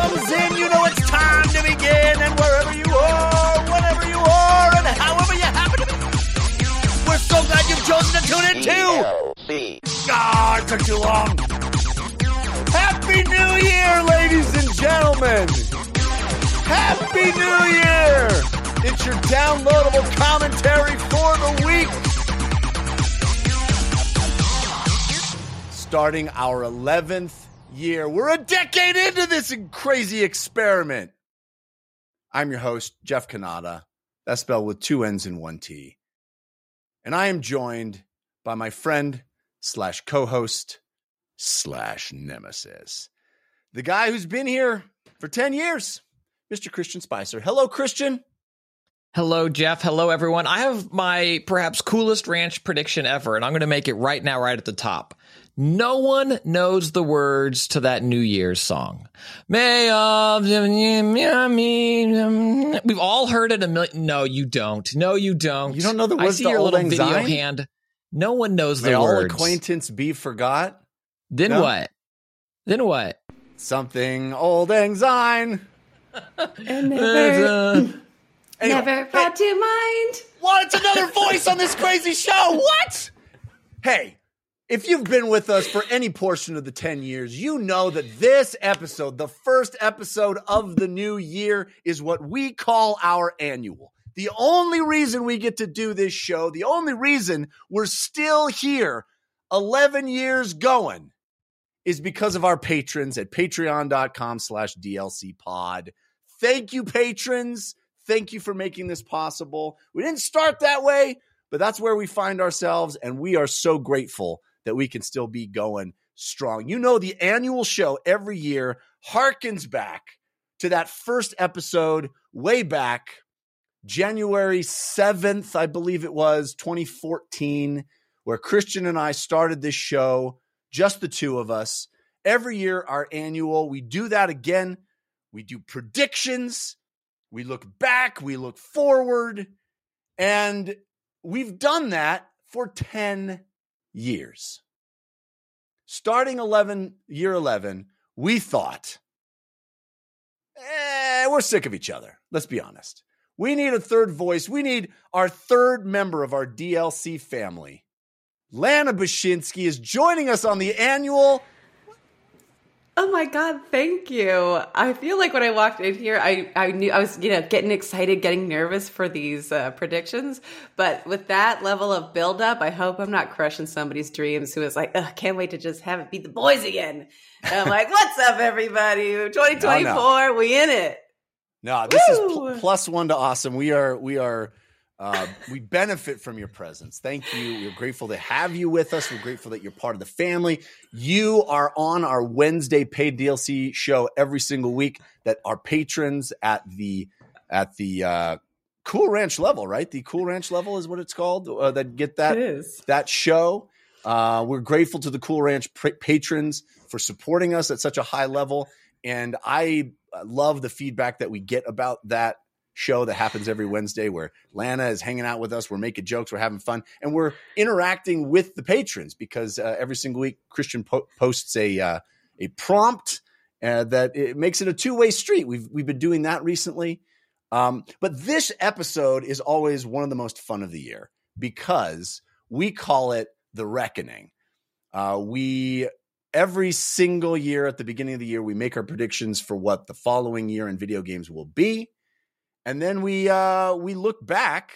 comes in, you know it's time to begin. And wherever you are, whenever you are, and however you happen to be, we're so glad you've chosen to tune in too. God, it took too long. Happy New Year, ladies and gentlemen. Happy New Year. It's your downloadable commentary for the week. Starting our 11th year. We're a decade into this crazy experiment. I'm your host, Jeff Cannata. That's spelled with two N's and one T. And I am joined by my friend slash co-host slash nemesis. The guy who's been here for 10 years, Mr. Christian Spicer. Hello, Christian. Hello, Jeff. Hello, everyone. I have my perhaps coolest ranch prediction ever, and I'm going to make it right now, right at the top. No one knows the words to that New Year's song. May of um, We've all heard it a million. No, you don't. No, you don't. You don't know the words I see to your Old little Lang video Syne? hand. No one knows May the all words. acquaintance be forgot? then No? what? Then what? Something old anxiety. And never, Anyway, never brought to mind. What? It's another voice on this crazy show. What? Hey, if you've been with us for any portion of the 10 years, you know that this episode, the first episode of the new year, is what we call our annual. The only reason we get to do this show, the only reason we're still here 11 years going, is because of our patrons at patreon.com slash DLC pod. Thank you, patrons. Thank you for making this possible. We didn't start that way, but that's where we find ourselves, and we are so grateful that we can still be going strong. You know, the annual show every year harkens back to that first episode way back, January 7th, I believe it was, 2014, where Christian and I started this show, just the two of us. Every year, our annual, we do that again. We do predictions. We look back, we look forward, and we've done that for 10 years. Starting 11, year 11, we thought, eh, we're sick of each other. Let's be honest. We need a third voice. We need our third member of our DLC family. Lana Bachynski is joining us on the annual. Oh my god, thank you. I feel like when I walked in here, I, I knew I was, you know, getting excited, getting nervous for these uh, predictions. But with that level of buildup, I hope I'm not crushing somebody's dreams who is like, Ugh, can't wait to just have it be the boys again. And I'm like, what's up, everybody? 2024, we in it. No, this is pl- plus one to awesome. We are we are uh, we benefit from your presence. Thank you. We're grateful to have you with us. We're grateful that you're part of the family. You are on our Wednesday paid DLC show every single week. That our patrons at the at the uh, Cool Ranch level, right? The Cool Ranch level is what it's called. Uh, that get that that show. Uh, we're grateful to the Cool Ranch pr- patrons for supporting us at such a high level. And I uh, love the feedback that we get about that show that happens every Wednesday where Lana is hanging out with us. We're making jokes, we're having fun, and we're interacting with the patrons because uh, every single week Christian po- posts a uh, a prompt uh, that it makes it a two way street. We've we've been doing that recently, um, but this episode is always one of the most fun of the year because we call it the reckoning. Uh, we every single year at the beginning of the year we make our predictions for what the following year in video games will be, and then we uh, we look back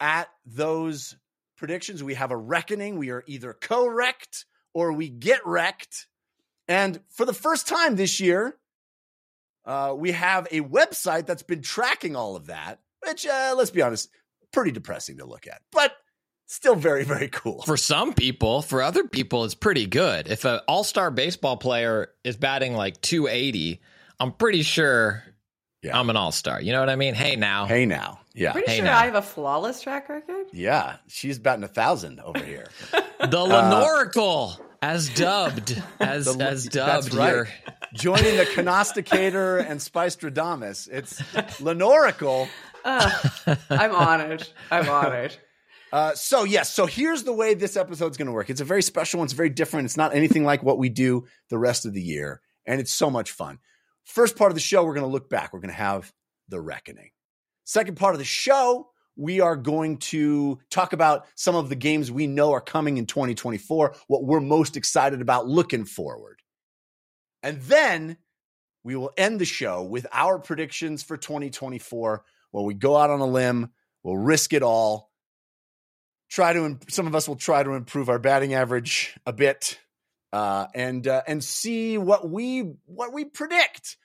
at those predictions. We have a reckoning. We are either correct or we get wrecked. And for the first time this year, uh, we have a website that's been tracking all of that, which, uh, let's be honest, pretty depressing to look at, but still very, very cool. For some people, for other people, it's pretty good. If an all star baseball player is batting like 280, I'm pretty sure Yeah. I'm an all star. You know what I mean? Hey, now. hey, now. Yeah. Pretty Hey, sure now. I have a flawless track record. Yeah. She's batting a thousand over here. The Lenoracle, as dubbed, as The- as that's dubbed. right. Your, Joining the Canosticator and Spistradamus. It's Lenorical. Ugh, I'm honored. I'm honored. Uh, so yes, so here's the way this episode's going to work. It's a very special one. It's very different. It's not anything like what we do the rest of the year, and it's so much fun. First part of the show, we're going to look back. We're going to have the reckoning. Second part of the show, we are going to talk about some of the games we know are coming in 2024, what we're most excited about looking forward. And then we will end the show with our predictions for 2024, where we go out on a limb, we'll risk it all. Try to, some of us will try to improve our batting average a bit, uh, and uh, and see what we what we predict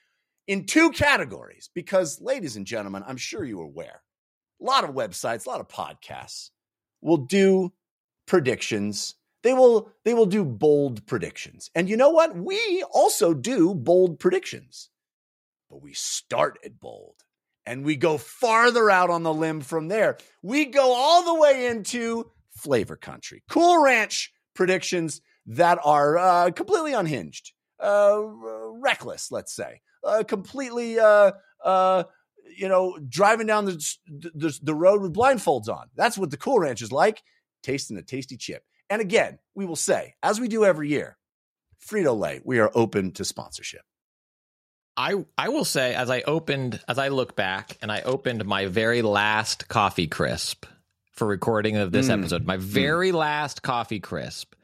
in two categories. Because, ladies and gentlemen, I'm sure you are aware, a lot of websites, a lot of podcasts will do predictions. They will they will do bold predictions. And you know what? We also do bold predictions. But we start at bold and we go farther out on the limb from there. We go all the way into flavor country. Cool Ranch predictions that are uh, completely unhinged, uh, reckless, let's say, uh, completely, uh, uh, you know, driving down the, the, the road with blindfolds on. That's what the Cool Ranch is like, tasting a tasty chip. And again, we will say, as we do every year, Frito Lay, we are open to sponsorship. I I will say as I opened as I look back and I opened my very last coffee crisp for recording of this mm. episode, my very mm. last coffee crisp.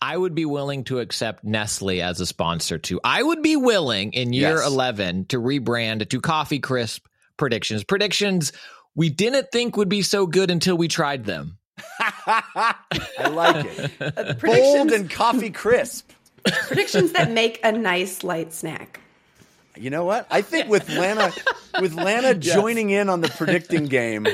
I would be willing to accept Nestle as a sponsor too. I would be willing in year yes. 11 to rebrand to Coffee Crisp predictions. Predictions we didn't think would be so good until we tried them. I like it. Uh, Bold and coffee crisp. Predictions that make a nice light snack. You know what? I think with Lana, with Lana yes. joining in on the predicting game,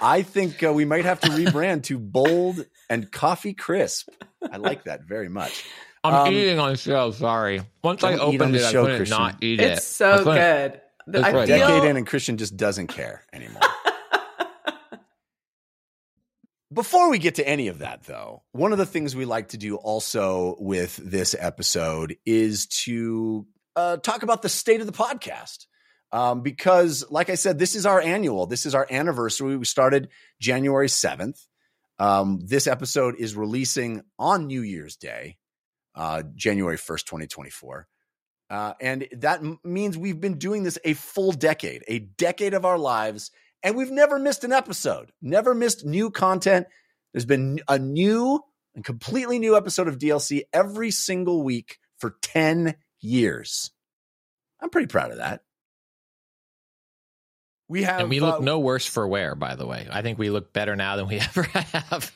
I think uh, we might have to rebrand to Bold and Coffee Crisp. I like that very much. I'm um, eating on show. Sorry. Once I opened it, show, I couldn't Christian. not eat it's it. It's so good. I right. feel... Decade in, and Christian just doesn't care anymore. Before we get to any of that, though, one of the things we like to do also with this episode is to uh, talk about the state of the podcast. Um, because, like I said, this is our annual. This is our anniversary. We started January 7th. Um, this episode is releasing on New Year's Day, uh, January 1st, 2024. Uh, and that m- means we've been doing this a full decade, a decade of our lives, and we've never missed an episode, never missed new content. There's been a new and completely new episode of DLC every single week for 10 years. I'm pretty proud of that. We have, and we look uh, no worse for wear. By the way, I think we look better now than we ever have.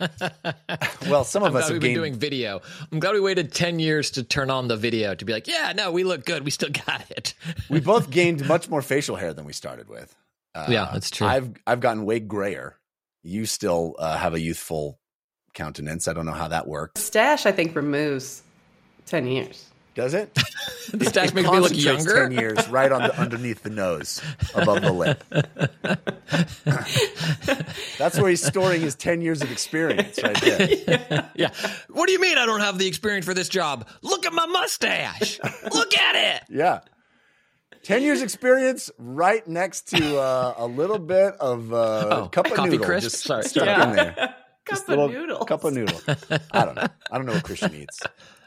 well, some of I'm us have been doing video. I'm glad we waited ten years to turn on the video to be like, yeah, no, we look good. We still got it. we both gained much more facial hair than we started with. Uh, yeah, that's true. I've I've gotten way grayer. You still uh, have a youthful countenance. I don't know how that works. Stash, I think, removes ten years. Does it? the stash makes me look younger. Ten years, right on the, underneath the nose, above the lip. That's where he's storing his ten years of experience, right there. Yeah. yeah. What do you mean I don't have the experience for this job? Look at my mustache. Look at it. Yeah. 10 years experience right next to uh, a little bit of uh, oh, cup of coffee noodle crisp? just Sorry. stuck yeah. in there. cup just of little noodles. Cup of noodle. I don't know. I don't know what Christian eats.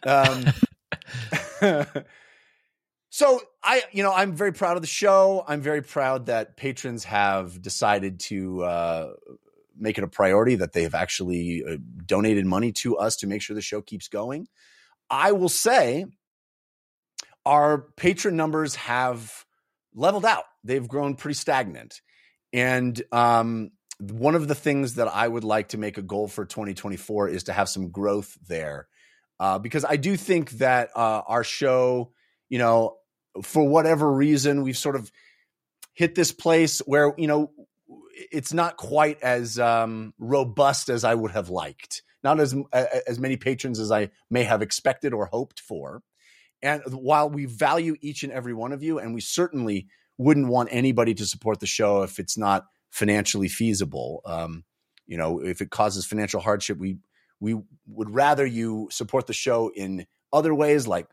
Um, so I, you know, I'm very proud of the show. I'm very proud that patrons have decided to uh, make it a priority that they have actually uh, donated money to us to make sure the show keeps going. I will say our patron numbers have leveled out. They've grown pretty stagnant. And um, one of the things that I would like to make a goal for 2024 is to have some growth there uh, because I do think that uh, our show, you know, for whatever reason, we've sort of hit this place where you know it's not quite as um, robust as I would have liked, not as as many patrons as I may have expected or hoped for. And while we value each and every one of you, and we certainly wouldn't want anybody to support the show if it's not financially feasible. Um, you know, if it causes financial hardship, we we would rather you support the show in other ways, like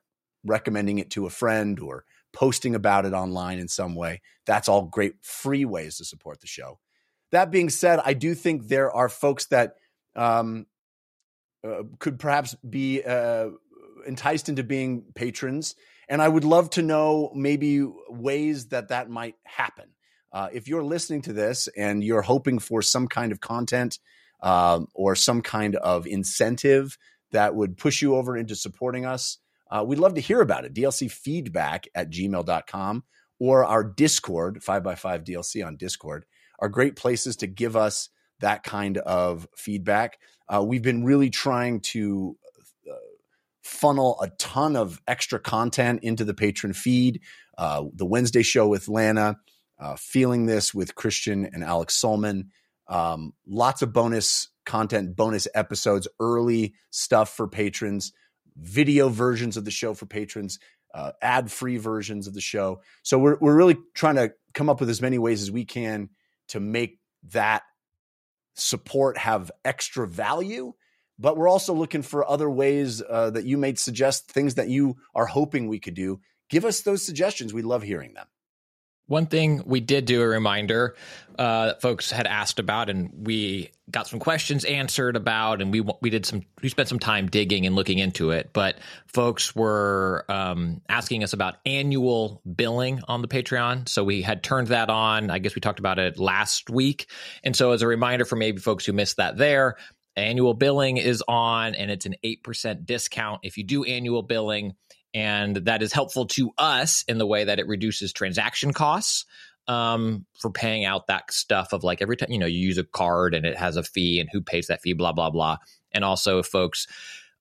recommending it to a friend or posting about it online in some way. That's all great free ways to support the show. That being said, I do think there are folks that um, uh, could perhaps be uh, enticed into being patrons And I would love to know maybe ways that that might happen. Uh, if you're listening to this and you're hoping for some kind of content um, or some kind of incentive that would push you over into supporting us, uh, we'd love to hear about it. DLC feedback at gmail.com or our Discord, 5x5 DLC on Discord, are great places to give us that kind of feedback. Uh, we've been really trying to uh, funnel a ton of extra content into the patron feed. Uh, the Wednesday show with Lana, uh, feeling this with Christian and Alex Solman. Um, lots of bonus content, bonus episodes, early stuff for patrons, video versions of the show for patrons, uh, ad free versions of the show. So we're, we're really trying to come up with as many ways as we can to make that support have extra value. But we're also looking for other ways uh, that you may suggest things that you are hoping we could do. Give us those suggestions. We love hearing them. One thing we did do a reminder uh, that folks had asked about, and we got some questions answered about, and we we did some we spent some time digging and looking into it. But folks were um, asking us about annual billing on the Patreon, so we had turned that on. I guess we talked about it last week, and so as a reminder for maybe folks who missed that, there annual billing is on, and it's an eight percent discount if you do annual billing and that is helpful to us in the way that it reduces transaction costs um, for paying out that stuff of like every time you know you use a card and it has a fee and who pays that fee, blah blah blah. And also, if folks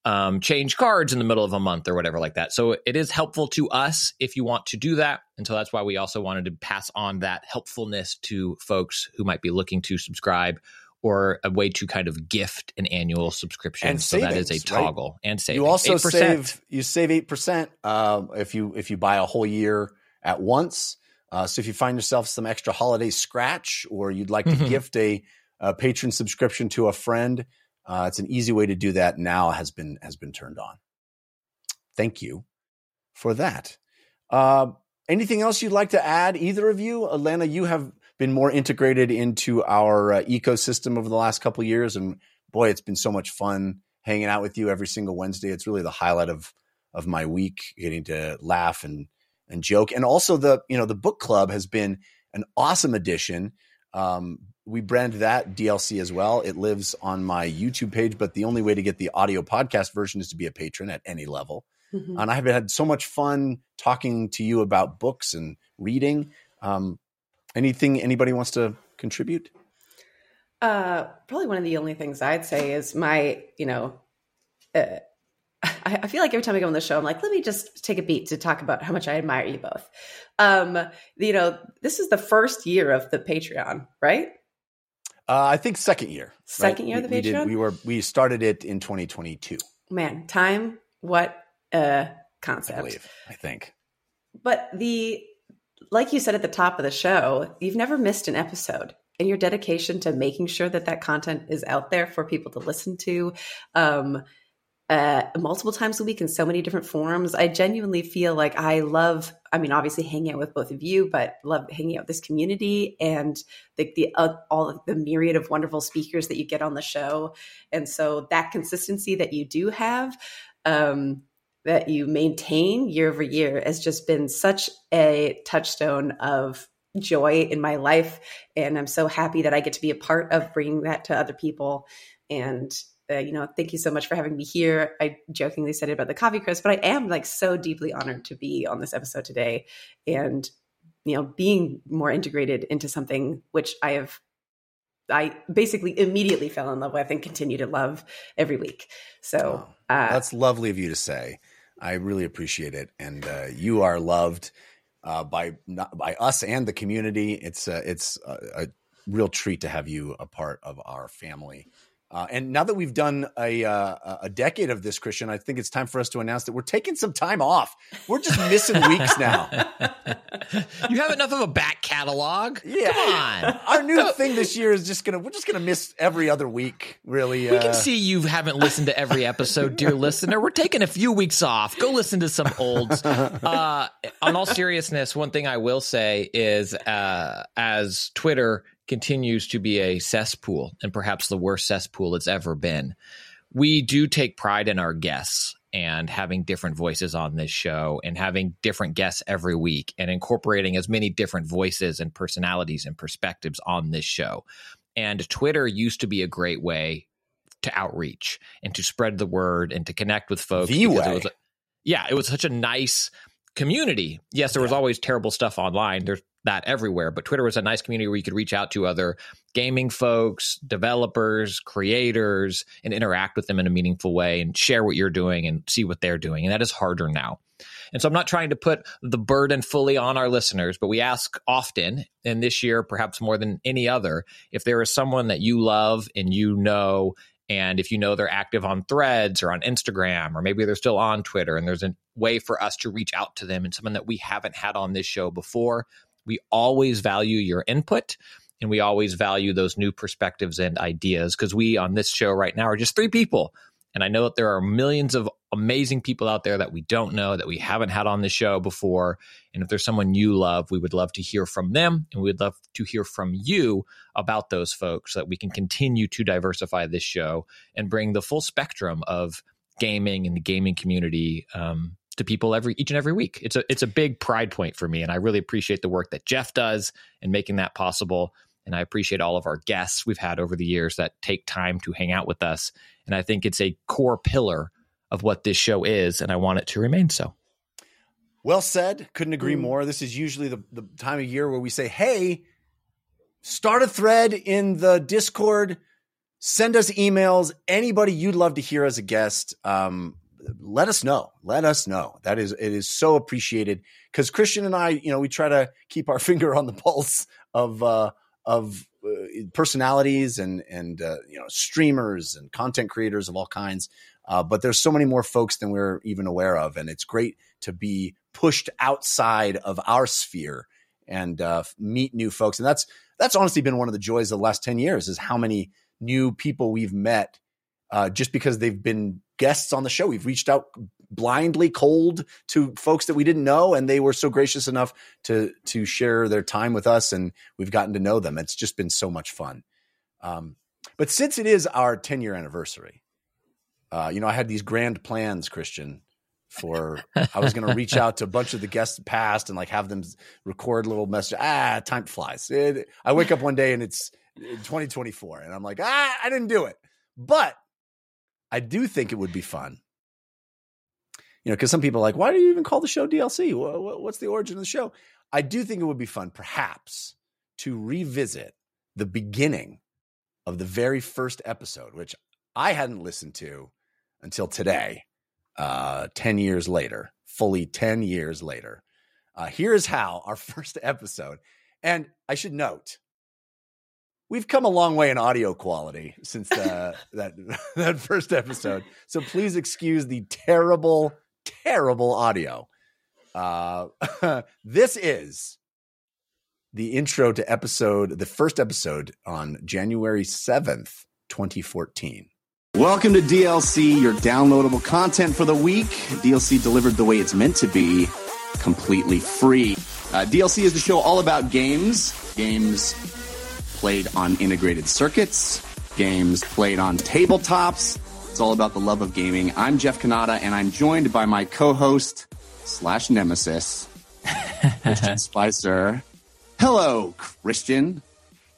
um, change cards in the middle of a month or whatever like that, so it is helpful to us if you want to do that. And so that's why we also wanted to pass on that helpfulness to folks who might be looking to subscribe or a way to kind of gift an annual subscription. And so savings, that is a toggle right? and save. You also 8%. save you save eight percent uh, if you if you buy a whole year at once. Uh, so if you find yourself some extra holiday scratch, or you'd like to Mhm. gift a, a patron subscription to a friend, uh, it's an easy way to do that. Now has been has been turned on. Thank you for that. Uh, anything else you'd like to add, either of you? Alana, you have been more integrated into our uh, ecosystem over the last couple of years, and boy, it's been so much fun hanging out with you every single Wednesday. It's really the highlight of of my week, getting to laugh and and joke, and also the you know the book club has been an awesome addition. Um, we brand that DLC as well. It lives on my YouTube page, but the only way to get the audio podcast version is to be a patron at any level. Mhm. And I've had so much fun talking to you about books and reading. Um, anything anybody wants to contribute? Uh, probably one of the only things I'd say is my, you know, uh, I, I feel like every time I go on the show, I'm like, let me just take a beat to talk about how much I admire you both. Um, you know, this is the first year of the Patreon, right? Uh, I think second year. Second year of the we, we did- Patreon? we were we started it in 2022, Man, time, what a I concept. believe. I think. But the, like you said at the top of the show, you've never missed an episode. And your dedication to making sure that that content is out there for people to listen to um, uh, multiple times a week in so many different forms. I genuinely feel like I love, I mean, obviously hanging out with both of you, but love hanging out with this community and the, the uh, all the myriad of wonderful speakers that you get on the show. And so that consistency that you do have, um, that you maintain year over year has just been such a touchstone of joy in my life. And i'm so happy that i get to be a part of bringing that to other people. And uh, you know thank you so much for having me here. I jokingly said it about the coffee crisp but i am like so deeply honored to be on this episode today and you know being more integrated into something which i have i basically immediately fell in love with and continue to love every week. So Oh, uh, That's lovely of you to say. I really appreciate it, and uh, you are loved uh, by not, by us and the community. It's uh, it's a, a real treat to have you a part of our family. Uh, and now that we've done a uh, a decade of this, Christian, I think it's time for us to announce that we're taking some time off. We're just missing weeks now. you have enough of a back catalog. Yeah. Come on. Our new thing this year is just gonna we're just gonna miss every other week. Really, We uh, can see you haven't listened to every episode, dear listener. We're taking a few weeks off. Go listen to some olds. Uh, on all seriousness, one thing I will say is uh, as Twitter continues to be a cesspool and perhaps the worst cesspool it's ever been, we do take pride in our guests. and having different voices on this show and having different guests every week and incorporating as many different voices and personalities and perspectives on this show. And Twitter used to be a great way to outreach and to spread the word and to connect with folks. The way. It a, yeah, it was such a nice community. Yes, there was always terrible stuff online. There's that everywhere, but Twitter was a nice community where you could reach out to other gaming folks, developers, creators, and interact with them in a meaningful way and share what you're doing and see what they're doing. And that is harder now. And so I'm not trying to put the burden fully on our listeners, but we ask often, and this year perhaps more than any other, if there is someone that you love and you know, and if you know they're active on threads or on Instagram, or maybe they're still on Twitter, and there's a way for us to reach out to them and someone that we haven't had on this show before, we always value your input and we always value those new perspectives and ideas because we on this show right now are just three people. And I know that there are millions of amazing people out there that we don't know, that we haven't had on the show before. And if there's someone you love, we would love to hear from them. And we'd love to hear from you about those folks so that we can continue to diversify this show and bring the full spectrum of gaming and the gaming community um, to people every each and every week. It's a it's a big pride point for me, and I really appreciate the work that Jeff does in making that possible. And I appreciate all of our guests we've had over the years that take time to hang out with us. And I think it's a core pillar of what this show is, and I want it to remain so. Well said. Couldn't agree more. This is usually the, the time of year where we say, hey, start a thread in the Discord, send us emails. Anybody you'd love to hear as a guest, um, let us know. Let us know. That is, it is so appreciated because Christian and I, you know, we try to keep our finger on the pulse of, uh, of uh, personalities and, and, uh, you know, streamers and content creators of all kinds. Uh, but there's so many more folks than we're even aware of. And it's great to be pushed outside of our sphere and uh, meet new folks. And that's that's honestly been one of the joys of the last 10 years is how many new people we've met uh, just because they've been guests on the show. We've reached out blindly cold to folks that we didn't know and they were so gracious enough to to share their time with us and we've gotten to know them. It's just been so much fun. Um, but since it is our 10 year anniversary, uh, you know, I had these grand plans, Christian, for I was going to reach out to a bunch of the guests past and like have them record little message. Ah, time flies. It, I wake up one day and it's 2024, and I'm like, ah, I didn't do it. But I do think it would be fun. You know, because some people are like, why do you even call the show DLC? What's the origin of the show? I do think it would be fun, perhaps, to revisit the beginning of the very first episode, which I hadn't listened to until today, uh, 10 years later, fully 10 years later. Uh, here's how our first episode, and I should note, we've come a long way in audio quality since uh, that that first episode. So please excuse the terrible, terrible audio. Uh, this is the intro to episode, the first episode on January 7th, 2014. Welcome to DLC, your downloadable content for the week. DLC delivered the way it's meant to be, completely free. Uh, DLC is the show all about games, games played on integrated circuits, games played on tabletops. It's all about the love of gaming. I'm Jeff Cannata, and I'm joined by my co-host slash nemesis, Christian Spicer. Hello, Christian.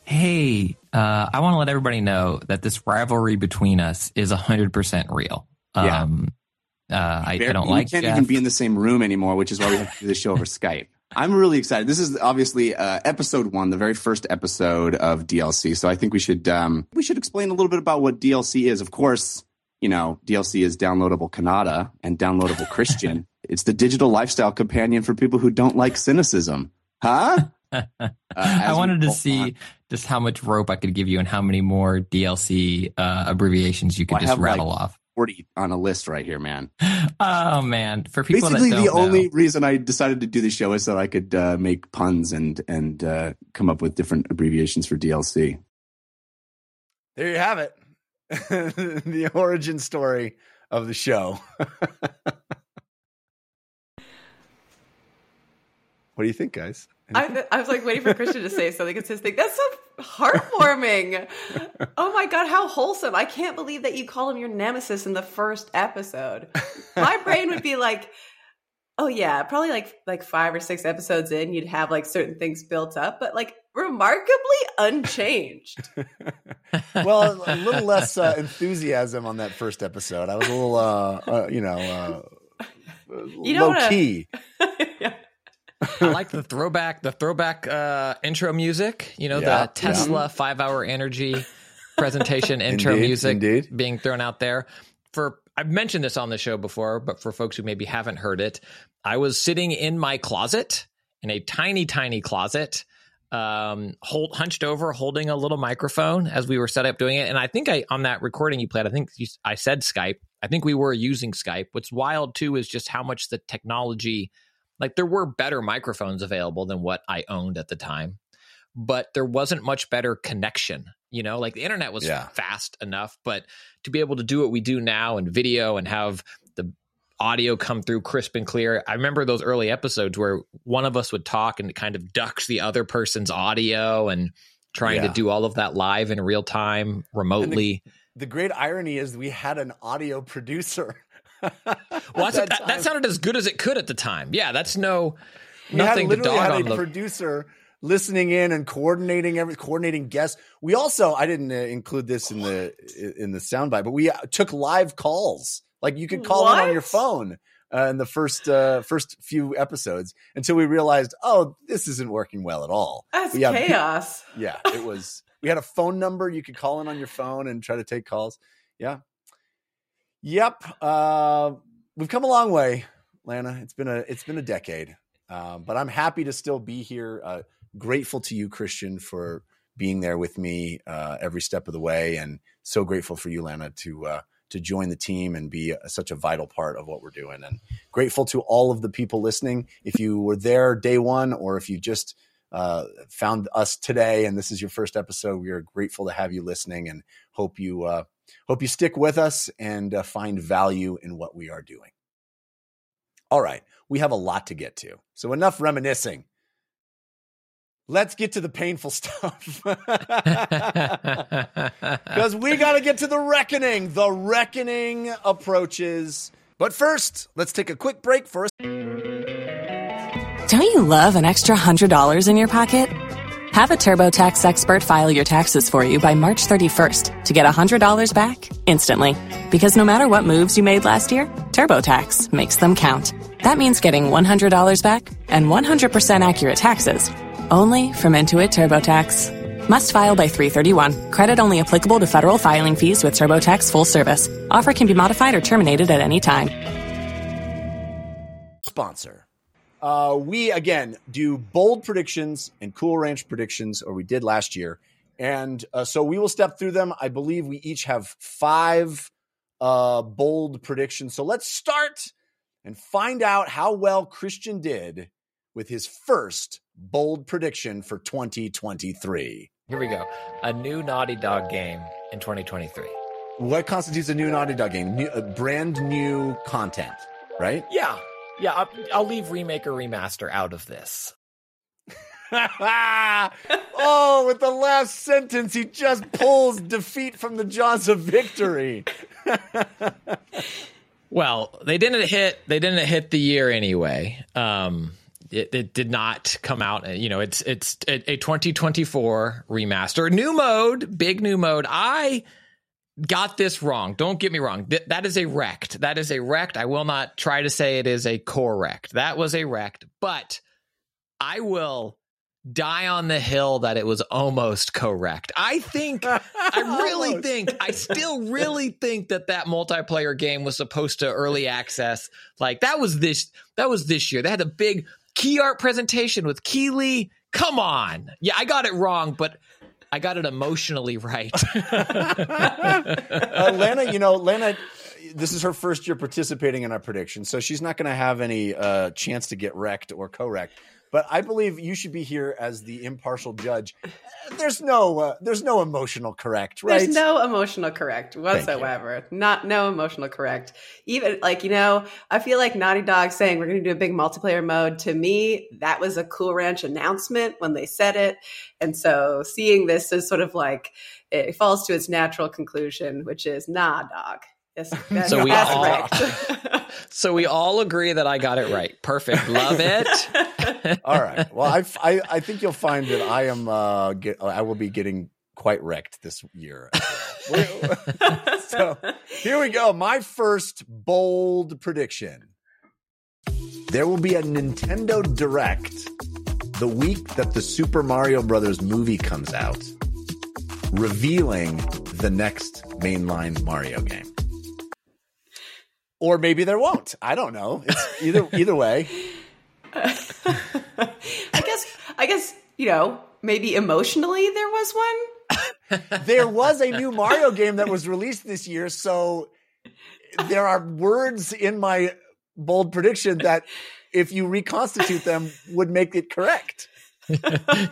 Hey, uh, I want to let everybody know that this rivalry between us is 100% real. Yeah. Um, uh, I, I don't like. we can't Jeff. even be in the same room anymore, which is why we have to do the show over Skype. I'm really excited. This is obviously uh, episode one, the very first episode of DLC. So I think we should um, we should explain a little bit about what DLC is. Of course, you know DLC is downloadable Cannata and downloadable Christian. it's the digital lifestyle companion for people who don't like cynicism, huh? Uh, I wanted to see want. just how much rope I could give you and how many more DLC uh, abbreviations you could Well, just have, like, rattle off. 40 on a list right here, man. Oh man, for people Basically, that don't the only reason I decided to do the show is so I could uh, make puns and and uh, come up with different abbreviations for DLC. There you have it. the origin story of the show. what do you think, guys? I, I was like waiting for Christian to say something. It's his thing. That's so heartwarming. oh my god, how wholesome! I can't believe that you call him your nemesis in the first episode. My brain would be like, oh yeah, probably like like five or six episodes in, you'd have like certain things built up, but like remarkably unchanged. well, a little less uh, enthusiasm on that first episode. I was a little, uh, uh, you know, uh, You low wanna... key. yeah. I like the throwback, the throwback uh, intro music. You know, Yeah, the Tesla five hour energy presentation intro Indeed, music indeed. being thrown out there. For I've mentioned this on the show before, but for folks who maybe haven't heard it, I was sitting in my closet in a tiny, tiny closet, um, hold, hunched over, holding a little microphone as we were set up doing it. And I think I on that recording you played, I think you, I said Skype. I think we were using Skype. What's wild too is just how much the technology like there were better microphones available than what I owned at the time, but there wasn't much better connection. You know, like the internet was Yeah. fast enough, but to be able to do what we do now in video and have the audio come through crisp and clear. I remember those early episodes where one of us would talk and it kind of ducks the other person's audio and trying Yeah. to do all of that live in real time remotely. The great irony is we had an audio producer. well, that's, that that, that sounded as good as it could at the time. Yeah, that's no we nothing had to literally dog had on a the producer listening in and coordinating every coordinating guests. We also I didn't uh, include this in the in the soundbite, but we uh, took live calls. Like you could call in on your phone uh, in the first uh, first few episodes until we realized, oh, this isn't working well at all. That's have- chaos. Yeah, it was. We had a phone number you could call in on your phone and try to take calls. Yeah. Yep. Uh, we've come a long way, Lana. It's been a it's been a decade, um, but I'm happy to still be here. Uh, grateful to you, Christian, for being there with me uh, every step of the way, and so grateful for you, Lana, to uh, to join the team and be a, such a vital part of what we're doing. And grateful to all of the people listening. If you were there day one, or if you just uh, found us today and this is your first episode, we are grateful to have you listening and hope you uh, hope you stick with us and uh, find value in what we are doing. All right, we have a lot to get to, so enough reminiscing. Let's get to the painful stuff. Because we got to get to the reckoning. The reckoning approaches. But first, let's take a quick break for a Don't you love an extra $100 in your pocket? Have a TurboTax expert file your taxes for you by March 31st to get $100 back instantly. Because no matter what moves you made last year, TurboTax makes them count. That means getting $100 back and 100% accurate taxes only from Intuit TurboTax. Must file by 331. Credit only applicable to federal filing fees with TurboTax full service. Offer can be modified or terminated at any time. sponsor. Uh, we again do bold predictions and cool ranch predictions, or we did last year, and uh, so we will step through them. I believe we each have five uh, bold predictions. So let's start and find out how well Christian did with his first bold prediction for 2023. Here we go. A new Naughty Dog game in 2023. What constitutes a new Naughty Dog game? New, uh, brand new content, right? Yeah. Yeah, I'll, I'll leave remake or remaster out of this. oh, with the last sentence, he just pulls defeat from the jaws of victory. Well, they didn't hit. They didn't hit the year anyway. Um, it, it did not come out. You know, it's it's a, a 2024 remaster, new mode, big new mode. I got this wrong. Don't get me wrong. Th- that is a wrecked. That is a wrecked. I will not try to say it is a correct. That was a wrecked, but I will die on the hill that it was almost correct. I think, I really think, I still really think that that multiplayer game was supposed to early access. Like that was this, that was this year. They had a big key art presentation with Keighley. Come on. Yeah, I got it wrong, but I got it emotionally right. uh, Lana, you know, Lana, this is her first year participating in our prediction, so she's not going to have any uh, chance to get wrecked or correct. But I believe you should be here as the impartial judge. There's no, uh, there's no emotional correct, right? There's no emotional correct whatsoever. Not no emotional correct. Even like you know, I feel like Naughty Dog saying we're going to do a big multiplayer mode. To me, that was a Cool Ranch announcement when they said it, and so seeing this is sort of like it falls to its natural conclusion, which is nah, dog. Yes, that's, So we that's all- right. So we all agree that I got it right. Perfect. Love it. All right. Well, I, I, I think you'll find that I am, uh, get, I will be getting quite wrecked this year. so here we go. My first bold prediction. There will be a Nintendo Direct the week that the Super Mario Brothers movie comes out, revealing the next mainline Mario game. Or maybe there won't. I don't know. It's either either way. I guess. I guess you know. Maybe emotionally there was one. there was a new Mario game that was released this year, so there are words in my bold prediction that if you reconstitute them would make it correct.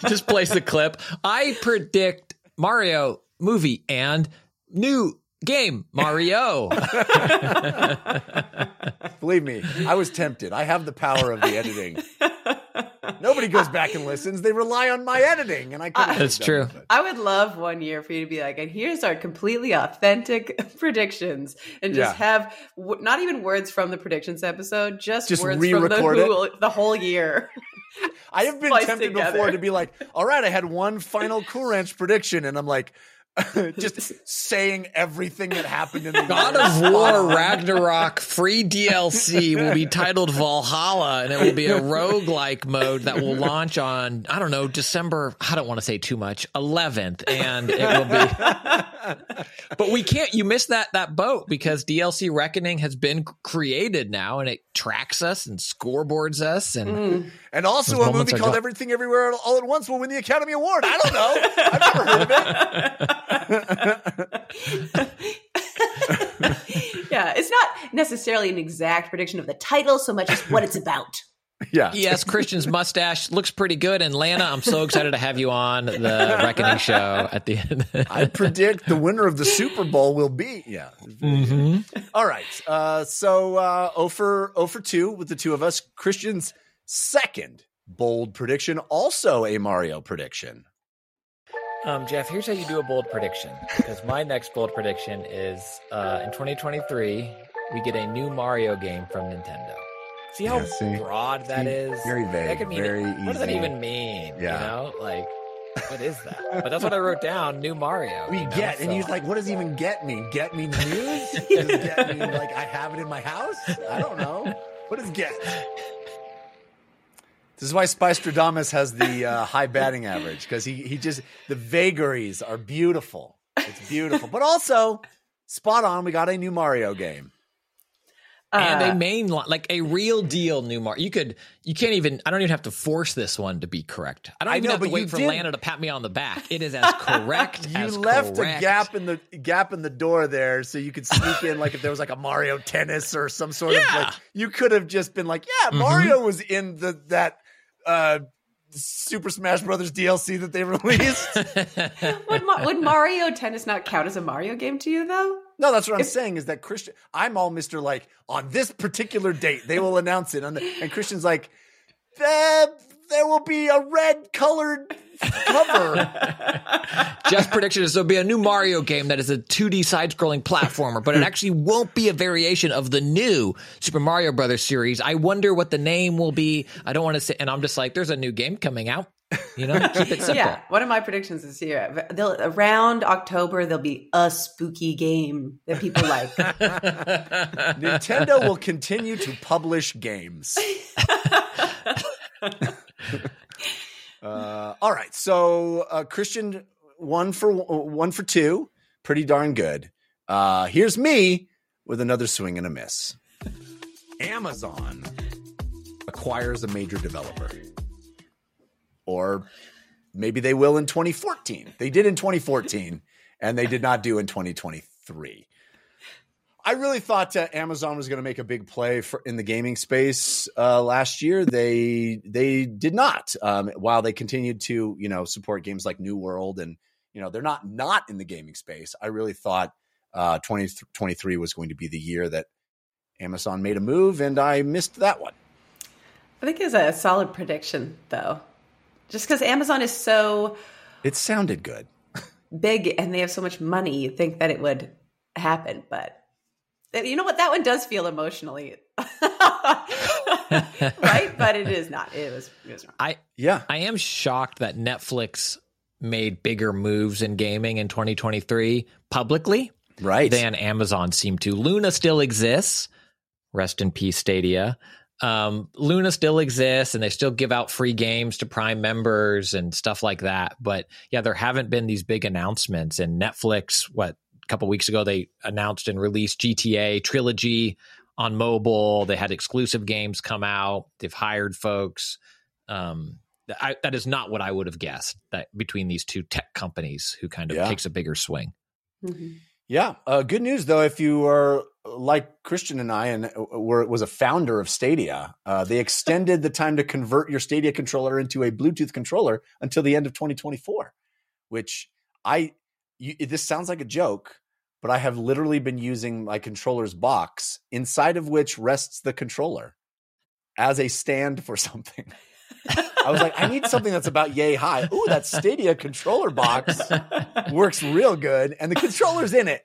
Just place the clip. I predict Mario movie and new game Mario. Believe me, I was tempted. I have the power of the editing. Nobody goes back and listens. They rely on my editing, and I couldn't. That's true. it. I would love one year for you to be like, and here's our completely authentic predictions, and just Yeah. have w- not even words from the predictions episode, just, Just words from the, re-record it? whole, the whole year. I have been spliced tempted together. before to be like, all right, I had one final Cool Ranch prediction, and I'm like, just saying everything that happened in the God of War Ragnarok free DLC will be titled Valhalla and it will be a roguelike mode that will launch on, I don't know, December, I don't want to say too much, 11th. And it will be. But we can't, you missed that, that boat because DLC Reckoning has been created now and it tracks us and scoreboards us. And mm. And also a movie called gone. Everything Everywhere All at Once will win the Academy Award. I don't know. I've never heard of it. yeah, it's not necessarily an exact prediction of the title so much as what it's about. Yeah. yes, Christian's mustache looks pretty good. And Lana, I'm so excited to have you on the Reckoning show at the end. I predict the winner of the Super Bowl will be. Yeah. All right. Uh, so uh, 0 for 0 for 2 with the two of us. Christian's second bold prediction, also a Mario prediction. Um, Jeff, here's how you do a bold prediction. Because my next bold prediction is uh, in 2023, we get a new Mario game from Nintendo. See how Yeah, see? broad that See? is? Very vague, That could mean, very easy. What does that even mean? Yeah. You know, like, what is that? But that's what I wrote down. New Mario. We you know? get, and he's like, "What does even get mean? Get me news? Does get mean like I have it in my house? I don't know. What does get?" This is why Spistradamus has the uh, high batting average because he he just the vagaries are beautiful. It's beautiful, but also spot on. We got a new Mario game. and Uh, a main like a real deal new Mario. You could, you can't even. I don't even have to force this one to be correct. I don't I even know, have to wait for did- Lana to pat me on the back. It is as correct as You as left correct. a gap in the gap in the door there, so you could sneak in like if there was like a Mario Tennis or some sort of Yeah. like you could have just been like, yeah, Mm-hmm. Mario was in the that uh Super Smash Brothers DLC that they released. would, Ma- would Mario Tennis not count as a Mario game to you, though? no, that's what I'm saying is that Christian. I'm all Mister like on this particular date they will announce it, and, and Christian's like, there, there will be a red colored cover. Jeff's prediction is there'll be a new Mario game that is a 2D side-scrolling platformer, but it actually won't be a variation of the new Super Mario Brothers series. I wonder what the name will be. I don't want to say, and I'm just like, there's a new game coming out. You know, keep it simple. Yeah, one of my predictions this year. They'll, around October, there'll be a spooky game that people like. Nintendo will continue to publish games. uh, all right, so uh, Christian one for one for two, pretty darn good. Uh, here's me with another swing and a miss. Amazon acquires a major developer, or maybe they will in 2014. They did in 2014, and they did not do in 2023. I really thought uh, Amazon was going to make a big play for in the gaming space uh, last year. They they did not. Um, while they continued to you know support games like New World and you know they're not not in the gaming space. I really thought uh, 2023 was going to be the year that Amazon made a move, and I missed that one. I think it's a solid prediction, though, just because Amazon is so It sounded good. big and they have so much money. You'd think that it would happen, but you know what? That one does feel emotionally right, but it is not. It was. It was wrong. I Yeah, I am shocked that Netflix made bigger moves in gaming in 2023 publicly right. than Amazon seemed to. Luna still exists. Rest in peace, Stadia. Um, Luna still exists and they still give out free games to Prime members and stuff like that. But yeah, there haven't been these big announcements. And Netflix, what, a couple weeks ago, they announced and released GTA Trilogy on mobile. They had exclusive games come out. They've hired folks. Um, I, that is not what I would have guessed that between these two tech companies who kind of Yeah. takes a bigger swing. Mhm. Yeah. Uh, good news though, if you are like Christian and I, and uh, were was a founder of Stadia, uh, they extended the time to convert your Stadia controller into a Bluetooth controller until the end of 2024. Which I, you, this sounds like a joke, but I have literally been using my controller's box, inside of which rests the controller, as a stand for something. I was like, I need something that's about yay high. Ooh, that Stadia controller box works real good, and the controller's in it.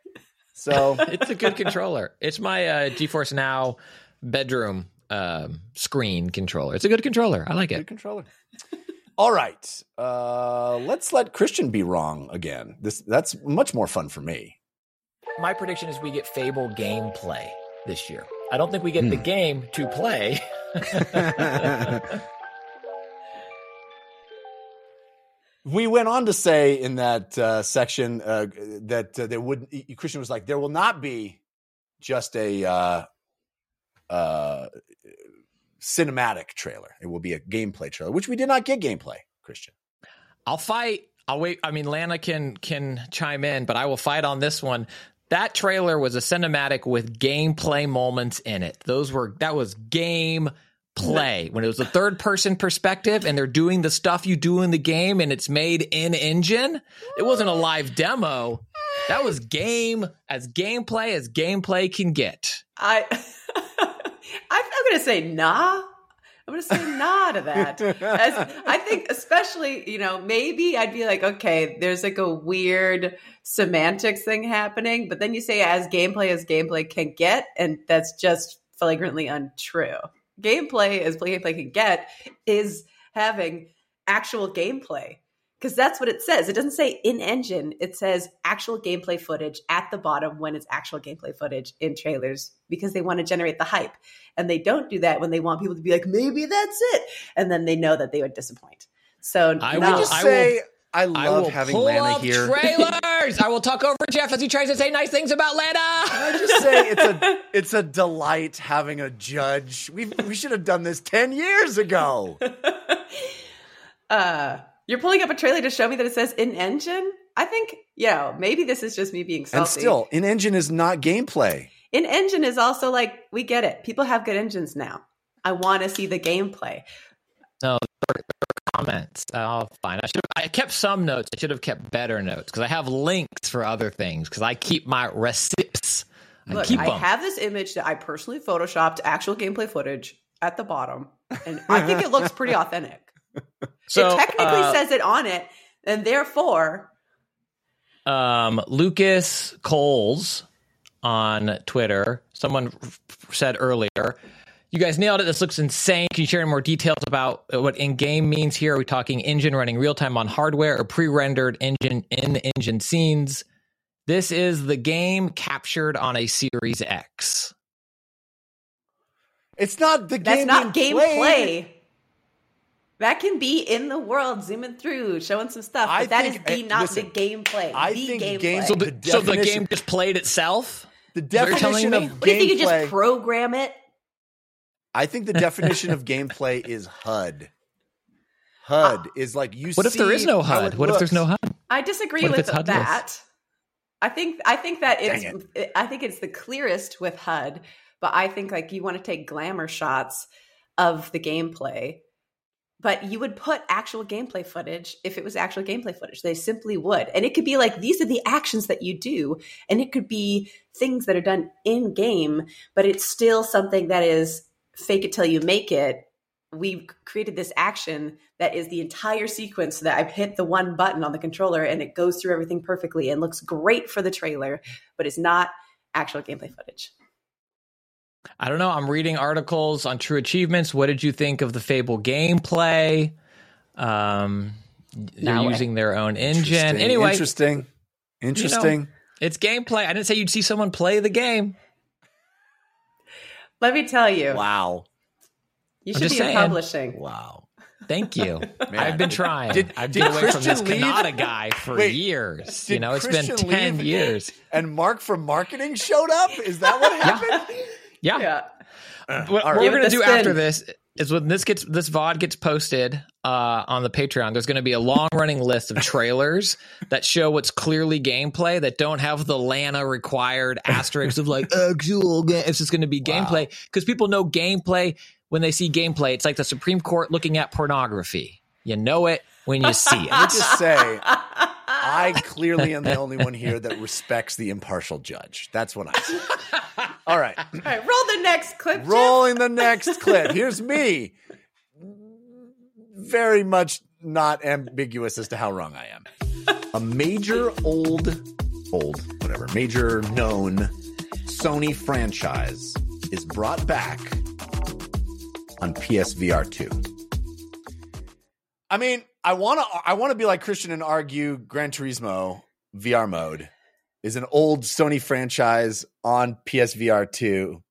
So it's a good controller. It's my uh, GeForce Now bedroom um, screen controller. It's a good controller. I like good it. controller. All right, uh, let's let Christian be wrong again. This that's much more fun for me. My prediction is we get Fable gameplay this year. I don't think we get the Hmm. game to play. we went on to say in that uh, section uh, that uh, there would Christian was like there will not be just a uh, uh, cinematic trailer. It will be a gameplay trailer, which we did not get gameplay. Christian. I'll fight. I'll wait. I mean, Lana can can chime in, but I will fight on this one. That trailer was a cinematic with gameplay moments in it. Those were that was game play mm-hmm. when it was a third person perspective and they're doing the stuff you do in the game and it's made in engine. It wasn't a live demo. That was game as gameplay as gameplay can get. I, I I'm going to say nah. I'm going to say nah to that. As, I think, especially, you know, maybe I'd be like, okay, there's like a weird semantics thing happening, but then you say as gameplay as gameplay can get, and that's just flagrantly untrue. Gameplay as gameplay can get is having actual gameplay because that's what it says. It doesn't say in engine, it says actual gameplay footage at the bottom when it's actual gameplay footage in trailers because they want to generate the hype. And they don't do that when they want people to be like, maybe that's it. And then they know that they would disappoint. So I no. will just say I I love will having pull Lana up here. trailers. I will talk over Jeff as he tries to say nice things about Lana. I just say it's a it's a delight having a judge. We we should have done this ten years ago. uh, you're pulling up a trailer to show me that it says in engine. I think, yeah, maybe this is just me being salty. And still, in engine is not gameplay. in engine is also like we get it. People have good engines now. I want to see the gameplay. No, comments. Oh, fine. I should. I kept some notes. I should have kept better notes because I have links for other things. Because I keep my recips. I Look, keep I them. have this image that I personally photoshopped actual gameplay footage at the bottom, and I think it looks pretty authentic. so it technically uh, says it on it, and therefore, um, Lucas Coles on Twitter. Someone f- said earlier. You guys nailed it. This looks insane. Can you share more details about what in game means here? Are we talking engine running real time on hardware or pre rendered engine in the engine scenes? This is the game captured on a Series X. It's not the that's game. not being gameplay. Played. That can be in the world, zooming through, showing some stuff. But I that is think- the uh, not listen, the gameplay. I the think gameplay. games- So the, The so the definition- game just played itself? The what you're telling definition me? of what do you think? You gameplay. just program it? I think the definition of gameplay is HUD. HUD is like you. What if there is no HUD? it What if there's no. HUD? I disagree with it's HUD-less? that. I think I think that Dang it's I think it's the clearest with HUD, but I think like you want to take glamour shots of the gameplay. But you would put actual gameplay footage if it was actual gameplay footage. They simply would. And it could be like these are the actions that you do and it could be things that are done in game, but it's still something that is fake it till you make it. We've created this action that is the entire sequence so that I've hit the one button on the controller and it goes through everything perfectly and looks great for the trailer, but it's not actual gameplay footage. I don't know. I'm reading articles on True Achievements. What did you think of the Fable gameplay? Um, they're Now- using their own engine. Interesting, Anyway, interesting. Interesting. it's gameplay. I didn't say you'd see someone play the game. Let me tell you, wow. you should just be in saying. publishing. Wow. Thank you. I've been trying. Did- I've been away from this Christian leave? Canada guy for Wait, years. You know, it's Christian been 10 years. And Mark from marketing showed up? Is that what happened? Yeah. Yeah. What, All what right. we're gonna do spin. after this is when this gets this VOD gets posted uh, on the Patreon. There's going to be a long running list of trailers that show what's clearly gameplay that don't have the Lana required asterisks of like actual. Game. It's just going to be gameplay because people know gameplay when they see gameplay. It's like the Supreme Court looking at pornography. You know it when you see it. Let me just say, I clearly am the only one here that respects the impartial judge. That's what I say. All right. All right, roll the next clip. Jeff. Rolling the next clip. Here's me. Very much not ambiguous as to how wrong I am. A major old, old, whatever, major known Sony franchise is brought back on PSVR 2. I mean, I want to I want to be like Christian and argue Gran Turismo VR mode is an old Sony franchise on PSVR 2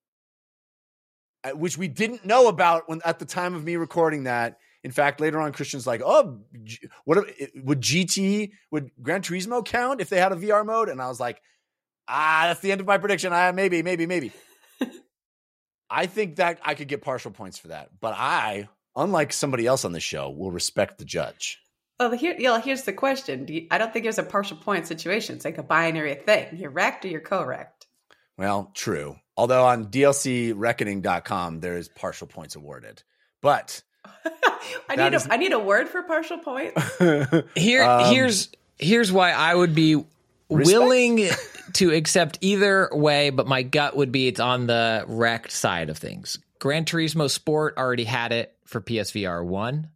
uh, which we didn't know about when at the time of me recording that. In fact, later on, Christian's like, "Oh, what would GT would Gran Turismo count if they had a VR mode?" And I was like, "Ah, that's the end of my prediction. Ah, maybe, maybe, maybe." I think that I could get partial points for that, but I, unlike somebody else on the show, will respect the judge. Well, here, you know, here's the question. Do you, I don't think there's a partial point situation. It's like a binary thing. You're wrecked or you're correct. Well, true. Although on DLCReckoning.com there is partial points awarded, but I That need is- a I need a word for partial points. Here, Um, here's here's why I would be willing to accept either way, but my gut would be it's on the wrecked side of things. Gran Turismo Sport already had it for PSVR one,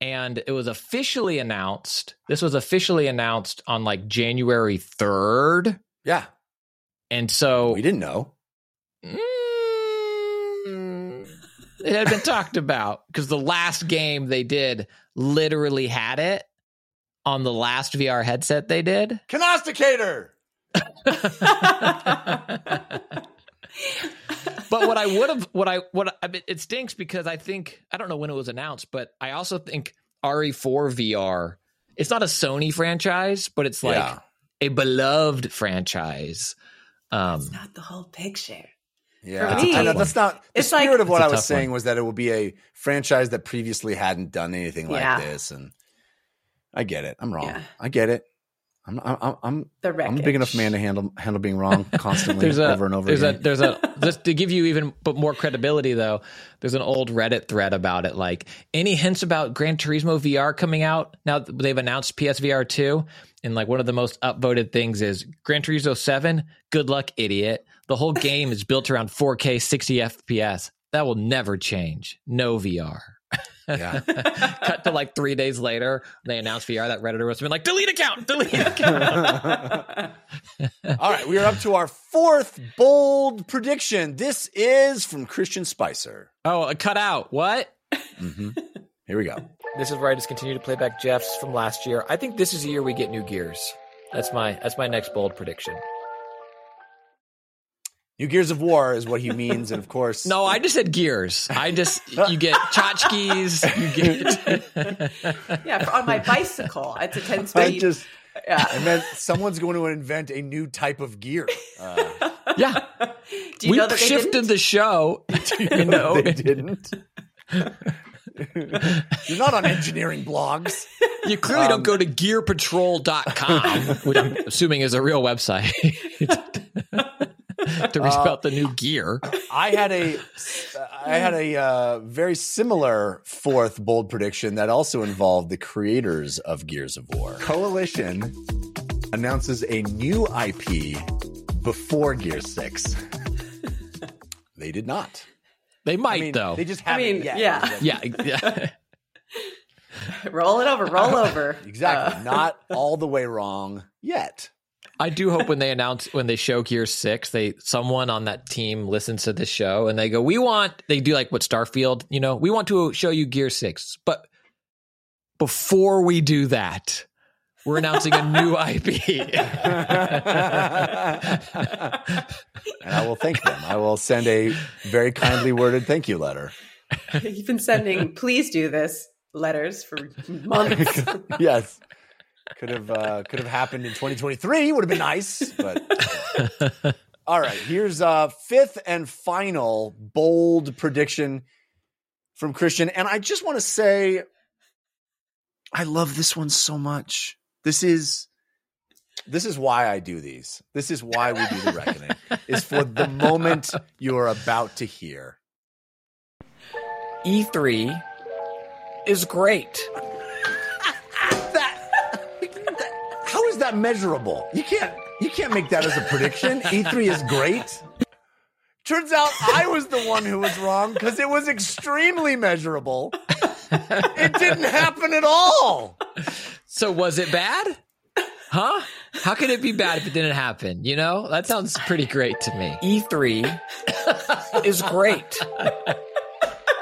and it was officially announced. This was officially announced on like January third, yeah, and so we didn't know. Mm, it had been talked about because the last game they did literally had it on the last VR headset they did. Canosticator. but what I would have, what I, what I, mean, it stinks because I think I don't know when it was announced, but I also think RE4 VR. It's not a Sony franchise, but it's like Yeah. a beloved franchise. Um, it's Not the whole picture. Yeah, For me, I know, that's not the it's like- spirit of what I was saying one. was that it will be a franchise that previously hadn't done anything like Yeah. this, and I get it. I'm wrong. Yeah. I get it. I'm I'm I'm The I'm a big enough man to handle handle being wrong constantly there's a over and over there's again. a there's a just to give you even but more credibility though there's an old reddit thread about it like any hints about gran turismo vr coming out now that they've announced psvr 2 and like one of the most upvoted things is gran turismo 7 good luck idiot. The whole game is built around 4k 60 fps that will never change. No vr yeah. cut to like three days later they announced vr that redditor was been like delete account delete account All right, we are up to our fourth bold prediction. This is from Christian Spicer. oh a cut out what hmm Here we go. This is where I just continue to play back Jeff's from last year. I think this is the year we get new gears. That's my that's my next bold prediction. New Gears of War is what he means, and of course, No, I just said gears. I just you get tchotchkes, you get Yeah, on my bicycle, it's a ten speed. I just yeah. I meant someone's going to invent a new type of gear. Uh, Yeah. Do you we know that they shifted didn't? the show. you know, they didn't. You're not on engineering blogs. You clearly don't go to gearpatrol.com, which I'm assuming is a real website, to read about the new gear. I had a I had a uh, very similar fourth bold prediction that also involved the creators of Gears of War. Coalition announces a new IP before Gear 6. they did not. They might, I mean, though. they just I haven't mean, yet. yeah. yeah, yeah. roll it over, roll over. Exactly. Uh, Not all the way wrong yet. I do hope when they announce when they show Gear Six, they someone on that team listens to this show and they go, "We want." They do like what Starfield, you know, we want to show you Gear Six, but before we do that, we're announcing a new IP. and I will thank them. I will send a very kindly worded thank you letter. You've been sending please do this letters for months. yes. Could have uh, could have happened in 2023. Would have been nice, but all right. Here's uh fifth and final bold prediction from Christian, and I just want to say, I love this one so much. This is this is why I do these. This is why we do the reckoning. is for the moment you're about to hear. E3 is great. How is that measurable? You can't you can't make that as a prediction. E3 is great. Turns out I was the one who was wrong because it was extremely measurable. It didn't happen at all. So was it bad? Huh? How could it be bad if it didn't happen? You know, that sounds pretty great to me. E3 is great.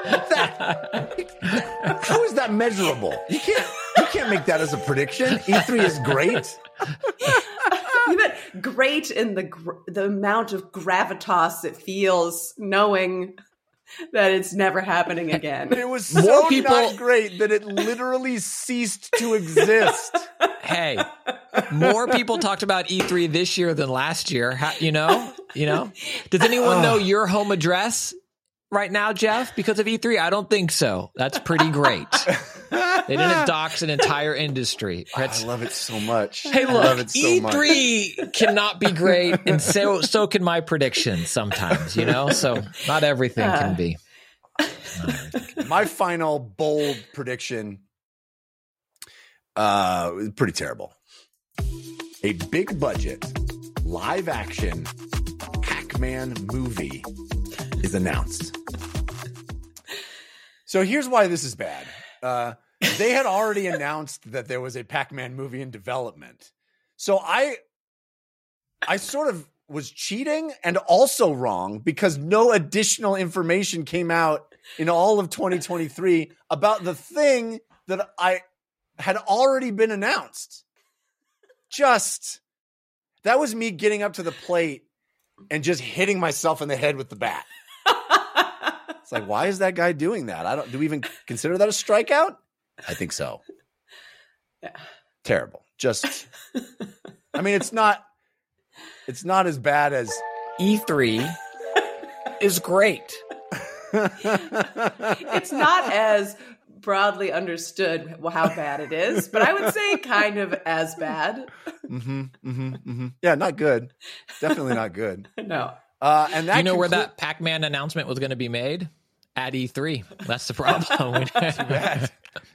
That, how is that measurable? You can't you can't make that as a prediction. E3 is great. you meant great in the gr- the amount of gravitas it feels knowing that it's never happening again. It was so More people- not great that it literally ceased to exist. Hey, more people talked about E3 this year than last year. How, you know, you know. Does anyone uh. know your home address right now, Jeff? Because of E3, I don't think so. That's pretty great. They didn't dox an entire industry. I love it so much. Hey, I love look, it so. E3 cannot be great, and so so can my predictions sometimes. You know, so not everything can be. my final bold prediction uh pretty terrible a big budget live action pac-man movie is announced so here's why this is bad uh they had already announced that there was a pac-man movie in development so i i sort of was cheating and also wrong because no additional information came out in all of 2023 about the thing that I had already been announced. Just that was me getting up to the plate and just hitting myself in the head with the bat. It's like, why is that guy doing that? I don't do we even consider that a strikeout? I think so. Yeah. Terrible. Just I mean, it's not it's not as bad as E3 is great. it's not as broadly understood how bad it is, but I would say kind of as bad. hmm hmm hmm Yeah, not good. Definitely not good. No. Uh, and that you know where that Pac-Man announcement was going to be made? At E3. That's the problem.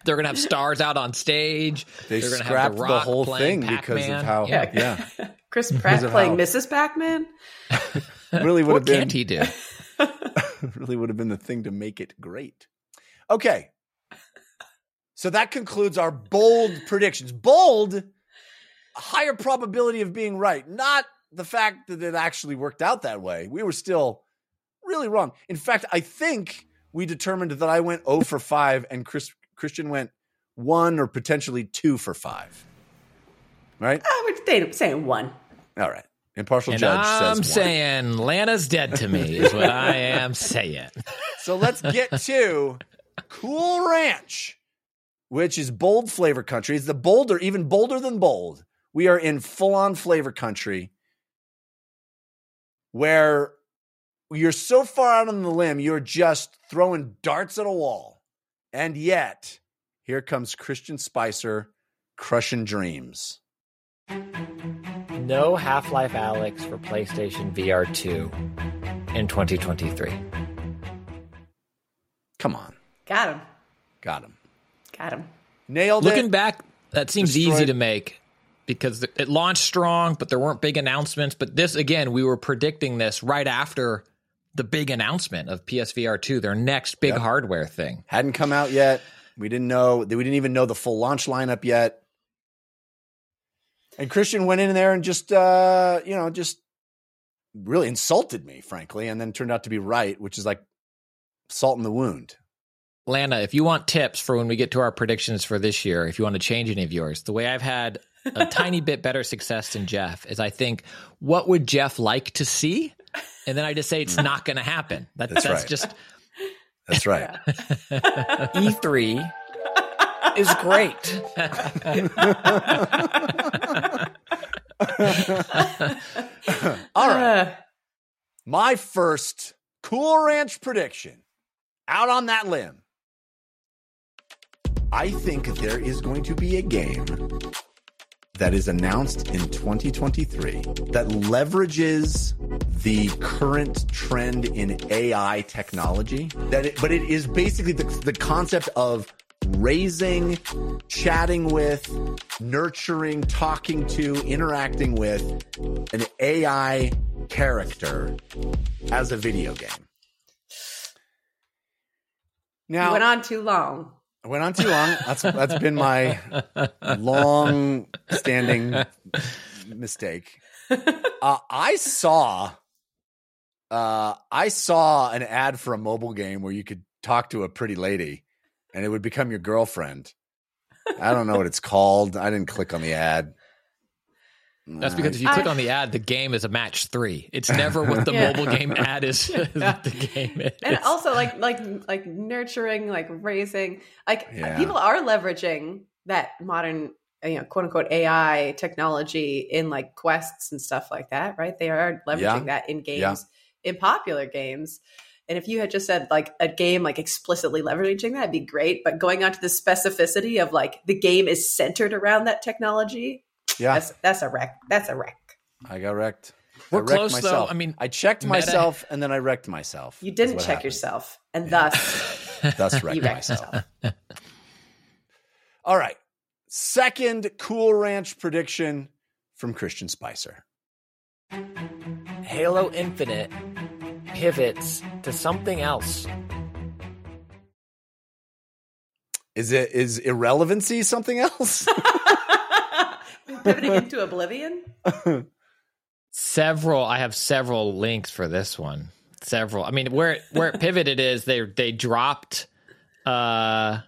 They're going to have stars out on stage. they They're gonna scrapped have the, the, whole thing because Pac-Man. of how Yeah. yeah, Chris Pratt playing how- Mrs. Pac-Man? really would What have been can't he do? really would have been the thing to make it great. Okay. So that concludes our bold predictions. Bold, higher probability of being right, not the fact that it actually worked out that way. We were still really wrong. In fact, I think we determined that I went 0 for 5 and Chris, Christian went 1 or potentially 2 for 5. Right? I would say, saying one. All right. Impartial And judge I'm says one. saying Lana's dead to me is what I am saying. So let's get to Cool Ranch, which is bold flavor country. It's the bolder, even bolder than bold. We are in full on flavor country where you're so far out on the limb, you're just throwing darts at a wall. And yet, here comes Christian Spicer crushing dreams. No Half Life Alyx for PlayStation VR 2 in 2023. Come on. Got him. Got him. Got him. Nailed Looking it. back, that seems Destroyed. easy to make because it launched strong, but there weren't big announcements. But this, again, we were predicting this right after the big announcement of PSVR 2, their next big Yep. hardware thing. Hadn't come out yet. We didn't know. We didn't even know the full launch lineup yet. And Christian went in there and just, uh, you know, just really insulted me, frankly, and then turned out to be right, which is like salt in the wound. Lana, if you want tips for when we get to our predictions for this year, if you want to change any of yours, the way I've had a tiny bit better success than Jeff is I think, what would Jeff like to see? And then I just say it's not going to happen. That, That's that's right. just That's right. E3 is great. All right. Uh, My first Cool Ranch prediction out on that limb. I think there is going to be a game that is announced in 2023 that leverages the current trend in AI technology. That it, but it is basically the, the concept of raising, chatting with, nurturing, talking to, interacting with an AI character as a video game. Now, you went on too long. I went on too long. That's that's been my long standing mistake. Uh, I saw uh, I saw an ad for a mobile game where you could talk to a pretty lady and it would become your girlfriend. I don't know what it's called. I didn't click on the ad. That's because if you click on the ad, the game is a match three. It's never what the Yeah. mobile game ad is. what the game is. and also like like like nurturing like raising like Yeah. people are leveraging that modern you know quote unquote ai technology in like quests and stuff like that right they are leveraging Yeah. that in games Yeah. in popular games and if you had just said like a game like explicitly leveraging that, it'd be great. But going on to the specificity of like the game is centered around that technology, Yeah, that's that's a wreck. That's a wreck. I got wrecked. We're I wrecked close, though. I mean, I checked meta- myself and then I wrecked myself. You didn't check happened. yourself, and thus Thus you wrecked wrecked myself. yourself. All right. Second Cool Ranch prediction from Christian Spicer. Halo Infinite pivots to something else. Is it is irrelevancy something else? Pivoting into oblivion. Several. I have several links for this one. Several. I mean, where where it pivoted is they they dropped. Uh,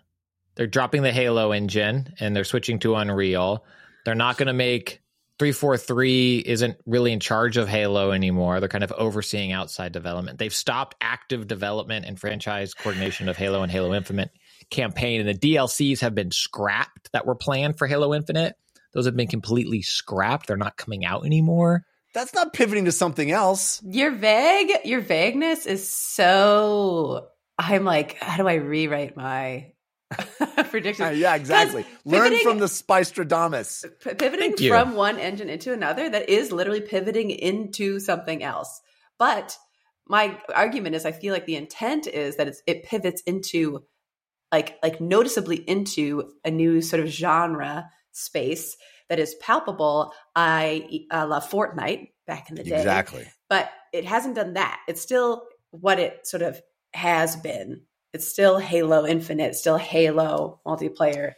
they're dropping the Halo engine and they're switching to Unreal. They're not going to make 343 isn't really in charge of Halo anymore. They're kind of overseeing outside development. They've stopped active development and franchise coordination of Halo and Halo Infinite campaign, and the DLCs have been scrapped that were planned for Halo Infinite. Those have been completely scrapped. They're not coming out anymore. That's not pivoting to something else. Your vague, your vagueness is so. I'm like, how do I rewrite my predictions? Uh, yeah, exactly. Learn pivoting- from the Spistradamus. P- pivoting Thank you. from one engine into another that is literally pivoting into something else but my argument is i feel like the intent is that it's, it pivots into like like noticeably into a new sort of genre space that is palpable i uh, love fortnite back in the day Exactly. but it hasn't done that. It's still what it sort of has been. It's still Halo Infinite, still Halo multiplayer,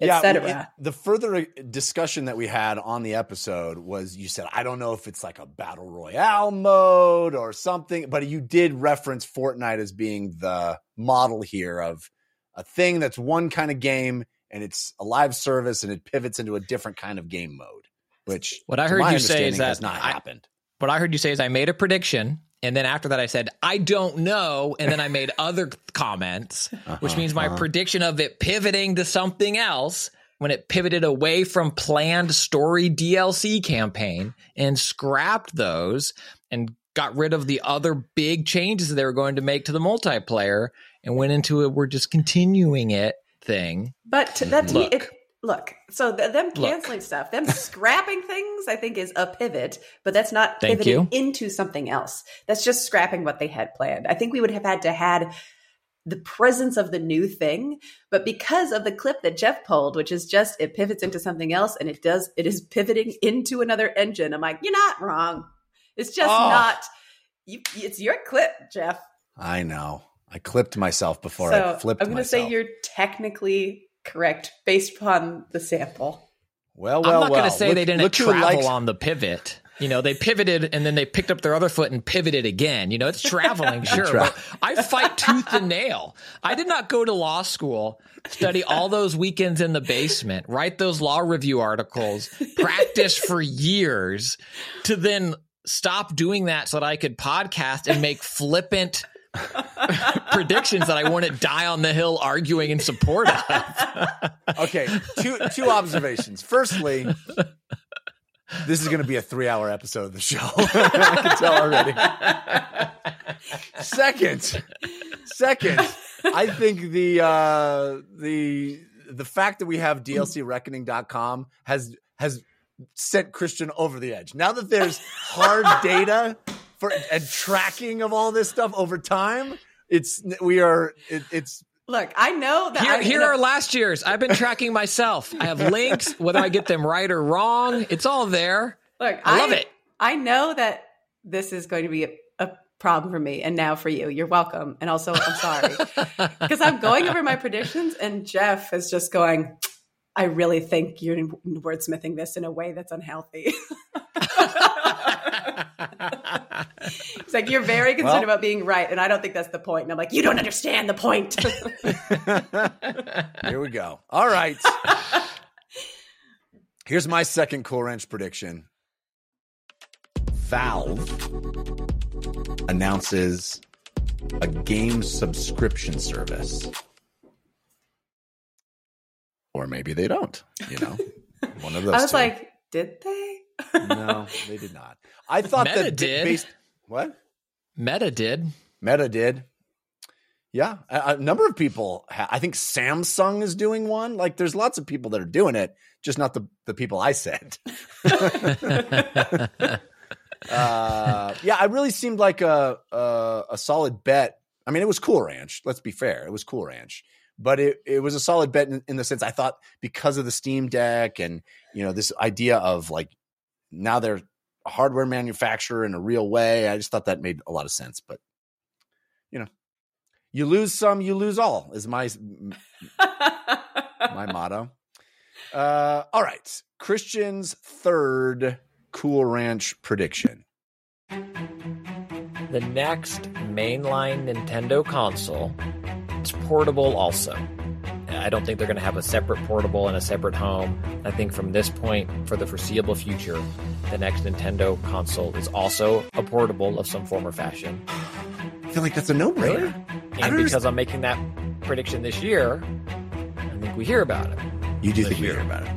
etc. the further uh, discussion that we had on the episode was you said, I don't know if it's like a battle royale mode or something, but you did reference Fortnite as being the model here of a thing that's one kind of game and it's a live service and it pivots into a different kind of game mode, which What I heard you say is that has not I- happened. What I heard you say is I made a prediction, and then after that I said I don't know, and then I made other comments, which uh-huh, means my uh-huh. prediction of it pivoting to something else when it pivoted away from planned story DLC campaign and scrapped those and got rid of the other big changes they were going to make to the multiplayer and went into it. we're just continuing it thing. But to, that to me, Look. it, Look, so the, them canceling stuff, them scrapping things, I think is a pivot, but that's not Thank pivoting you. into something else. That's just scrapping what they had planned. I think we would have had to had the presence of the new thing, but because of the clip that Jeff pulled, which is just it pivots into something else and it does it is pivoting into another engine. I'm like, you're not wrong. It's just Oh. not. You, it's your clip, Jeff. I know. I clipped myself before so I flipped I'm going to say you're technically correct based upon the sample. well, well, I'm not well. going to say Look- they didn't travel likes- on the pivot. You know, they pivoted and then they picked up their other foot and pivoted again. You know, it's traveling, sure. Tra- but I fight tooth and nail. I did not go to law school, study all those weekends in the basement, write those law review articles, practice for years to then stop doing that so that I could podcast and make flippant predictions that I want to die on the hill arguing in support of. Okay, two two observations. Firstly, this is going to be a three hour episode of the show. I can tell already. Second, second, I think the uh, the the fact that we have DLCReckoning.com has has sent Christian over the edge. Now that there's hard data for and tracking of all this stuff over time, it's we are it, it's Look, I know that Here, I, here are last year's. I've been tracking myself. I have links, whether I get them right or wrong. It's all there. Look, I love it. I know that this is going to be a, a problem for me, and now for you. You're welcome, and also I'm sorry because I'm going over my predictions, and Jeff is just going. I really think you're wordsmithing this in a way that's unhealthy. It's like you're very concerned Well- about being right, and I don't think that's the point. And I'm like, you don't understand the point. Here we go. All right. Here's my second Cool Ranch prediction. Valve announces a game subscription service. Or maybe they don't, you know. One of those. I was two. like, did they? no, they did not. I thought Meta that did. based what? Meta did. Meta did. Yeah, a, a number of people. Ha- I think Samsung is doing one. Like, there's lots of people that are doing it, just not the the people I said. uh, yeah, I really seemed like a, a a solid bet. I mean, it was Cool Ranch. Let's be fair, it was Cool Ranch, but it it was a solid bet in, in the sense I thought because of the Steam Deck and you know this idea of like now they're a hardware manufacturer in a real way. I just thought that made a lot of sense, but you know, you lose some, you lose all is my my motto. Uh, all right, Christian's third Cool Ranch prediction. The next mainline Nintendo console is portable also. I don't think they're going to have a separate portable and a separate home. I think from this point, for the foreseeable future, the next Nintendo console is also a portable of some form or fashion. I feel like that's a no-brainer. I And don't because I'm making that prediction this year, I think we hear about it. You do This think we hear about it?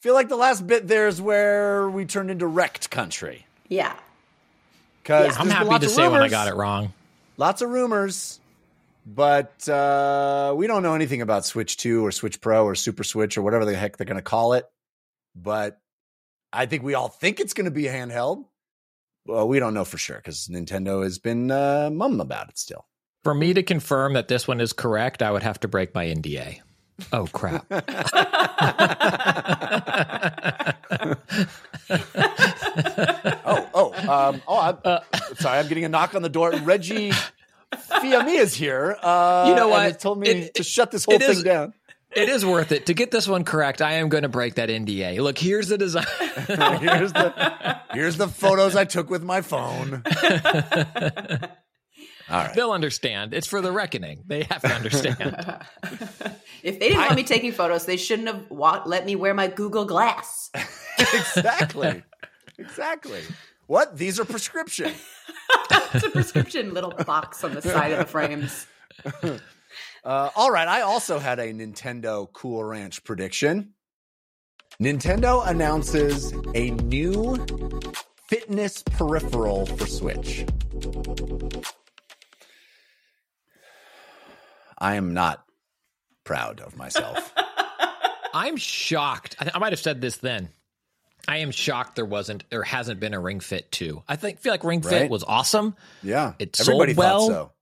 Feel like the last bit there is where we turned into wrecked country. yeah. Because I'm happy to say when I got it wrong. Lots of rumors, but uh, we don't know anything about Switch 2 or Switch Pro or Super Switch or whatever the heck they're going to call it. But I think we all think it's going to be handheld. Well, we don't know for sure because Nintendo has been uh, mum about it still. For me to confirm that this one is correct, I would have to break my NDA. Oh crap. Oh, oh, um, oh! I'm, sorry, I'm getting a knock on the door. Reggie Fils-Aimé is here. Uh, You know what? has told me It- to shut this whole thing is- down. It is worth it. To get this one correct, I am going to break that NDA. Look, here's the design. here's the here's the photos I took with my phone. All right. They'll understand. It's for the reckoning. They have to understand. If they didn't want me taking photos, they shouldn't have wa- let me wear my Google Glass. exactly. Exactly. What? These are prescription. It's a prescription little box on the side of the frames. Uh, all right. I also had a Nintendo Cool Ranch prediction. Nintendo announces a new fitness peripheral for Switch. I am not proud of myself. I'm shocked. I, I might have said this then. I am shocked there wasn't there hasn't been a Ring Fit 2. I think feel like Ring Fit Right. was awesome. Yeah, It everybody sold well. thought so.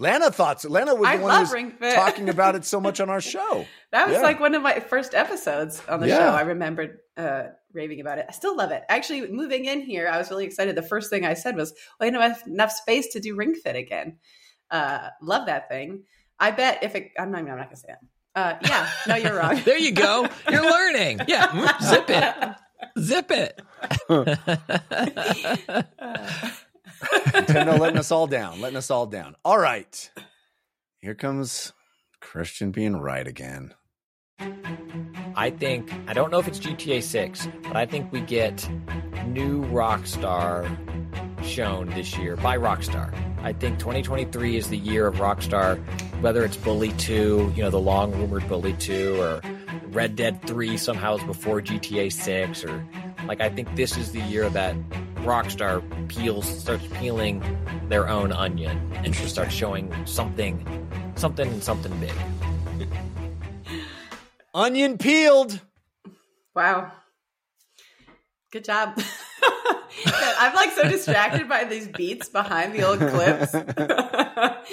Lana thought so. Lana was I the one who was talking about it so much on our show. That was Yeah. like one of my first episodes on the Yeah. show. I remembered uh, raving about it. I still love it. Actually, moving in here, I was really excited. The first thing I said was, "Well, you know, I have enough space to do Ring Fit again." Uh, love that thing. I bet if it, I'm not, I'm not going to say it. Uh, yeah, no, you're wrong. There you go. You're learning. Yeah, zip it. Zip it. Nintendo letting us all down, letting us all down. All right. Here comes Christian being right again. I think I don't know if it's GTA 6, but I think we get new Rockstar shown this year by Rockstar. I think 2023 is the year of Rockstar, whether it's Bully 2, you know, the long rumored Bully 2, or Red Dead 3 somehow is before GTA 6, or like I think this is the year that Rockstar peels starts peeling their own onion and just starts showing something, something, something big. Onion peeled. Wow. Good job. I'm like so distracted by these beats behind the old clips.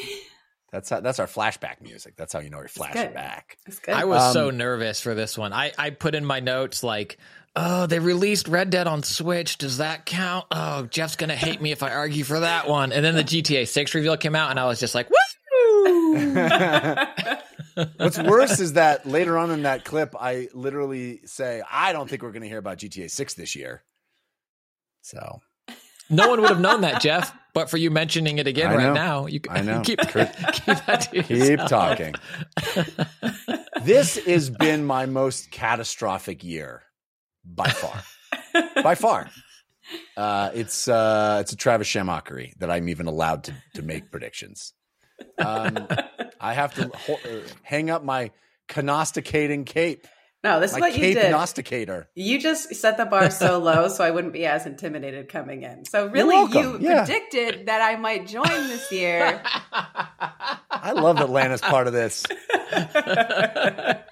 That's how, that's our flashback music. That's how you know you're flashing back. I was Um, so nervous for this one. I, I put in my notes like, oh, they released Red Dead on Switch. Does that count? Oh, Jeff's gonna hate me if I argue for that one. And then the GTA 6 reveal came out, and I was just like, woo! What's worse is that later on in that clip, I literally say, I don't think we're going to hear about GTA 6 this year. So No one would have known that, Jeff, but for you mentioning it again I right know. now, you I know. keep keep keep talking. this has been my most catastrophic year by far. by far. Uh, it's uh, it's a Travis Shamockery that I'm even allowed to to make predictions. Um, I have to ho- uh, hang up my canosticating cape, no, this is what you did. nosticator. You just set the bar so low so I wouldn't be as intimidated coming in. So really you. Yeah. predicted that I might join this year. I love that Lana's part of this.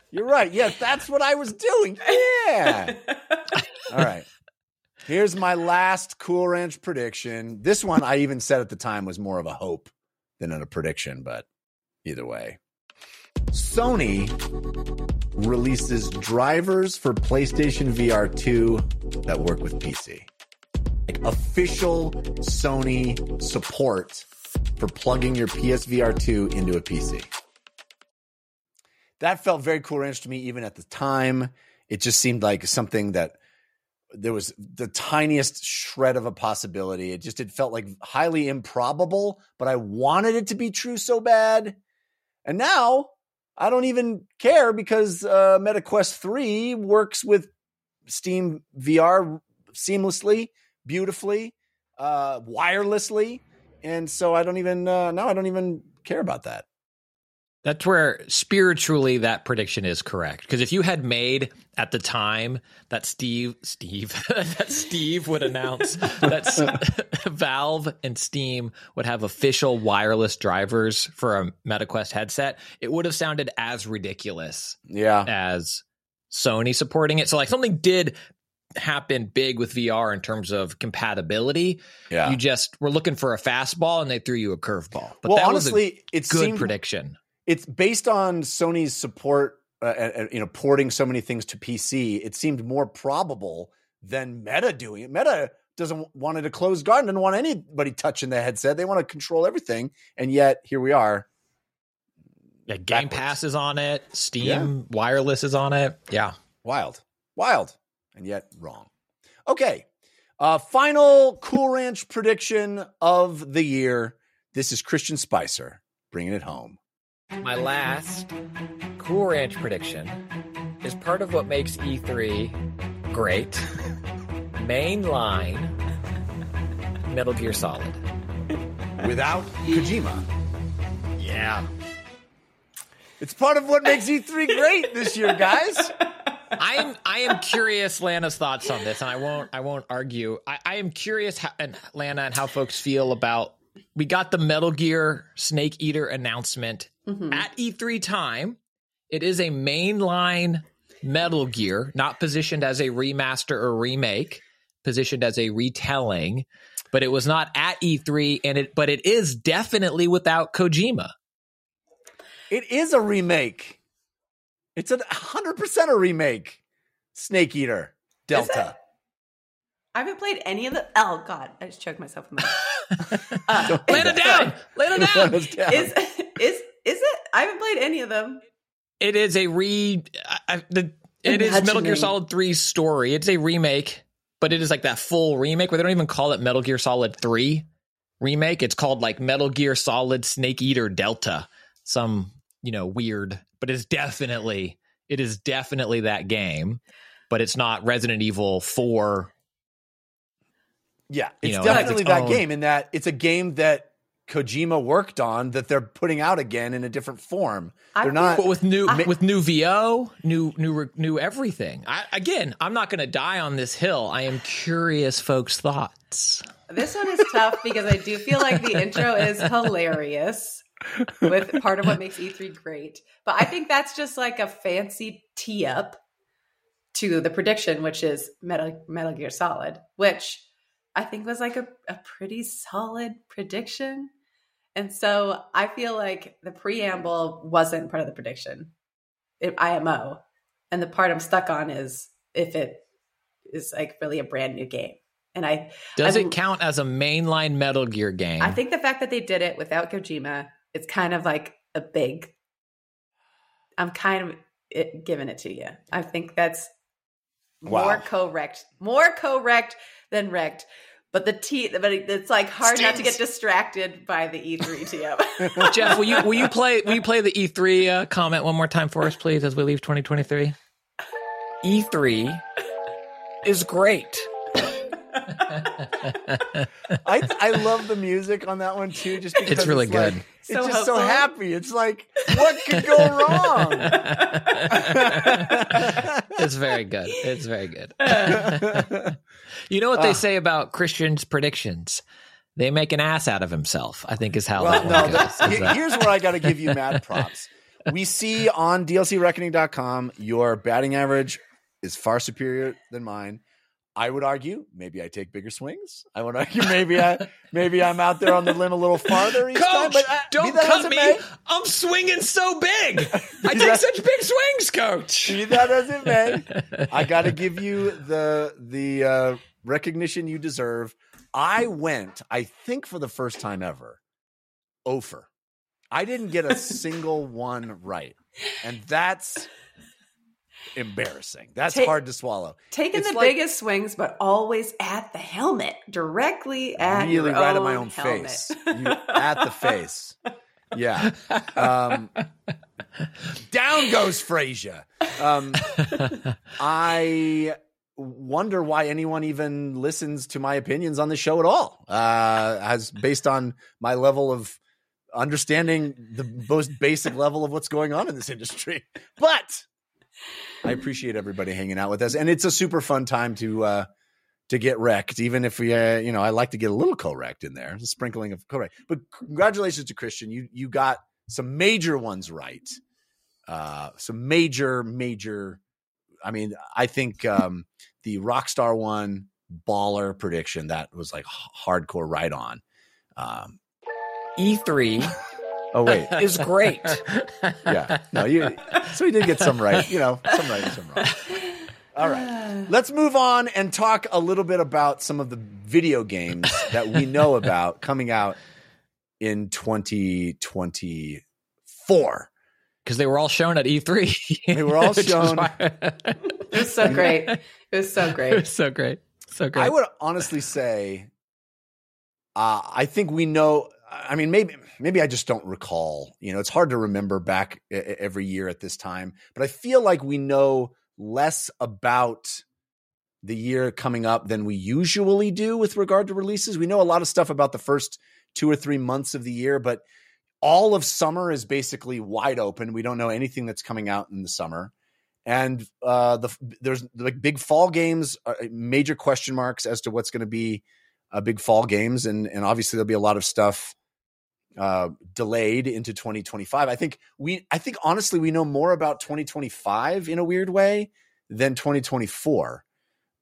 You're right. Yes, that's what I was doing. Yeah. All right. Here's my last Cool Ranch prediction. This one I even said at the time was more of a hope than a prediction, but either way. Sony releases drivers for PlayStation VR 2 that work with PC. Like official Sony support for plugging your PSVR 2 into a PC. That felt very cool ranch to me even at the time. It just seemed like something that there was the tiniest shred of a possibility. It just it felt like highly improbable, but I wanted it to be true so bad. And now I don't even care because uh, MetaQuest 3 works with Steam VR seamlessly, beautifully, uh, wirelessly. And so I don't even, uh, now I don't even care about that. That's where spiritually that prediction is correct. Because if you had made at the time that Steve, Steve, that Steve would announce that Valve and Steam would have official wireless drivers for a MetaQuest headset, it would have sounded as ridiculous Yeah. as Sony supporting it. So like something did happen big with VR in terms of compatibility. Yeah. You just were looking for a fastball and they threw you a curveball. But well, that honestly, it was a good seemed prediction. It's based on Sony's support, uh, uh, you know, porting so many things to PC. It seemed more probable than Meta doing it. Meta doesn't want it a closed garden, doesn't want anybody touching the headset. They want to control everything, and yet here we are. Yeah, Game backwards. Pass is on it. Steam Wireless is on it. Yeah. Wild, wild, and yet wrong. Okay, uh, final Cool Ranch prediction of the year. This is Christian Spicer bringing it home. My last Cool Ranch prediction is part of what makes E3 great. Mainline Metal Gear Solid. Without Kojima. Yeah. It's part of what makes E3 great this year, guys. I'm I am curious Lana's thoughts on this, and I won't I won't argue. I, I am curious how, and Lana and how folks feel about we got the Metal Gear Snake Eater announcement Mhm. at E3 time, it is a mainline Metal Gear, not positioned as a remaster or remake, positioned as a retelling, but it was not at E3 and it but it is definitely without Kojima. It is a remake. It's a hundred percent a remake. Snake Eater Delta. I haven't played any of the. Oh God, I just choked myself in my. Uh, Lay it down. Lay it down. Let us down. is is is it? I haven't played any of them. It is a re. I, I- the it is Metal Gear Solid 3 story. It's a remake, but it is like that full remake where they don't even call it Metal Gear Solid 3 remake. It's called like Metal Gear Solid Snake Eater Delta. Some, you know, weird, but it's definitely it is definitely that game, but it's not Resident Evil 4. Yeah, You it's know, it definitely its that own- game in that it's a game that Kojima worked on that they're putting out again in a different form. I They're not. But with new I- with new VO, new new new everything. I, again, I'm not going to die on this hill. I am curious folks' thoughts. This one is tough because I do feel like the intro is hilarious with part of what makes E3 great. But I think that's just like a fancy tee up to the prediction, which is Metal, Metal Gear Solid, which I think was like a, a pretty solid prediction. And so I feel like the preamble wasn't part of the prediction, it, IMO. And the part I'm stuck on is if it is like really a brand new game. And I Does I'm- it count as a mainline Metal Gear game? I think the fact that they did it without Kojima, it's kind of like a big. I'm kind of it, giving it to you. I think that's Wow. more correct, more correct than wrecked. But the T, but it's like hard not to get distracted by the E3 TM. Jeff, will you will you play will you play the E3 uh, comment one more time for us, please, as we leave 2023? E3 is great. I I love the music on that one too. Just because It's really good. like- So it's just so happy. It's like what could go wrong? it's very good. It's very good. you know what they ah. say about Christian's predictions? They make an ass out of himself. I think is how Well, that no, one goes. that- Is he- that- here's where I got to give you mad props. We see on DLCReckoning.com your batting average is far superior than mine. I would argue maybe I take bigger swings. I would argue maybe I maybe I'm out there on the limb a little farther each time. But uh, be don't cut me. may, I'm swinging so big. I take such big swings, coach. Be that as it may, I got to give you the the uh, recognition you deserve. I went, I think, for the first time ever, Ofer. I didn't get a single one right, and that's embarrassing. That's Take- hard to swallow. Taking It's the like- biggest swings, but always at the helmet, directly at really your right at my own helmet. face, you, at the face. Yeah. Um, down goes Frazier. Um, I wonder why anyone even listens to my opinions on the show at all. Uh, as based on my level of understanding the most basic level of what's going on in this industry. But I appreciate everybody hanging out with us, and it's a super fun time to uh, to get wrecked. Even if we, uh, you know, I like to get a little co-wrecked in there, a sprinkling of correct. But congratulations to Christian, you you got some major ones right. Uh, some major, major. I mean, I think um, the Rockstar one baller prediction that was like hardcore right on. Um, E3 oh wait, is great. yeah, no, you. So he did get some right, you know, some right and some wrong. All right, let's move on and talk a little bit about some of the video games that we know about coming out in 2024. Because they were all shown at E3. They were all shown. It was so great. It was so great. it great. was so great. So great. I would honestly say, uh, I think we know. I mean, maybe maybe I just don't recall. You know, it's hard to remember back every year at this time, but I feel like we know less about the year coming up than we usually do with regard to releases. We know a lot of stuff about the first two or three months of the year, but all of summer is basically wide open. We don't know anything that's coming out in the summer. And uh, the there's like big fall games, uh, major question marks as to what's going to be uh, big fall games, and and obviously there'll be a lot of stuff uh, delayed into 2025. I think we, I think honestly, we know more about 2025 in a weird way than 2024,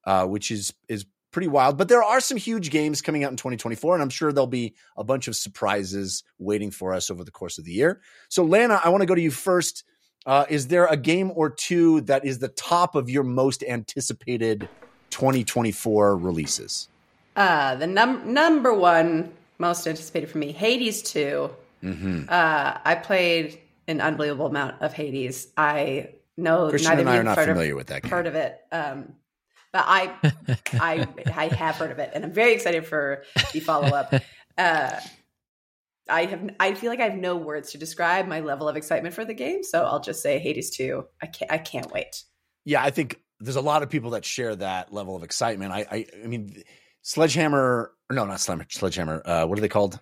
uh, which is is pretty wild. But there are some huge games coming out in 2024, and I'm sure there'll be a bunch of surprises waiting for us over the course of the year. So, Lana, I want to go to you first. Uh, is there a game or two that is the top of your most anticipated 2024 releases? Uh, the num- number one most anticipated for me, Hades 2. Mm-hmm. Uh, I played an unbelievable amount of Hades. I know Christian neither and of I you are not heard familiar of, with that game. Heard of it, um, but I, I, I have heard of it, and I'm very excited for the follow up. Uh, I have, I feel like I have no words to describe my level of excitement for the game, so I'll just say Hades 2. I can't, I can't wait. Yeah, I think there's a lot of people that share that level of excitement. I, I, I mean, Sledgehammer, or no, not Sledgehammer. Sledgehammer. Uh, what are they called?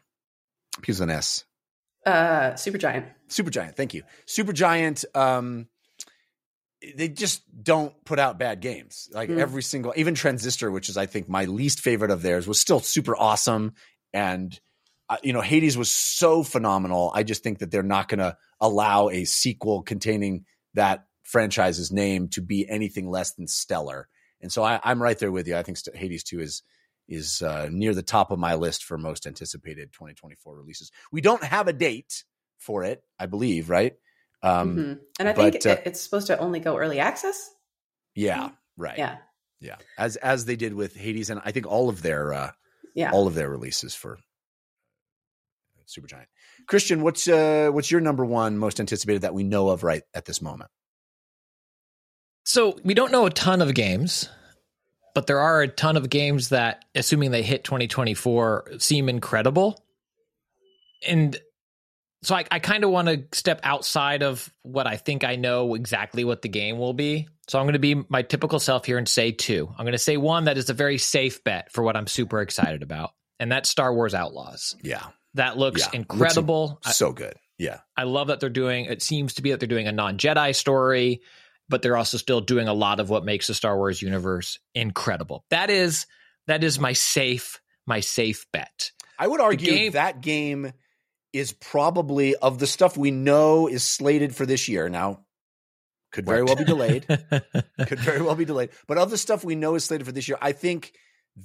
With an S. Uh, Supergiant. Supergiant. Thank you. Supergiant. Um, they just don't put out bad games. Like Mm. every single, even Transistor, which is I think my least favorite of theirs, was still super awesome. And uh, you know, Hades was so phenomenal. I just think that they're not going to allow a sequel containing that franchise's name to be anything less than stellar. And so I, I'm right there with you. I think Hades Two is is uh, near the top of my list for most anticipated 2024 releases. We don't have a date for it, I believe, right? Um, Mhm. And I think but, uh, it, it's supposed to only go early access. Yeah, right. Yeah, yeah. As as they did with Hades, and I think all of their uh, yeah. all of their releases for Supergiant. Christian, what's uh, what's your number one most anticipated that we know of right at this moment? So we don't know a ton of games, but there are a ton of games that, assuming they hit 2024, seem incredible. And so I, I kind of want to step outside of what I think I know exactly what the game will be. So I'm going to be my typical self here and say two. I'm going to say one that is a very safe bet for what I'm super excited about, and that's Star Wars Outlaws. Yeah, That looks Yeah, incredible. I- so good. Yeah, I love that they're doing. It seems to be that they're doing a non Jedi story, but they're also still doing a lot of what makes the Star Wars universe incredible. That is that is my safe my safe bet. I would argue game- that game is probably of the stuff we know is slated for this year. Now, could very well be delayed. could very well be delayed. But of the stuff we know is slated for this year, I think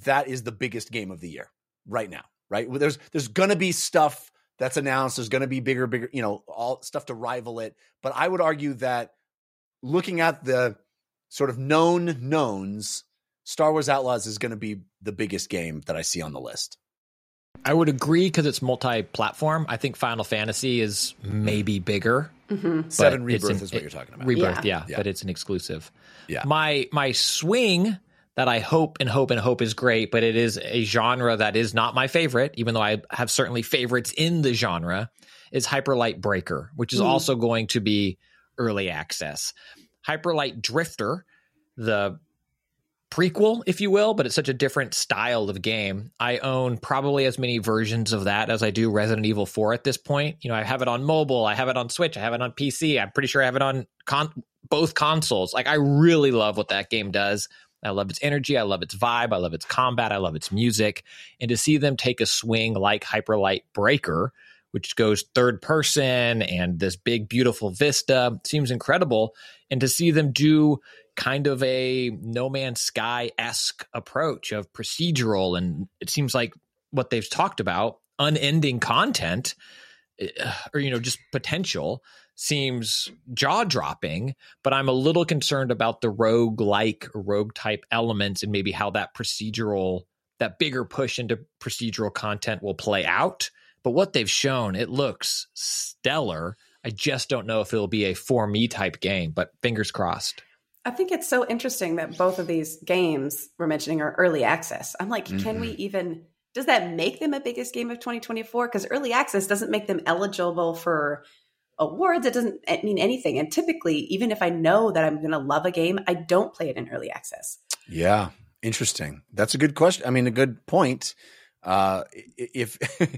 that is the biggest game of the year right now. Right? There's there's gonna be stuff that's announced. There's gonna be bigger, bigger, you know, all stuff to rival it. But I would argue that looking at the sort of known knowns, Star Wars Outlaws is gonna be the biggest game that I see on the list. I would agree because it's multi-platform. I think Final Fantasy is maybe bigger. hmm Seven but Rebirth an- is what you're talking about. Rebirth, Yeah. yeah, Yeah. but it's an exclusive. Yeah. My my swing that I hope and hope and hope is great, but it is a genre that is not my favorite, even though I have certainly favorites in the genre, is Hyperlight Breaker, which is Mm. also going to be early access. Hyperlight Drifter, the prequel, if you will, but it's such a different style of game. I own probably as many versions of that as I do Resident Evil 4 at this point. You know, I have it on mobile, I have it on Switch, I have it on PC. I'm pretty sure I have it on con- both consoles. Like I really love what that game does. I love its energy, I love its vibe, I love its combat, I love its music. And to see them take a swing like Hyperlight Breaker, which goes third person and this big beautiful vista. Seems incredible. And to see them do kind of a no man's sky esque approach of procedural and it seems like what they've talked about unending content eh, or you know just potential seems jaw dropping but i'm a little concerned about the rogue like rogue type elements and maybe how that procedural that bigger push into procedural content will play out but what they've shown it looks stellar i just don't know if it'll be a for me type game but fingers crossed I think it's so interesting that both of these games we're mentioning are early access. I'm like, can we mm-hmm. even? Does that make them a biggest game of 2024? Because early access doesn't make them eligible for awards. It doesn't mean anything. And typically, even if I know that I'm going to love a game, I don't play it in early access. Yeah, interesting. That's a good question. I mean, a good point. Uh, if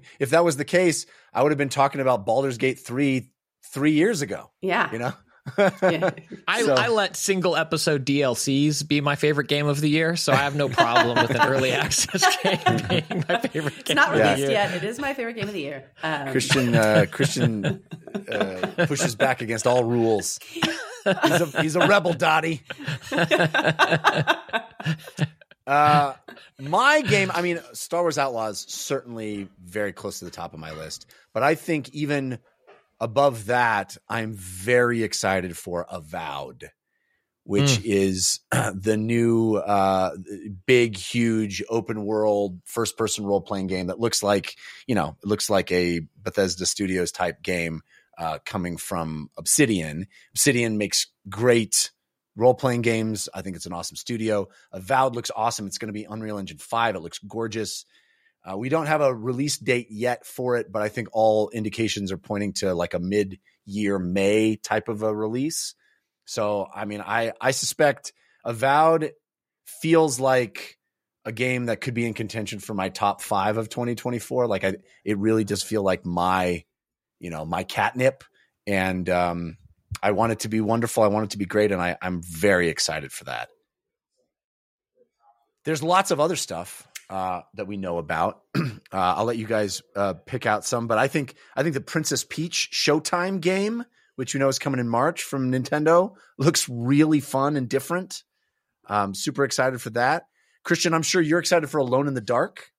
if that was the case, I would have been talking about Baldur's Gate three three years ago. Yeah, You know, Yeah. I, So- I let single episode DLCs be my favorite game of the year, so I have no problem with an early access game being my favorite It's game. not of the released year. yet. It is my favorite game of the year. Um, Christian uh, Christian uh, pushes back against all rules. He's a, he's a rebel, Dottie. Uh, my game, I mean, Star Wars Outlaws certainly very close to the top of my list, but I think even above that, I'm very excited for Avowed, which is the new uh, big, huge open world first person role playing game that looks like, you know, it looks like a Bethesda Studios type game uh, coming from Obsidian. Obsidian makes great role playing games. I think it's an awesome studio. Avowed looks awesome. It's going to be Unreal Engine 5. It looks gorgeous. Uh, we don't have a release date yet for it, but I think all indications are pointing to like a mid year May type of a release. So, I mean, I, I suspect Avowed feels like a game that could be in contention for my top five of 2024. Like, I, it really does feel like my, you know, my catnip. And, um, I want it to be wonderful. I want it to be great, and I, I'm very excited for that. There's lots of other stuff uh, that we know about. uh, I'll let you guys uh, pick out some, but I think I think the Princess Peach Showtime game, which you know is coming in March from Nintendo, looks really fun and different. Um, super excited for that. Christian, I'm sure you're excited for Alone in the Dark.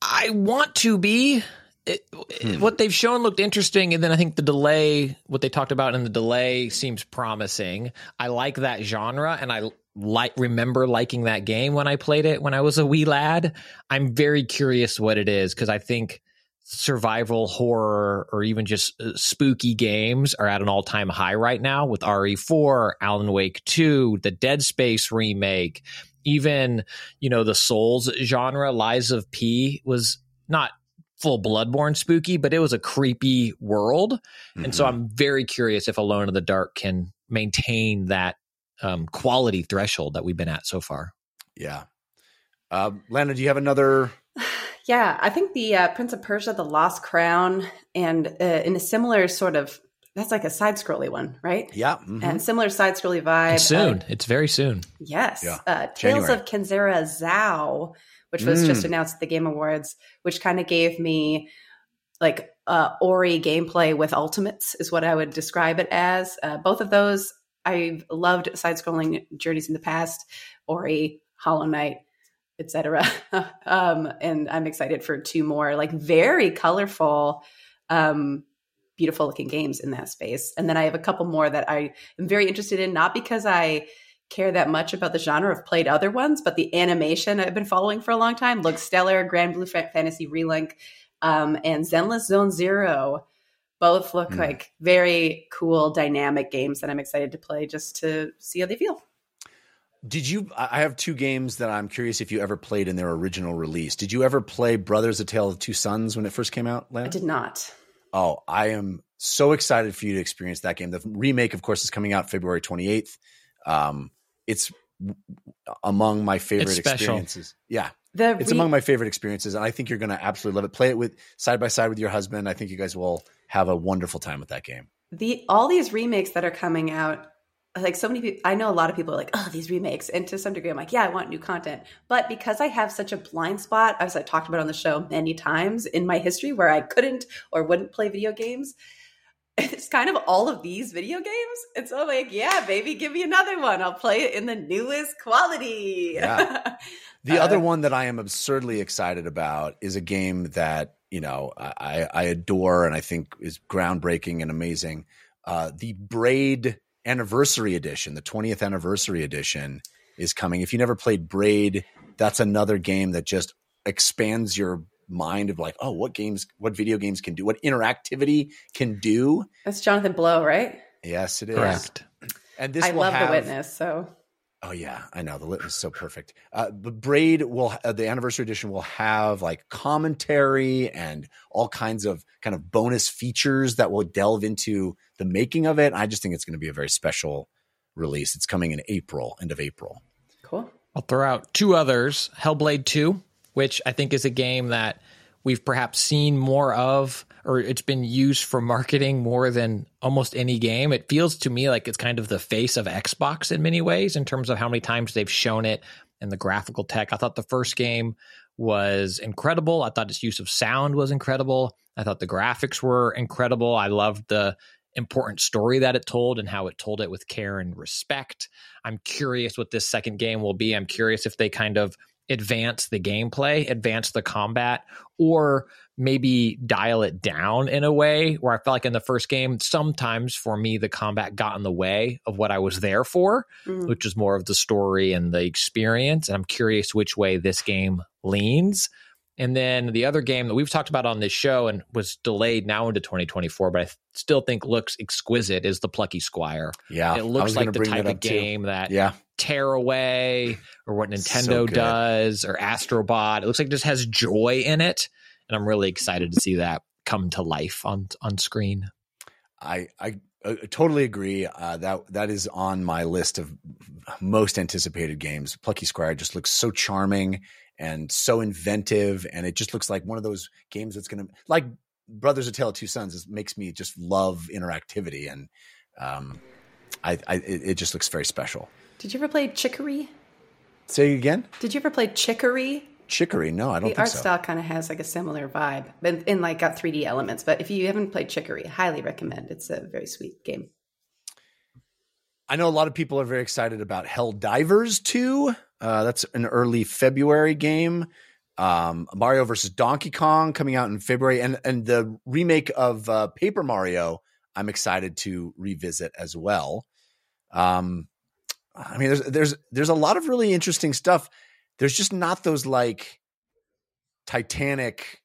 I want to be. It, Hmm. What they've shown looked interesting, and then I think the delay, what they talked about in the delay, seems promising. I like that genre, and I like remember liking that game when I played it when I was a wee lad. I'm very curious what it is because I think survival horror or even just uh, spooky games are at an all-time high right now with RE4, Alan Wake 2, the Dead Space remake, even you know the Souls genre. Lies of P was not full Bloodborne spooky, but it was a creepy world, and so I'm very curious if Alone in the Dark can maintain that um, quality threshold that we've been at so far. yeah. Uh, Lana, do you have another? Yeah, I think the uh, Prince of Persia, The Lost Crown, and uh, in a similar sort of that's like a side scrolly one, right? Yeah, mhm. And similar side scrolly vibe. It's soon. Uh, it's very soon. yes. Yeah. Uh, Tales January. of Kenzera Zau, which was Mm. just announced at the Game Awards, which kind of gave me like uh, Ori gameplay with ultimates, is what I would describe it as. Uh, both of those, I've loved side scrolling journeys in the past, Ori, Hollow Knight, etc. um, and I'm excited for two more, like very colorful, um, beautiful looking games in that space. And then I have a couple more that I am very interested in, not because I care that much about the genre. I've played other ones, but the animation I've been following for a long time looks stellar. Granblue Fantasy Relink um, and Zenless Zone Zero both look Hmm. like very cool, dynamic games that I'm excited to play just to see how they feel. Did you? I I have two games that I'm curious if you ever played in their original release. Did you ever play Brothers: A Tale of Two Sons when it first came out? Lana? I did not. Oh, I am so excited for you to experience that game. The remake, of course, is coming out February 28th. Um, it's among my favorite experiences. Yeah, The it's re- among my favorite experiences, and I think you're going to absolutely love it. Play it with side by side with your husband. I think you guys will have a wonderful time with that game. the all these remakes that are coming out like so many people i know a lot of people are like oh these remakes and to some degree i'm like yeah i want new content but because i have such a blind spot as i talked about on the show many times in my history where i couldn't or wouldn't play video games it's kind of all of these video games and so i'm like yeah baby give me another one i'll play it in the newest quality Yeah. The Uh, other one that I am absurdly excited about is a game that you know I, I adore and I think is groundbreaking and amazing. Uh, the Braid Anniversary Edition, the 20th Anniversary Edition, is coming. If you never played Braid, that's another game that just expands your mind of like, oh, what games, what video games can do, what interactivity can do. that's jonathan blow right Yes, it is. Correct. And this i will love have, the witness so Oh yeah, I know the witness is so perfect. Uh, the braid will uh, the anniversary edition will have like commentary and all kinds of kind of bonus features that will delve into the making of it. I just think it's going to be a very special release. It's coming in April, end of April. cool I'll throw out two others Hellblade 2, which I think is a game that we've perhaps seen more of, or it's been used for marketing more than almost any game. It feels to me like it's kind of the face of Xbox in many ways in terms of how many times they've shown it and the graphical tech. I thought the first game was incredible. I thought its use of sound was incredible. I thought the graphics were incredible. I loved the important story that it told and how it told it with care and respect. I'm curious what this second game will be. I'm curious if they kind of advance the gameplay, advance the combat, or maybe dial it down in a way where I felt like in the first game, sometimes for me, the combat got in the way of what I was there for, mm. which is more of the story and the experience. And I'm curious which way this game leans. And then the other game that we've talked about on this show and was delayed now into 2024, but I still think looks exquisite is the Plucky Squire. Yeah. It looks like the type of game too. that yeah. Tearaway or what Nintendo so does or Astrobot. It looks like it just has joy in it. And I'm really excited to see that come to life on on screen. I I, I totally agree. Uh, that that is on my list of most anticipated games. Plucky Squire just looks so charming and so inventive, and it just looks like one of those games that's going to like Brothers: A Tale of Two Sons. It makes me just love interactivity, and um, I, I it just looks very special. Did you ever play Chicory? Say again. Did you ever play Chicory? Chicory? No, I don't. Think. The art so. style kind of has like a similar vibe, but in like got 3D elements. But if you haven't played Chicory, highly recommend. It's a very sweet game. I know a lot of people are very excited about Helldivers 2. Uh, that's an early February game. Um, Mario versus Donkey Kong coming out in February, and and the remake of uh, Paper Mario. I'm excited to revisit as well. Um, I mean, there's there's there's a lot of really interesting stuff. There's just not those like Titanic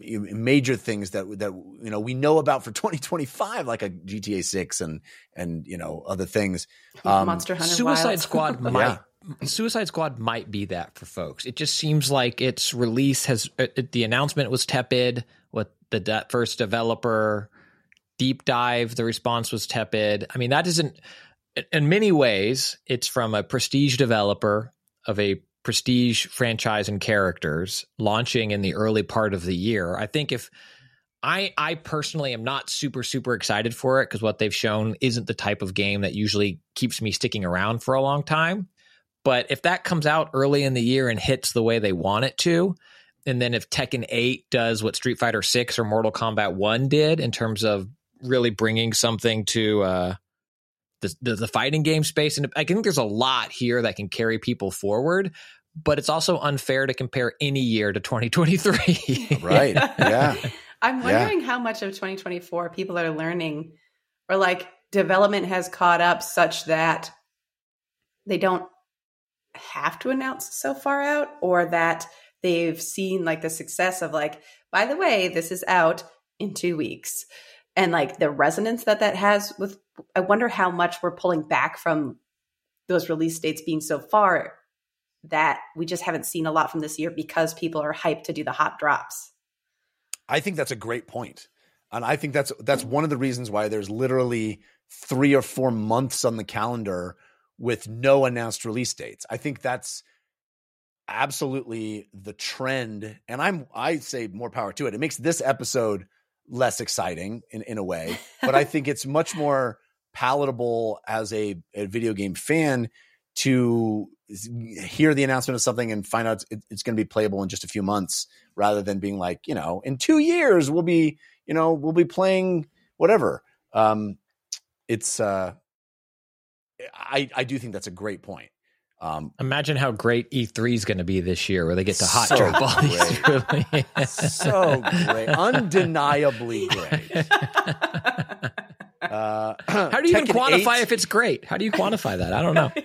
major things that that you know we know about for 2025 like a GTA 6 and and you know other things um, Monster Hunter Suicide Wild. Squad might yeah. Suicide Squad might be that for folks it just seems like its release has uh, the announcement was tepid with the de- first developer deep dive the response was tepid I mean that isn't in many ways it's from a prestige developer of a prestige franchise and characters launching in the early part of the year. I think if I I personally am not super super excited for it because what they've shown isn't the type of game that usually keeps me sticking around for a long time. But if that comes out early in the year and hits the way they want it to, and then if Tekken 8 does what Street Fighter 6 or Mortal Kombat 1 did in terms of really bringing something to uh, the, the, the fighting game space. And I think there's a lot here that can carry people forward, but it's also unfair to compare any year to 2023. right. Yeah. I'm wondering yeah. how much of 2024 people are learning or like development has caught up such that they don't have to announce so far out or that they've seen like the success of like by the way this is out in 2 weeks and like the resonance that that has with i wonder how much we're pulling back from those release dates being so far that we just haven't seen a lot from this year because people are hyped to do the hot drops. I think that's a great point. and i think that's that's one of the reasons why there's literally three or four months on the calendar with no announced release dates. I think that's absolutely the trend. And i'm i say more power to it. It makes this episode less exciting in, in a way, but I think it's much more palatable as a, a video game fan to hear the announcement of something and find out it's, it's going to be playable in just a few months rather than being like, you know, in two years we'll be, you know, we'll be playing whatever. Um, it's, uh, I, I do think that's a great point. Um, Imagine how great E3 is going to be this year, where they get to hot so drop all these really so great, undeniably great. Uh, how do you Tekken even quantify 8? if it's great? How do you quantify that? I don't know.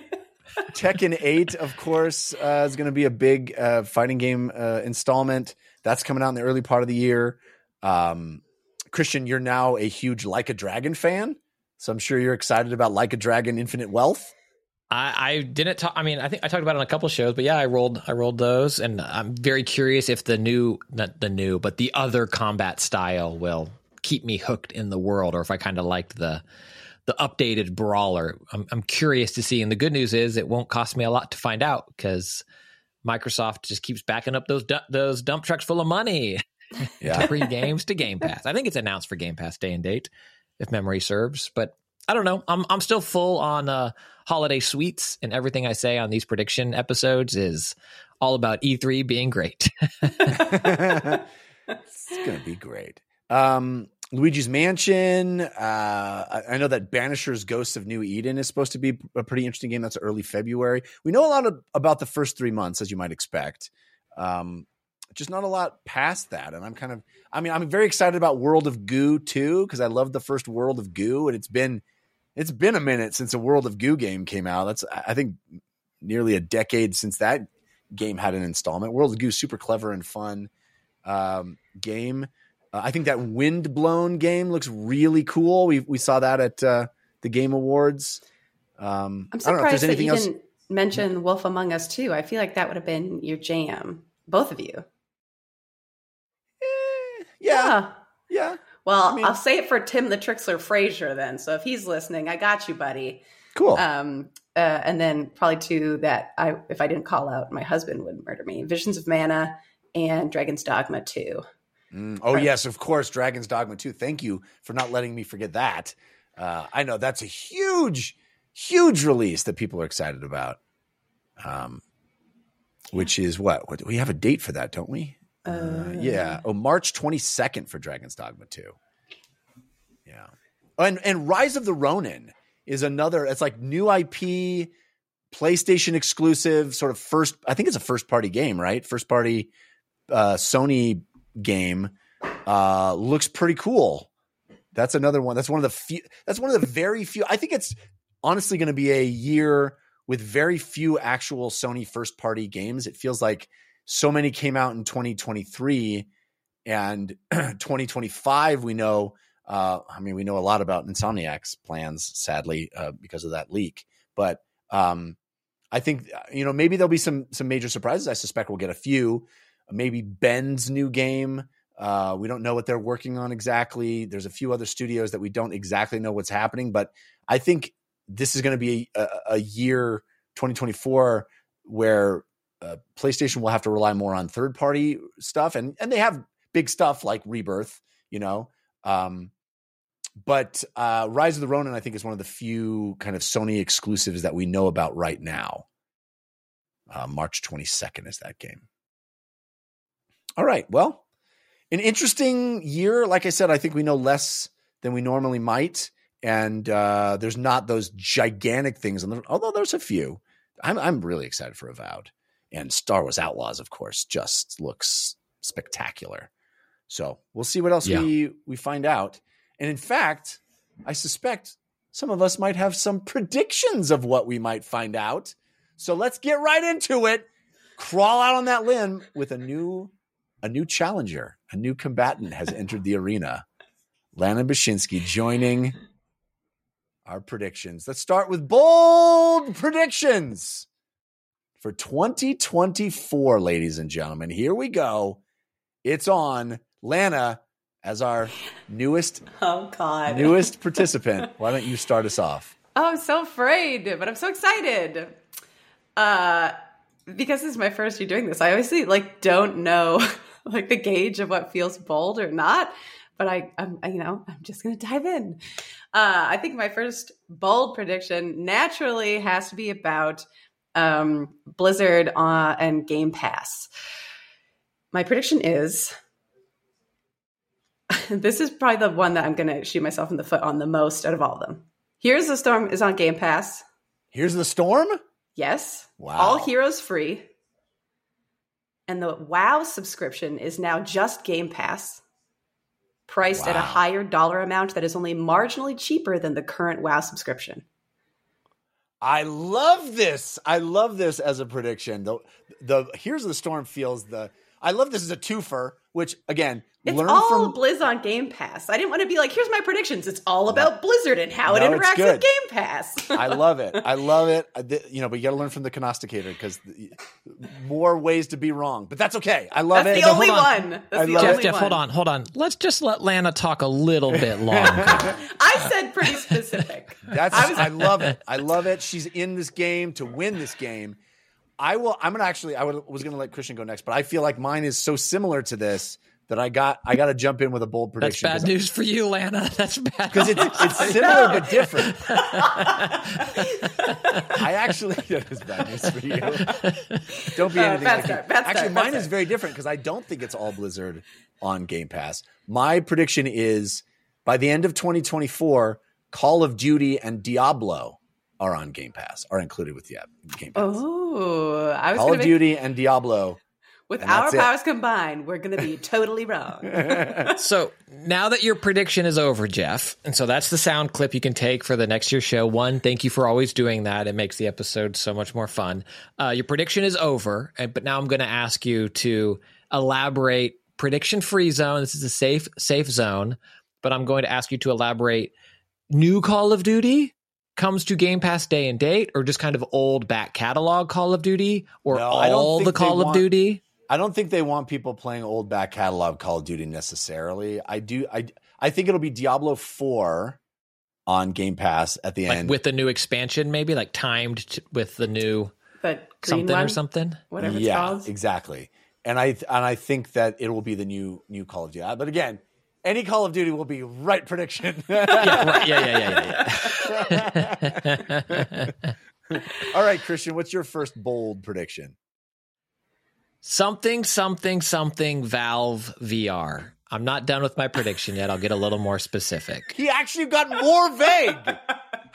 Tekken 8, of course, uh, is going to be a big uh, fighting game uh, installment. That's coming out in the early part of the year. Um, Christian, you're now a huge Like a Dragon fan, so I'm sure you're excited about Like a Dragon Infinite Wealth. I, I didn't talk. I mean, I think I talked about it on a couple shows, but yeah, I rolled. I rolled those, and I'm very curious if the new, not the new, but the other combat style will keep me hooked in the world, or if I kind of liked the the updated brawler. I'm, I'm curious to see. And the good news is, it won't cost me a lot to find out because Microsoft just keeps backing up those du- those dump trucks full of money Yeah. to free games to Game Pass. I think it's announced for Game Pass day and date, if memory serves. But I don't know. I'm I'm still full on uh, holiday sweets, and everything I say on these prediction episodes is all about E3 being great. it's gonna be great. Um, Luigi's Mansion. Uh, I, know that Banisher's Ghosts of New Eden is supposed to be a pretty interesting game. That's early February. We know a lot of, about the first three months, as you might expect. Um, just not a lot past that, and I'm kind of. I mean, I'm very excited about World of Goo too because I love the first World of Goo, and it's been it's been a minute since a World of Goo game came out. That's I think nearly a decade since that game had an installment. World of Goo, super clever and fun um, game. Uh, I think that Windblown game looks really cool. We we saw that at uh, the Game Awards. Um, I'm I don't know if surprised there's that anything you else. didn't mention Wolf Among Us too. I feel like that would have been your jam, both of you. Eh, yeah, yeah, Well, I mean- I'll say it for Tim the Trixler Frazier then. So if he's listening, I got you, buddy. cool. Um, uh, and then probably two that I, if I didn't call out, my husband would murder me: Visions of Mana and Dragon's Dogma Two. Mm, oh yes, of course, Dragon's Dogma 2. Thank you for not letting me forget that. Uh, I know that's a huge, huge release that people are excited about. Um, which is what? What we have a date for that, don't we? Uh, yeah. Oh, March 22nd for Dragon's Dogma 2. Yeah. And and Rise of the Ronin is another it's like new IP PlayStation exclusive sort of first I think it's a first party game, right? First party uh Sony game. Uh looks pretty cool. That's another one. That's one of the few that's one of the very few I think it's honestly going to be a year with very few actual Sony first party games. It feels like so many came out in 2023 and 2025 we know uh, I mean we know a lot about Insomniac's plans sadly uh, because of that leak but um, I think you know maybe there'll be some some major surprises I suspect we'll get a few maybe Bend's new game uh, we don't know what they're working on exactly there's a few other studios that we don't exactly know what's happening but I think this is going to be a, a year 2024 where uh, PlayStation will have to rely more on third party stuff, and and they have big stuff like Rebirth, you know. Um, but uh, Rise of the Ronin, I think, is one of the few kind of Sony exclusives that we know about right now. Uh, March 22nd is that game. All right. Well, an interesting year. Like I said, I think we know less than we normally might, and uh, there's not those gigantic things. Although there's a few. I'm I'm really excited for Avowed and Star Wars Outlaws, of course, just looks spectacular. So we'll see what else Yeah. we we find out. And in fact, I suspect some of us might have some predictions of what we might find out. So let's get right into it. Crawl out on that limb with a new a new challenger, a new combatant has entered the arena. Lana Bachynski joining our predictions. Let's start with bold predictions for 2024, ladies and gentlemen. Here we go. It's on Lana as our newest Oh God! newest participant. Why don't you start us off? Oh, I'm so afraid, but I'm so excited. Uh, because this is my first year doing this. I obviously like don't know like the gauge of what feels bold or not. But I, I'm, I, you know, I'm just gonna dive in. Uh, I think my first bold prediction naturally has to be about um, Blizzard uh, and Game Pass. My prediction is this is probably the one that I'm going to shoot myself in the foot on the most out of all of them. Heroes of the Storm is on Game Pass. Heroes of the storm. Yes. Wow. All heroes free. And the WoW subscription is now just Game Pass, priced at a higher dollar amount that is only marginally cheaper than the current WoW subscription. I love this. I love this as a prediction. The the Heroes of the storm feels the. I love this as a twofer. Which again, It's learn all from Blizz on Game Pass. I didn't want to be like, here's my predictions. It's all about Blizzard and how No, it interacts with Game Pass. I love it. I love it. I thi- You know, but you got to learn from the Cognosticator because more ways to be wrong. But that's okay. I love That's it. the only on. one. That's I the love Jeff, only Jeff, one. hold on, hold on. Let's just let Lana talk a little bit longer. I said pretty specific. That's I was- I love it. I love it. She's in this game to win this game. I will. I'm gonna actually. I would, was gonna let Christian go next, but I feel like mine is so similar to this that I got. I got to jump in with a bold prediction. That's bad news for you, Lana. That's bad. because it's it's similar but different. I actually that is bad news for you. Don't be Uh, anything like start, you. bad start, Actually, mine is start. very different because I don't think it's all Blizzard on Game Pass. My prediction is by the end of 2024, Call of Duty and Diablo are on Game Pass, are included with the app, Game Pass. Oh, I was Call going of to Duty and Diablo. with and our that's it. powers combined, we're going to be totally wrong. So now that your prediction is over, Jeff, and so that's the sound clip you can take for the next year's show. One, thank you for always doing that. It makes the episode so much more fun. Uh, your prediction is over, but now I'm going to ask you to elaborate. Prediction free zone. This is a safe safe zone, but I'm going to ask you to elaborate. New Call of Duty comes to Game Pass day and date, or just kind of old back catalog Call of Duty, or No, I don't all the they Call of want- Duty. I don't think they want people playing old back catalog Call of Duty necessarily. I do. I I think it'll be Diablo Four on Game Pass at the Like end. with the new expansion, maybe like timed t- with the new The something one, or something. whatever it's yeah, called. exactly. And I and I think that it will be the new new Call of Duty. Uh, But again, any Call of Duty will be right prediction. Yeah, right. yeah, yeah, yeah, yeah, yeah. All right, Christian, what's your first bold prediction? something, something, something. Valve VR. I'm not done with my prediction yet. I'll get a little more specific. He actually got more vague. I,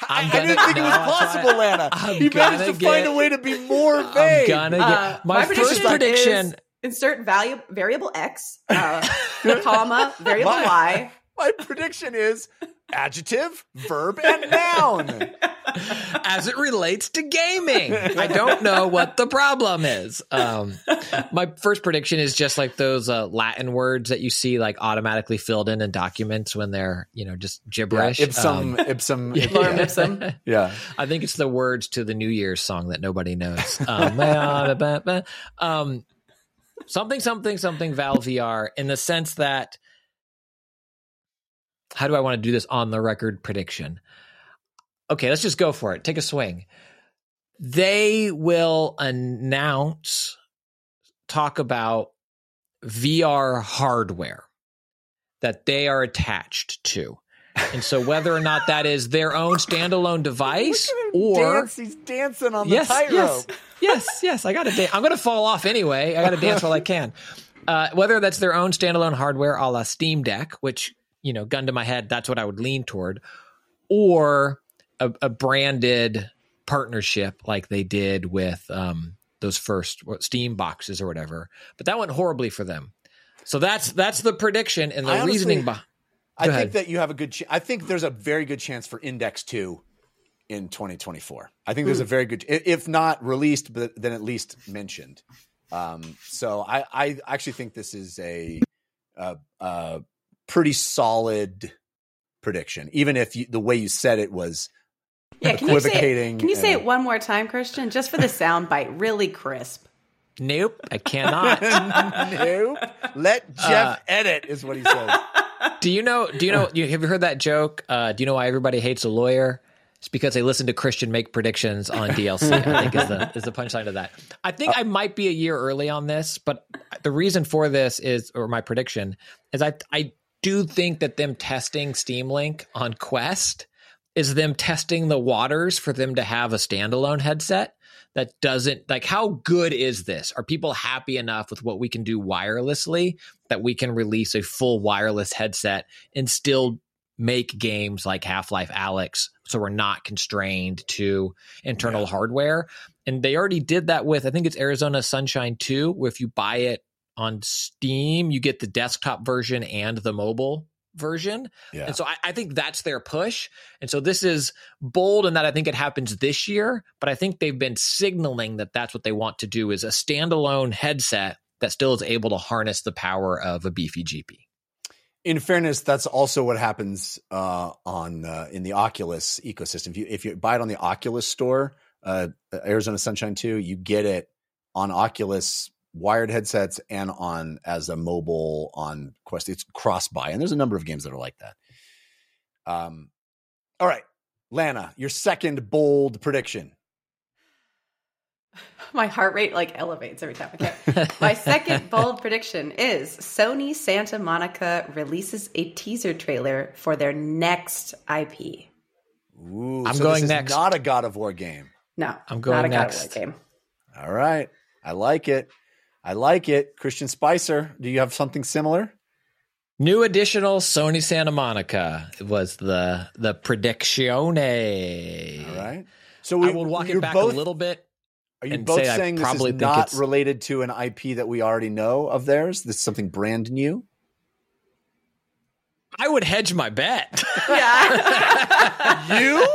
I gonna- didn't think it was possible, right. Lana. I'm he managed gonna to find a way to be more I'm vague. gonna get Uh, my, first prediction prediction. is insert value variable x, uh, comma variable My- y. My prediction is adjective, verb, and noun. as it relates to gaming. I don't know what the problem is. Um, my first prediction is just like those uh, Latin words that you see like automatically filled in in documents when they're you know just gibberish. Ipsum, Um, ipsum, Lorem yeah. ipsum. yeah. I think it's the words to the New Year's song that nobody knows. Um, um, something, something, something. Val VR in the sense that. How do I want to do this on the record prediction? Okay, let's just go for it. Take a swing. They will announce, talk about VR hardware that they are attached to. And so whether or not that is their own standalone device or Dance, he's dancing on the yes, tightrope. yes, yes, yes. I got to. Da- I'm going to fall off anyway. I got to dance while I can. Uh, whether that's their own standalone hardware, a la Steam Deck, which you know, gun to my head, that's what I would lean toward, or a, a branded partnership like they did with um, those first Steam boxes or whatever. But that went horribly for them. So that's that's the prediction and the honestly- reasoning behind. I Go think that you have a good. Ch- I think there's a very good chance for Index Two in 2024. I think there's a very good, if not released, but then at least mentioned. Um, so I, I actually think this is a, a, a pretty solid prediction, even if you, the way you said it was Yeah, can you say Equivocating it, can you say and- it one more time, Christian, just for the sound bite, really crisp? Nope, I cannot. nope. Let Jeff edit, is what he says. Do you know? Do you know? You, have you heard that joke? Uh, do you know why everybody hates a lawyer? It's because they listen to Christian make predictions on DLC. I think is the is the punchline of that. I think I might be a year early on this, but the reason for this is, or my prediction is, I I do think that them testing Steam Link on Quest is them testing the waters for them to have a standalone headset that doesn't like how good is this? Are people happy enough with what we can do wirelessly that we can release a full wireless headset and still make games like half-life Alyx so we're not constrained to internal hardware? And they already did that with i think it's arizona sunshine 2 where if you buy it on steam you get the desktop version and the mobile version Yeah. and so I, I think that's their push. And so this is bold in that I think it happens this year, but I think they've been signaling that that's what they want to do is a standalone headset that still is able to harness the power of a beefy GP. in fairness, that's also what happens uh, on uh, in the Oculus ecosystem. If you if you buy it on the Oculus store, uh, Arizona Sunshine Two, you get it on Oculus wired headsets and on as a mobile on Quest. It's cross buy, and there's a number of games that are like that. Um, all right, Lana, your second bold prediction. My heart rate like elevates every time. Okay. My second bold prediction is Sony Santa Monica releases a teaser trailer for their next IP. Ooh, I'm so going this is next. Not a God of War game. No, I'm going not a God of. War game. All right, I like it. I like it. Christian Spicer, do you have something similar? New additional Sony Santa Monica was the the predictione. All right. So we I will walk it back both, a little bit. Are you and both say I saying this is think not related to an IP that we already know of theirs? This is something brand new. I would hedge my bet. Yeah. You?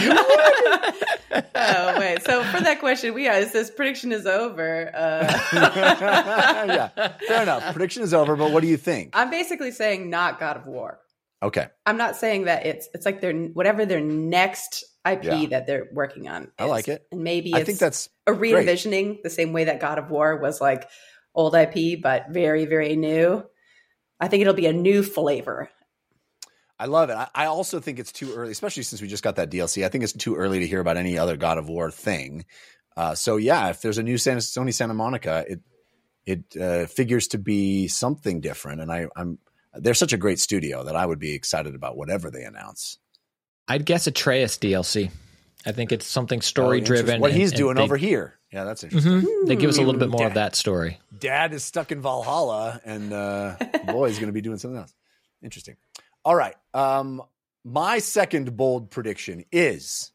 you would? oh wait. So for that question, we asked this prediction is over. Uh, yeah, fair enough. Prediction is over, but what do you think? I'm basically saying not God of War. Okay, I'm not saying that it's it's like their whatever their next IP Yeah. that they're working on. I like it. and maybe I think that's a re-envisioning the same way that God of War was like old IP but very very new. I think it'll be a new flavor. I love it. I, I also think it's too early, especially since we just got that DLC. I think it's too early to hear about any other God of War thing. Uh, so yeah, if there's a new Santa, Sony Santa Monica, it it uh, figures to be something different, and I, I'm they're such a great studio that I would be excited about whatever they announce. I'd guess Atreus DLC. I think it's something Oh, story driven. interesting. What he's doing over here. Yeah, that's interesting. They give us a little bit more Yeah. of that story. Dad is stuck in Valhalla, and uh, boy is going to be doing something else. Interesting. All right. Um, my second bold prediction is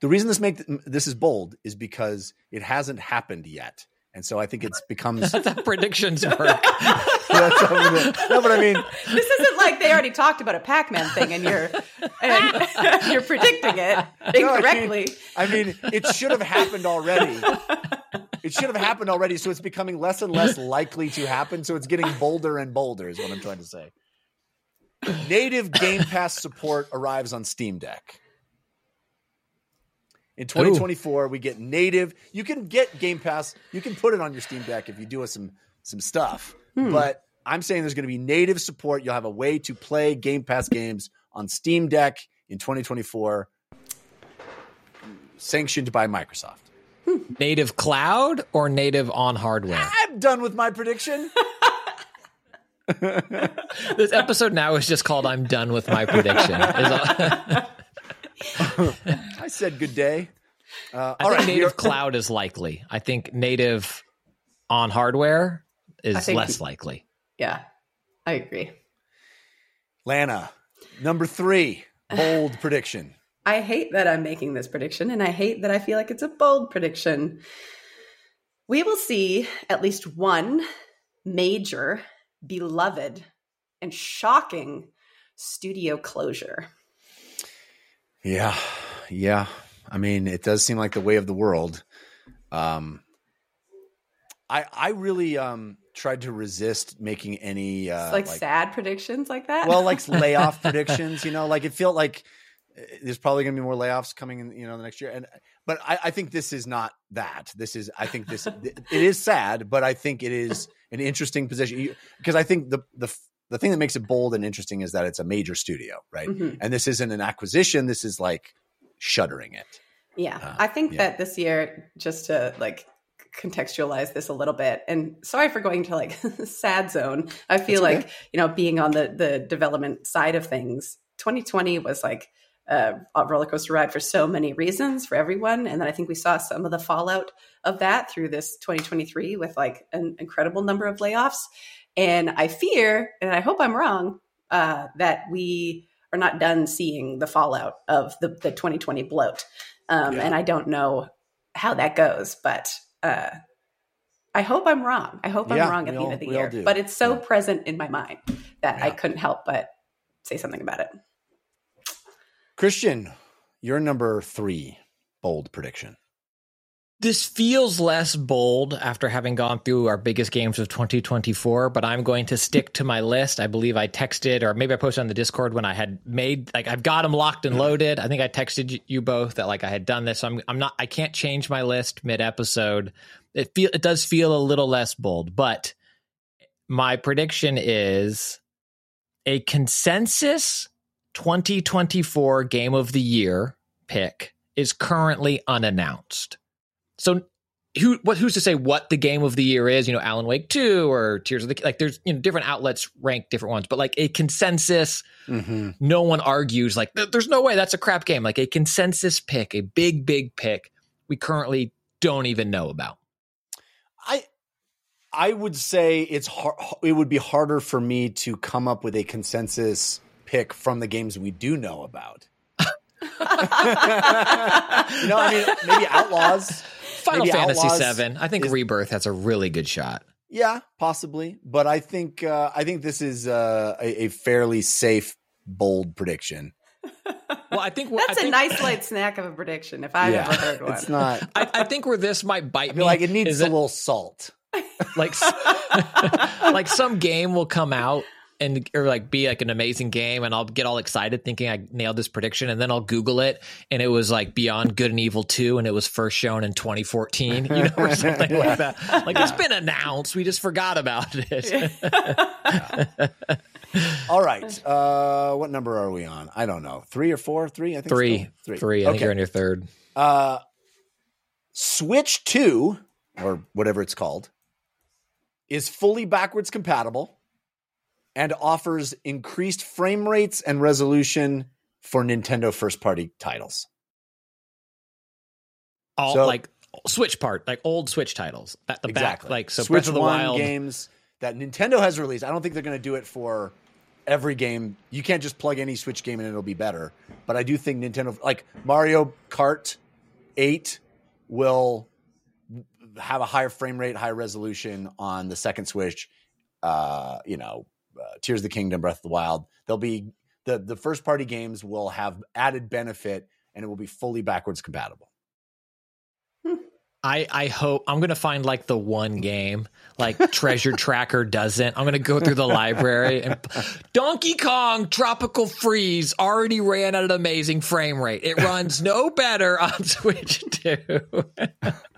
the reason this make this is bold is because it hasn't happened yet, and so I think it's becomes. That's how predictions work. That's something that- no, but I mean, This isn't like they already talked about a Pac-Man thing and you're and you're predicting it No, I mean- I mean, it should have happened already. It should have happened already, so it's becoming less and less likely to happen. So it's getting bolder and bolder, is what I'm trying to say. Native Game Pass support arrives on Steam Deck. In 2024, we get native. You can get Game Pass. You can put it on your Steam Deck if you do some some stuff. Hmm. But I'm saying there's going to be native support. You'll have a way to play Game Pass games on Steam Deck in 2024, sanctioned by Microsoft. native cloud or native on hardware? I'm done with my prediction. this episode now is just called "I'm done with my prediction." I said good day. Uh, I all think right, native cloud is likely. I think native on hardware is think- less likely. Yeah, I agree. Lana, number three, bold prediction. I hate that I'm making this prediction, and I hate that I feel like it's a bold prediction. We will see at least one major, beloved, and shocking studio closure. Yeah, yeah. I mean, it does seem like the way of the world. Um, I I really um tried to resist making any uh, It's like, sad predictions like that. well, like layoff predictions. You know, like it felt like uh, there's probably going to be more layoffs coming in. You know, the next year. And but I, I think this is not that. This is I think this it is sad, but I think it is an interesting position because I think the the the thing that makes it bold and interesting is that it's a major studio, right? Mhm. And this isn't an acquisition. This is like shuttering it. Yeah, Uh, I think yeah. that this year, just to like contextualize this a little bit, and sorry for going to like sad zone. I feel That's okay. like you know being on the the development side of things, 2020 was like a roller coaster ride for so many reasons for everyone, and then I think we saw some of the fallout of that through this 2023 with like an incredible number of layoffs. And I fear, and I hope I'm wrong, uh, that we are not done seeing the fallout of the, the 2020 bloat. Um, Yeah. And I don't know how that goes, but uh, I hope I'm wrong. I hope Yeah, I'm wrong at the all- end of the year. But it's so Yeah. present in my mind that I couldn't help but say something about it. Christian, you're number three. Bold prediction. This feels less bold after having gone through our biggest games of 2024, but I'm going to stick to my list. I believe I texted, or maybe I posted on the Discord when I had made, like, I've got them locked and mm-hmm. loaded. I think I texted you both that, like, I had done this. So I'm, I'm not, I can't change my list mid episode. It feel, it does feel a little less bold, but my prediction is a consensus 2024 game of the year pick is currently unannounced. so who what who's to say what the game of the year is? You know, Alan Wake two or Tears of the like. There's you know different outlets rank different ones, but like a consensus, Mm-hmm. no one argues. Like there's no way that's a crap game. Like a consensus pick, a big big pick. We currently don't even know about. I I would say it's hard. It would be harder for me to come up with a consensus pick from the games we do know about. you know, I mean, maybe Outlaws. Final Maybe Fantasy Outlaws seven. I think is- Rebirth has a really good shot. Yeah, possibly, but I think uh, I think this is uh, a, a fairly safe, bold prediction. Well, I think That's I a think, a nice light snack of a prediction if I've yeah, ever heard one. it's not. I, I think where this might bite I me like it needs a that- little salt. like like some game will come out and or like be like an amazing game and I'll get all excited thinking I nailed this prediction and then I'll Google it and it was like Beyond Good and Evil 2 and it was first shown in 2014, you know, or something like that. Like it's been announced, we just forgot about it. All right, uh, what number are we on? I don't know. Three or four? Three? I think three, three, three. I think Okay. you're on your third. Uh, Switch 2, or whatever it's called, is fully backwards compatible and offers increased frame rates and resolution for Nintendo first party titles. All So- like Switch part, like old Switch titles. At the exactly. back, like so Switch Breath of the One Wild. games that Nintendo has released. I don't think they're going to do it for every game. You can't just plug any Switch game and it'll be better. But I do think Nintendo, like Mario Kart 8, will have a higher frame rate, higher resolution on the second Switch. Uh, you know, uh, Tears of the Kingdom, Breath of the Wild. They'll be the the first party games will have added benefit and it will be fully backwards compatible. I, I hope I'm gonna find like the one game like Treasure Tracker doesn't. I'm gonna go through the library and Donkey Kong Tropical Freeze already ran at an amazing frame rate. It runs no better on Switch 2.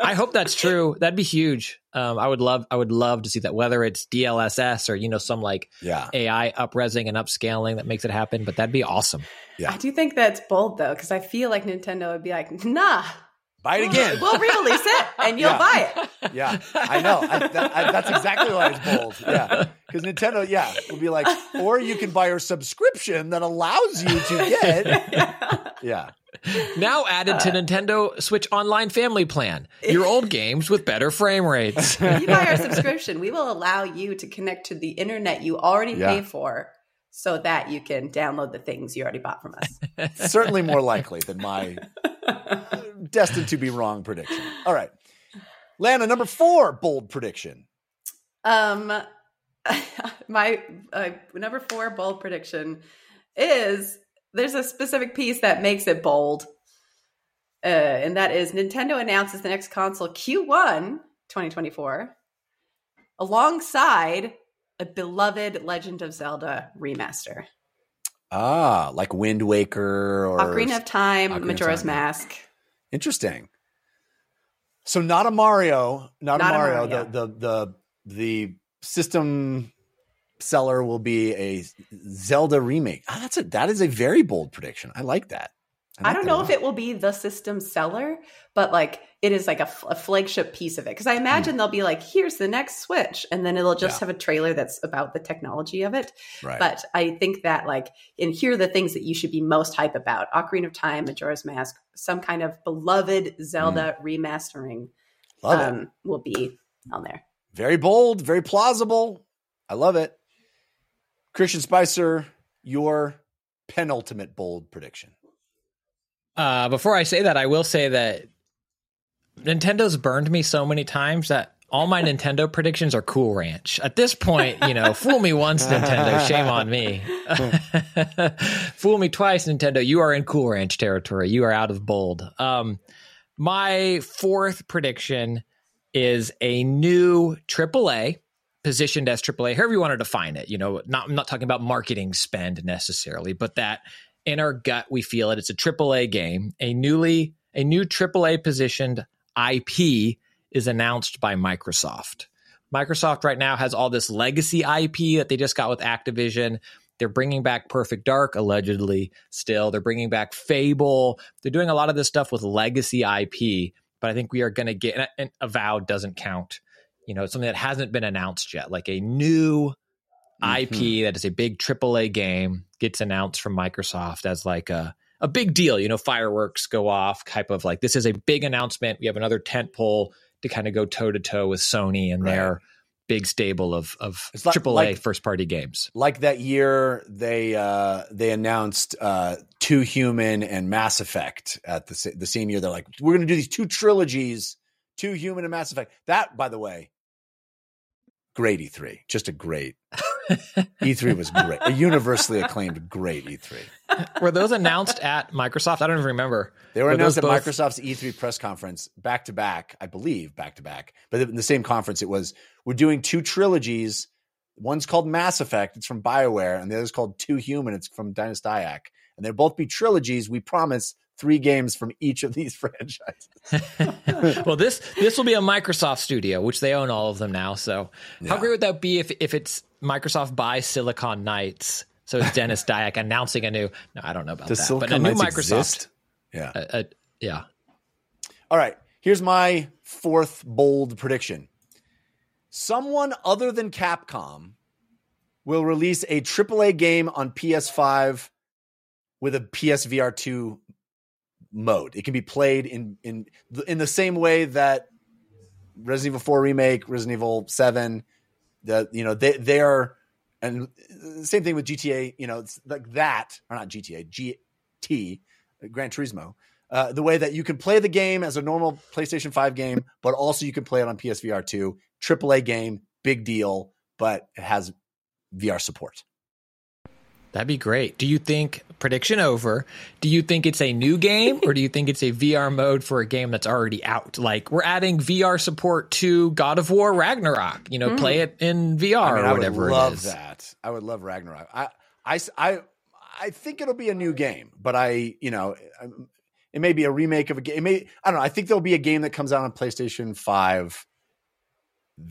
I hope that's true. That'd be huge. Um, I would love I would love to see that whether it's DLSS or you know some like Yeah. AI upresing and upscaling that makes it happen. But that'd be awesome. Yeah. I do think that's bold though, because I feel like Nintendo would be like, nah, Buy it again. we'll re-release it and you'll Yeah. buy it. Yeah, I know. I, that, I, that's exactly why it's bold. Yeah, because Nintendo, yeah, will be like, or you can buy a subscription that allows you to get. Yeah, Now added to uh. Nintendo Switch Online Family Plan. Your old games with better frame rates. If you buy our subscription, we will allow you to connect to the internet you already Yeah. pay for so that you can download the things you already bought from us. certainly more likely than my destined to be wrong prediction. All right, Lana, number four, bold prediction. Um, my uh, number four bold prediction is there's a specific piece that makes it bold, uh, and that is Nintendo announces the next console Q1 2024 alongside a beloved Legend of Zelda remaster. Ah, like Wind Waker or Ocarina of Time, Ocarina of Majora's Time. Mask. Interesting. So not a Mario, not, Not a a Mario. Mario. The, the the the system seller will be a Zelda remake. Ah, that's a that is a very bold prediction. I like that. I don't know if it will be the system seller, but like it is like a, f- a flagship piece of it. Because I imagine they'll be like, here's the next Switch. And then it'll just Hmm. Yeah. have a trailer that's about the technology of it. right. But I think that like, and here are the things that you should be most hype about Ocarina of Time, Majora's Mask, some kind of beloved Zelda remastering Hmm. love it. um, will be on there. Very bold, very plausible. I love it. Christian Spicer, your penultimate bold prediction. Uh, before I say that, I will say that Nintendo's burned me so many times that all my Nintendo predictions are Cool Ranch. At this point, you know, fool me once, Nintendo, shame on me. fool me twice, Nintendo, you are in Cool Ranch territory. You are out of bold. Um, my fourth prediction is a new AAA positioned as AAA, however you want to define it. You know, not I'm not talking about marketing spend necessarily, but that in our gut we feel it. It's a AAA game, a newly a new AAA positioned IP is announced by Microsoft. Microsoft right now has all this legacy IP that they just got with Activision. They're bringing back Perfect Dark allegedly. Still, they're bringing back Fable. They're doing a lot of this stuff with legacy IP. But I think we are going to get and Avowed doesn't count. You know, something that hasn't been announced yet, like a new IP that is a big AAA game gets announced from Microsoft as like a a big deal. You know, fireworks go off, type of like this is a big announcement. We have another tent pole to kind of go toe to toe with Sony and Right. their big stable of of It's AAA like- first party games. like that year they uh they announced uh Too Human and mass effect at the the same year they're like we're gonna do these two trilogies Too Human and mass effect that by the way great e3 just a great e3 was great a universally acclaimed great e3 Were those announced at Microsoft? I don't even remember. they were those announced at both- microsoft's e3 press conference back to back i believe back to back but in the same conference it was we're doing two trilogies one's called mass effect it's from bioware and the other's called Too Human it's from dynasty and they'll both be trilogies we promise three games from each of these franchises well, this this will be a Microsoft studio, which they own all of them now. So, how great would that be if if it's Microsoft buys Silicon Knights? So it's Dennis Dyack announcing a new. No, I don't know about does that, silicon but a new Knights Microsoft. exist? yeah yeah, All right, here's my fourth bold prediction. Someone other than Capcom will release a AAA game on PS5 with a PSVR 2 mode. It can be played in in in the same way that Resident Evil 4 remake, Resident Evil 7, the you know they they are and same thing with GTA, you know, it's like that or not GTA, GT, Gran Turismo uh, the way that you can play the game as a normal PlayStation 5 game, but also you can play it on PSVR 2. AAA game, big deal, but it has VR support. That'd be great. Do you think prediction over? Do you think it's a new game, or do you think it's a VR mode for a game that's already out? Like we're adding VR support to God of War Ragnarok. You know, play it in VR I mean, or I whatever would love it is. that. I would love Ragnarok. I, I, I, I think it'll be a new game, but I, you know, um, it may be a remake of a game. It may, I don't know. I think there'll be a game that comes out on PlayStation 5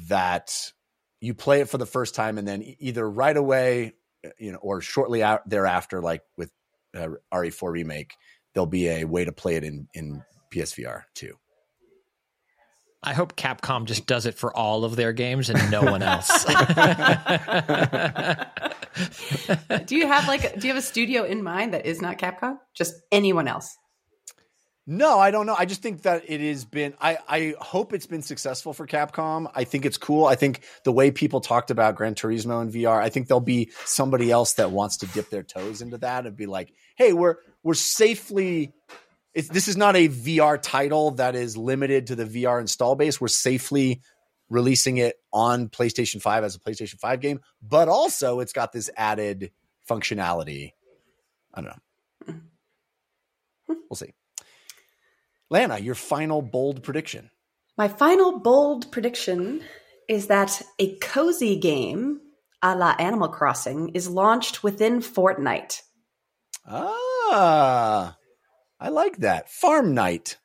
that you play it for the first time and then either right away, you know, or shortly out thereafter, like with uh, RE4 remake, there'll be a way to play it in in PSVR too. I hope Capcom just does it for all of their games and no one else. Do you have like do you have a studio in mind that is not Capcom? Just anyone else? No, I don't know. I just think that it has been. I I hope it's been successful for Capcom. I think it's cool. I think the way people talked about Gran Turismo in VR, I think there'll be somebody else that wants to dip their toes into that and be like, "Hey, we're we're safely. It's, this is not a VR title that is limited to the VR install base. We're safely releasing it on PlayStation Five as a PlayStation Five game, but also it's got this added functionality. I don't know. We'll see." Lana, your final bold prediction. My final bold prediction is that a cozy game a la Animal Crossing is launched within Fortnite. Ah, I like that. Farm Night.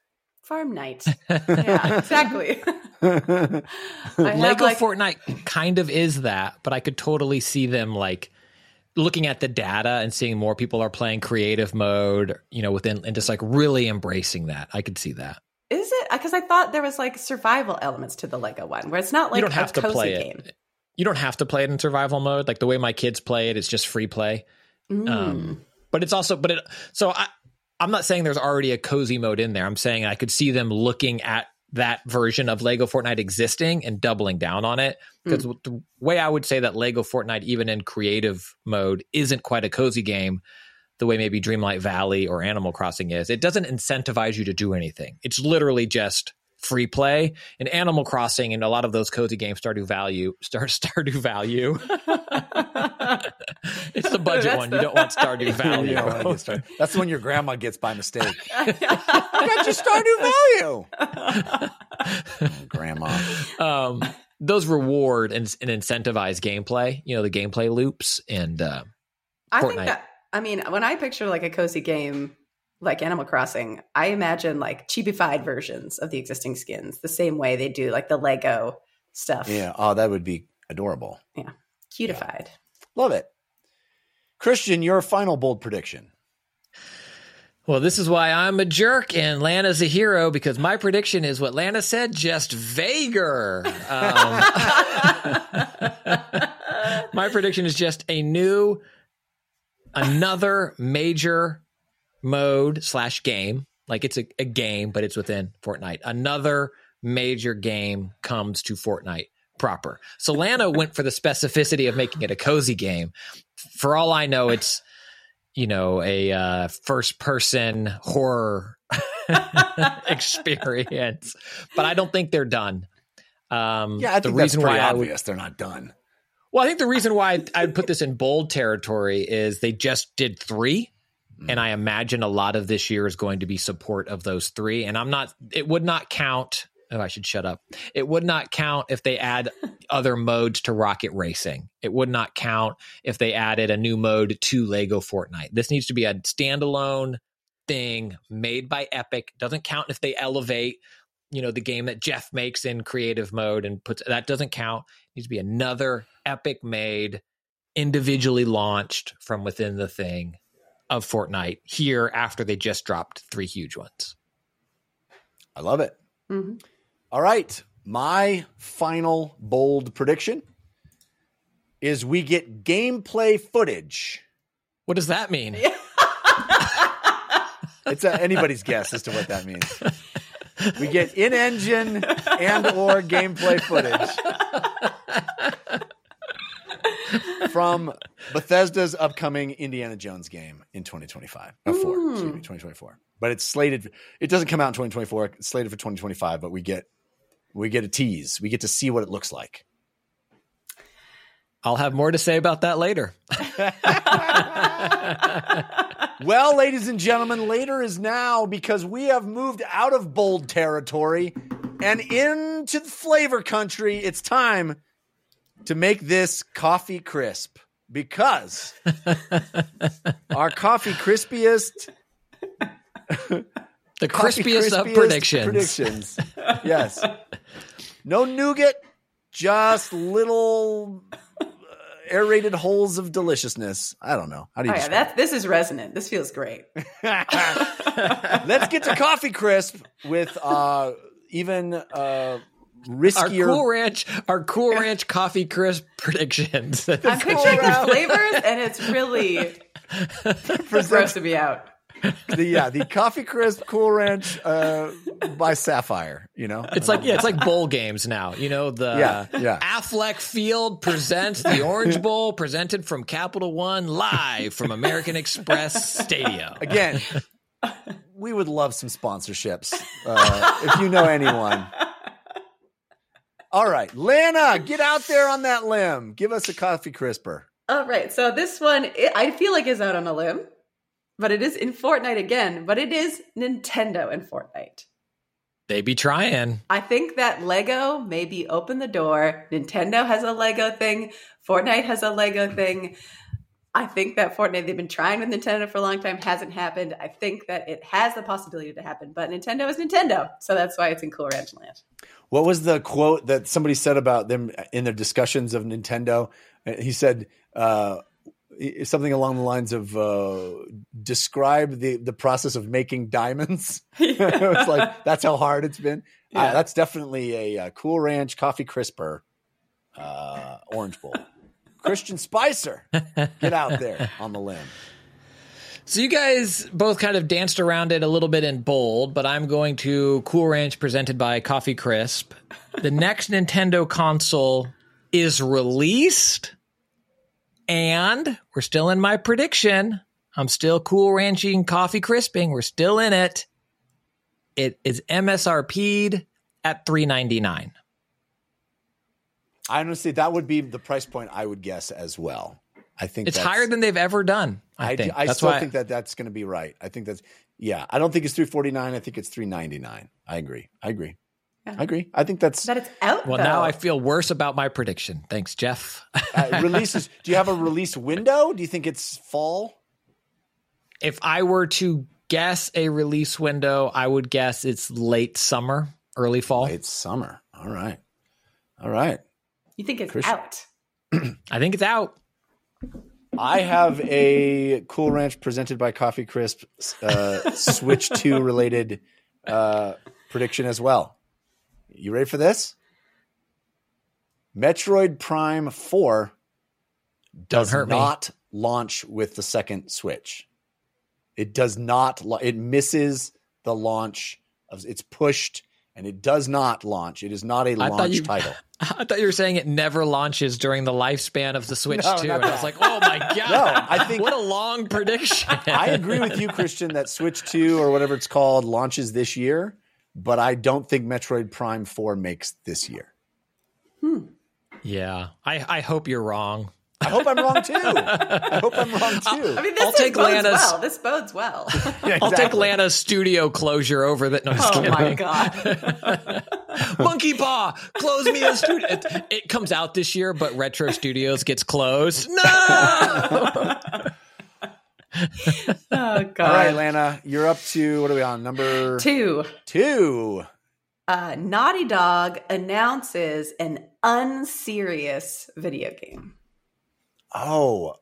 Farm Night. yeah, exactly. I have, Lego like- Fortnite kind of is that, but I could totally see them like looking at the data and seeing more people are playing creative mode, you know, within and just like really embracing that. I could see that. Is it? Because I thought there was like survival elements to the Lego one, where it's not like you don't have a to cozy play game. it. You don't have to play it in survival mode. Like the way my kids play it, it's just free play. Mm. Um, but it's also, but it, so I, I'm not saying there's already a cozy mode in there. I'm saying I could see them looking at that version of Lego Fortnite existing and doubling down on it. Hmm. Because the way I would say that Lego Fortnite, even in creative mode, isn't quite a cozy game, the way maybe Dreamlight Valley or Animal Crossing is. It doesn't incentivize you to do anything. It's literally just free play. And Animal Crossing and a lot of those cozy games, Stardew Value, Star Stardew Value. it's the budget That's one. the- You don't want Stardew You Value. don't wanna get. That's the one your grandma gets by mistake. I got you Stardew Value. Oh, grandma. um, those reward and, and incentivize gameplay. You know the gameplay loops and uh, I Fortnite. think that. I mean, when I picture like a cozy game like Animal Crossing, I imagine like cheapified versions of the existing skins, the same way they do like the Lego stuff. Yeah. Oh, that would be adorable. Yeah. Cutified. Love it. Christian, your final bold prediction. Well, this is why I'm a jerk and Lana's a hero because my prediction is what Lana said, just vaguer. Um, my prediction is just a new, another major mode slash game. Like it's a, a game, but it's within Fortnite. Another major game comes to Fortnite proper. Solana went for the specificity of making it a cozy game. For all I know, it's you know a uh, first person horror experience, but I don't think they're done. Um, Yeah, I the reason why I would obvious. They're not done. well, I think the reason why I'd put this in bold territory is they just did three. And mm. I imagine a lot of this year is going to be support of those three. And I'm not, it would not count. Oh, I should shut up. It would not count if they add other modes to Rocket Racing. It would not count if they added a new mode to Lego Fortnite. This needs to be a standalone thing made by Epic. Doesn't count if they elevate, you know, the game that Jeff makes in creative mode and puts that doesn't count. It needs to be another Epic made, individually launched from within the thing of Fortnite here after they just dropped three huge ones. I love it. Mhm. All right. My final bold prediction is we get gameplay footage. What does that mean? It's a, anybody's guess as to what that means. We get in-engine and or gameplay footage from Bethesda's upcoming Indiana Jones game in 2025. Uh, four, excuse me, 2024. But it's slated. It doesn't come out in 2024. It's slated for 2025. But we get we get a tease. We get to see what it looks like. I'll have more to say about that later. Well, ladies and gentlemen, later is now because we have moved out of bold territory and into the flavor country. It's time to make this coffee crisp because our coffee crispiest, The coffee crispiest of crispiest predictions. predictions. Yes. No nougat, just little uh, aerated holes of deliciousness. I don't know. How do you Oh yeah, that this is resonant. This feels great. Let's get to coffee crisp with uh even uh Our Cool Ranch, our Cool Ranch coffee crisp predictions. I'm picturing the flavors, and it's really gross to be out. the yeah, the coffee crisp cool ranch uh by Sapphire, you know. It's like yeah, it's like bowl games now. You know the Yeah, yeah. Aflac Field presents the Orange Bowl, presented from Capital One, live from American Express Stadium. Again, we would love some sponsorships. Uh if you know anyone. All right, Lana, get out there on that limb. Give us a coffee crisper. All right, so this one it, I feel like is out on a limb, but it is in Fortnite again. But it is Nintendo in Fortnite. They be trying. I think that Lego maybe open the door. Nintendo has a Lego thing. Fortnite has a Lego thing. I think that Fortnite, they've been trying with Nintendo for a long time, hasn't happened. I think that it has the possibility to happen, but Nintendo is Nintendo. So that's why it's in Cool Ranch Land. What was the quote that somebody said about them in their discussions of Nintendo? Uh, He said uh, something along the lines of uh, describe the, the process of making diamonds. it was like, that's how hard it's been. Uh, that's definitely a, uh Cool Ranch Coffee Crisper uh, Orange Bowl. Christian Spicer, get out there on the limb. So you guys both kind of danced around it a little bit in bold, but I'm going to Cool Ranch presented by Coffee Crisp. The next Nintendo console is released, and we're still in my prediction. I'm still Cool Ranching Coffee Crisping. We're still in it. It is MSRP'd at 3.99. I honestly, that would be the price point I would guess as well. I think It's higher than they've ever done. I, I, think. I That's still why think that that's going to be right. I think that's yeah. I don't think it's three forty nine. I think it's three ninety nine. I agree. I agree. Yeah. I agree. I think that's That it's out. Well, though. now I feel worse about my prediction. Thanks, Jeff. uh, releases. Do you have a release window? Do you think it's fall? if I were to guess a release window, I would guess it's late summer, early fall. It's summer. All right. All right. you think it's Christian- out. I think it's out. I have a Cool Ranch presented by Coffee Crisp uh, Switch 2 related uh, prediction as well. You ready for this? Metroid Prime 4 does hurt me. not launch with the second Switch. It does not, it misses the launch of it's pushed and it does not launch. It is not a I launch you- title. I thought you were saying it never launches during the lifespan of the Switch No, 2. not And I was like, oh my God. No, I think- What a long prediction. I agree with you, Christian, that Switch 2 or whatever it's called launches this year, but I don't think Metroid Prime 4 makes this year. Hmm. Yeah. I, I hope you're wrong. I hope I'm wrong too. I hope I'm wrong too. I mean, this I'll take bodes Lana's- well. This bodes well. Yeah, I'll take. Lana's studio closure over that. No, oh kidding. my god. Monkey Paw, close me a studio. It, it comes out this year, but Retro Studios gets closed. No. Oh god. All right, Lana, you're up to what are we on? Number Two. two. Uh, Naughty Dog announces an unserious video game. Oh,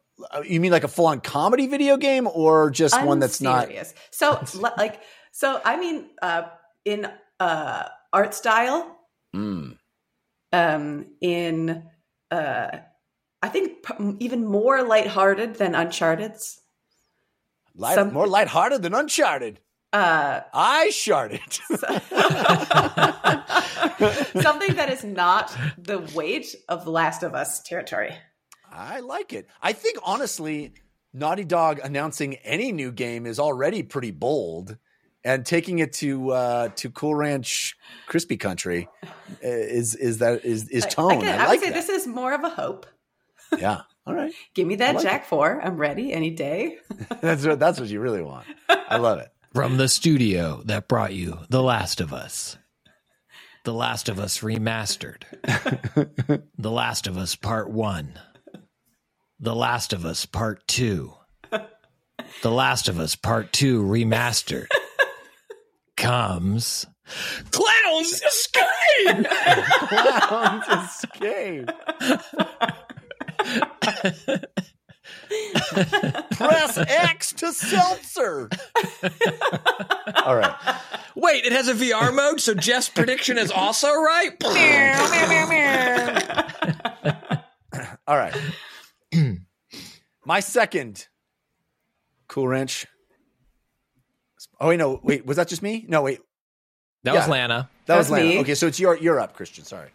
you mean like a full on comedy video game or just one that's not? Unserious. So, like, so I mean, uh, in uh, art style, Mm. um, in uh, I think p- even more lighthearted than Uncharted's. Light, Some- more lighthearted than Uncharted. Uh, I sharded. something that is not the weight of The Last of Us territory. I like it. I think honestly, Naughty Dog announcing any new game is already pretty bold, and taking it to uh, to Cool Ranch Crispy Country uh, is is that is is tone. Again, I, I, like would say that. this is more of a hope. yeah. All right. Give me that like Jak Four. I'm ready any day. That's what that's what you really want. I love it. From the studio that brought you The Last of Us. The Last of Us Remastered. the Last of Us Part 1. The Last of Us Part 2. The Last of Us Part 2 Remastered. Comes Clowns Escape! Clowns escape. Press X to seltzer. All right. Wait, it has a VR mode, so Jeff's prediction is also right? All right. My second Cool Ranch. Oh wait, no, wait, was that just me? No, wait, That was Lana. that was That's Lana. me. Okay, so it's your you're up, Christian. Sorry.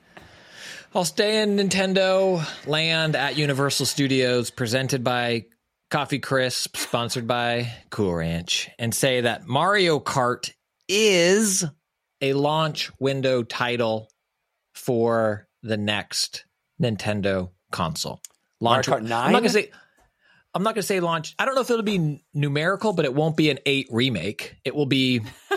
I'll stay in Nintendo land at Universal Studios, presented by Coffee Crisp, sponsored by Cool Ranch, and say that Mario Kart is a launch window title for the next Nintendo console. Launch Mario Kart I'm not 9? gonna say. I'm not gonna say launch. I don't know if it'll be numerical, but it won't be an eight remake. It will be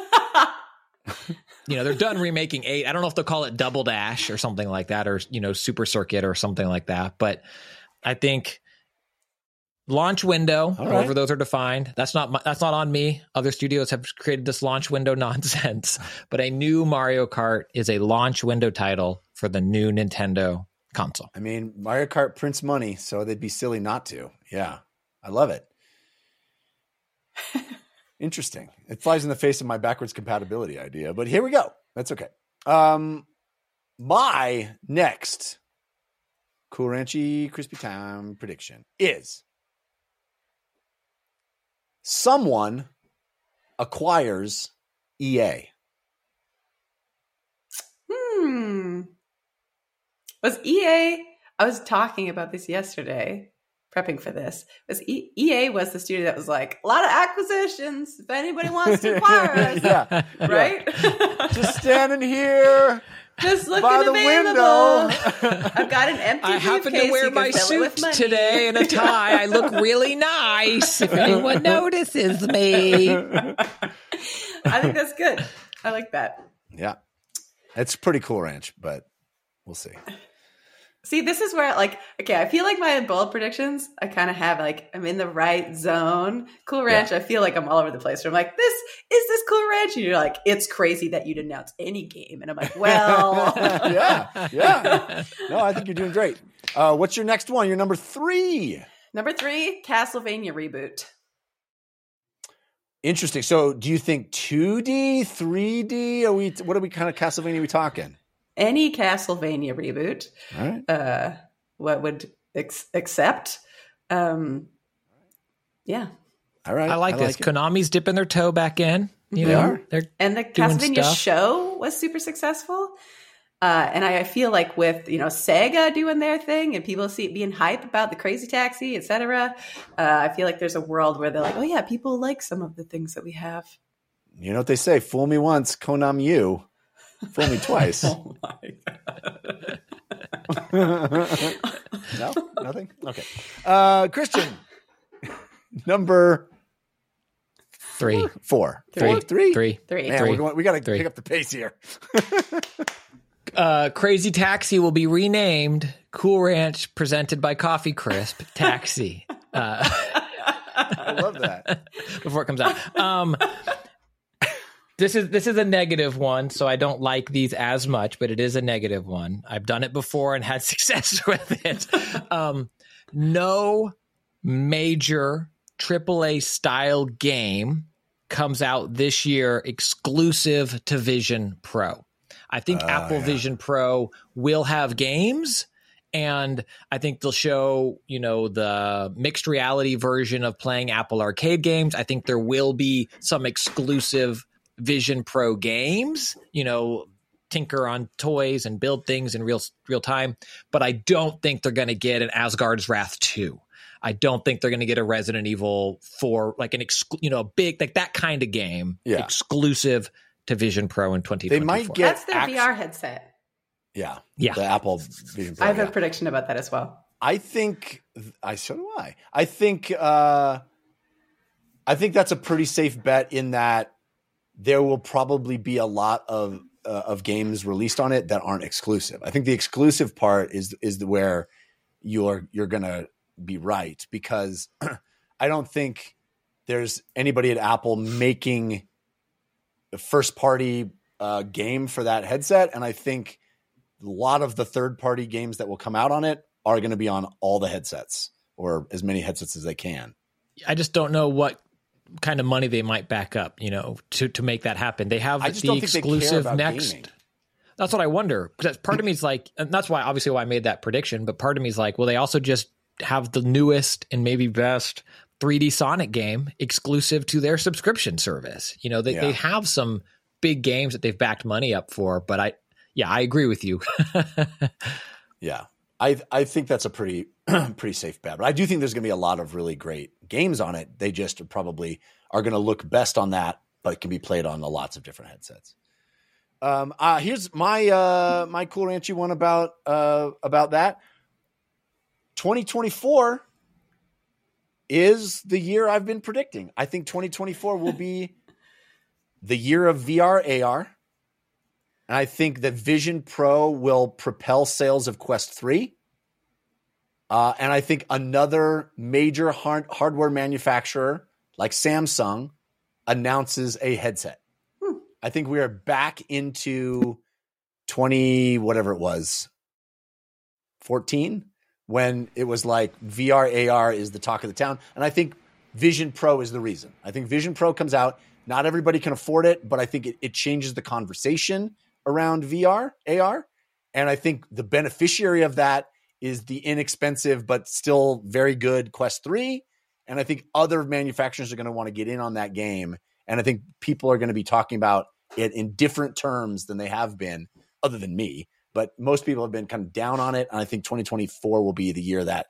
you know they're done remaking eight i don't know if they'll call it double dash or something like that or you know super circuit or something like that but i think launch window right. however those are defined that's not my, that's not on me other studios have created this launch window nonsense but a new mario kart is a launch window title for the new nintendo console I mean, Mario Kart prints money, so they'd be silly not to. Yeah, I love it. Interesting. It flies in the face of my backwards compatibility idea, but here we go. That's okay. Um, my next Cool Ranchy Crispy Time prediction is someone acquires EA. Was EA? I was talking about this yesterday, prepping for this. Was e, EA was the studio that was like a lot of acquisitions. If anybody wants to acquire us, yeah, right? Just standing here Just looking by the available. window. I've got an empty. I happen to wear my suit with today and a tie. I look really nice. If anyone notices me, I think that's good. I like that. Yeah. It's pretty cool ranch, but we'll see. See, this is where like okay, I feel like my bold predictions, I kind of have like I'm in the right zone. Cool Ranch, I feel like I'm all over the place. Where I'm like, this is this Cool Ranch, and you're like, it's crazy that you'd announce any game, and I'm like, well, yeah. Yeah. No, I think you're doing great. Uh, what's your next one? Your number three. Number three, Castlevania reboot. Interesting. So, do you think 2D, 3D? Are we? What are we kind of Castlevania? Are we talking? Any Castlevania reboot, All right. uh, what would ex- accept? Um, yeah, All right. I like this. it. Konami's dipping their toe back in. You They know, are. they're and the Castlevania stuff. show was super successful. Uh, and I, I feel like with you know Sega doing their thing and people see it being hype about the Crazy Taxi, etc. Uh, I feel like there's a world where they're like, oh yeah, people like some of the things that we have. You know what they say? Fool me once, Konami you. Fool me twice. Oh my no, nothing. Okay. Uh, Christian, number three, four, three, Four? three, three. Three. Man, Three. we're going, we got to pick up the pace here. Uh, Crazy Taxi will be renamed Cool Ranch, presented by Coffee Crisp Taxi. Uh, I love that. before it comes out. Um, this is this is a negative one, so I don't like these as much, but it is a negative one. I've done it before and had success with it. Um, no major AAA style game comes out this year exclusive to Vision Pro. I think Oh, Apple yeah. Vision Pro will have games and I think they'll show, you know, the mixed reality version of playing Apple Arcade games. I think there will be some exclusive Vision Pro games, you know, tinker on toys and build things in real real time, but I don't think they're going to get an Asgard's Wrath 2. I don't think they're going to get a Resident Evil 4 like an exclu- you know, a big like that kind of game Yeah. exclusive to Vision Pro in 2024. They might get That's their act- VR headset. Yeah, Yeah. the Apple Vision Pro. I have yeah. a prediction about that as well. I think I so do I. I think uh I think that's a pretty safe bet in that there will probably be a lot of uh, of games released on it that aren't exclusive. I think the exclusive part is is where you're you're to be right because I don't think there's anybody at Apple making the first party uh, game for that headset and I think a lot of the third party games that will come out on it are going to be on all the headsets or as many headsets as they can. I just don't know what kind of money they might back up, you know, to to make that happen. They have the don't think they care exclusive next. gaming. That's what I wonder. Because part of me is like, and that's why obviously why I made that prediction. But part of me is like, well, they also just have the newest and maybe best 3D Sonic game exclusive to their subscription service. You know, they they have some big games that they've backed money up for. But I, yeah, I agree with you. Yeah. I I think that's a pretty pretty safe bet. But I do think there's going to be a lot of really great games on it. They just probably are going to look best on that, but can be played on lots of different headsets. Um, uh, here's my uh, my cool ranchy one about uh, about that. 2024 is the year I've been predicting. I think 2024 will be the year of VR AR. And I think that Vision Pro will propel sales of Quest 3. Uh, and I think another major hard- hardware manufacturer like Samsung announces a headset. I think we are back into 20, whatever it was, 14, when it was like VR AR is the talk of the town. And I think Vision Pro is the reason. I think Vision Pro comes out. Not everybody can afford it, but I think it, it changes the conversation around VR, AR. And I think the beneficiary of that is the inexpensive but still very good Quest 3. And I think other manufacturers are going to want to get in on that game. And I think people are going to be talking about it in different terms than they have been, other than me. But most people have been kind of down on it. And I think 2024 will be the year that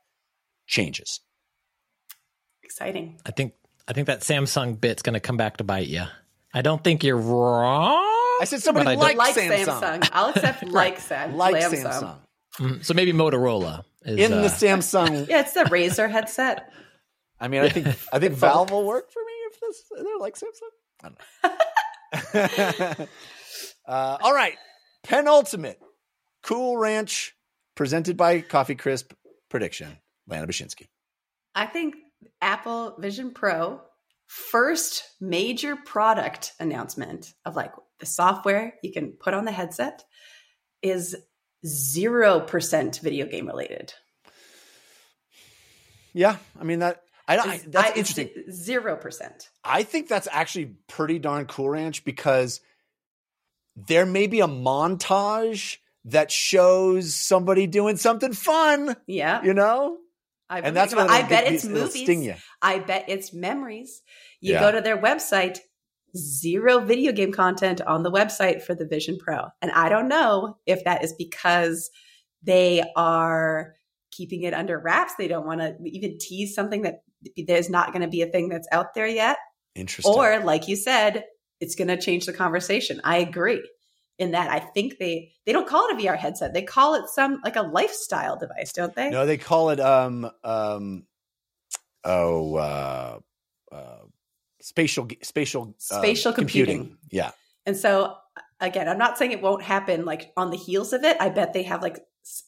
changes. Exciting. I think I think that Samsung bit's going to come back to bite you. I don't think you're wrong. I said somebody But I like, like Samsung. Samsung. I'll accept like Sam. Like Samsung. Samsung. Mm, So maybe Motorola is In uh, the Samsung. Yeah, it's the Razer headset. I mean, I think I think Valve will work for me if this they're like Samsung. I don't know. uh, all right, penultimate Cool Ranch presented by Coffee Crisp prediction. Lana Bachynski. I think Apple Vision Pro first major product announcement of like the software you can put on the headset is 0% video game related. Yeah, I mean that. I, I that's I- interesting. Zero percent. I think that's actually pretty darn cool, Ranch, because there may be a montage that shows somebody doing something fun. Yeah. You know, I and that's what. I bet it's movies. Sting you. I bet it's memories. You Yeah. go to their website, zero video game content on the website for the Vision Pro. And I don't know if that is because they are keeping it under wraps. They don't want to even tease something that there's not going to be a thing that's out there yet. Interesting. Or, like you said, it's going to change the conversation. I agree in that. I think they they don't call it a VR headset. They call it some like a lifestyle device, don't they? no, they call it um um oh uh uh spatial spatial uh, Spatial computing. Yeah. And so again, I'm not saying it won't happen like on the heels of it. I bet they have like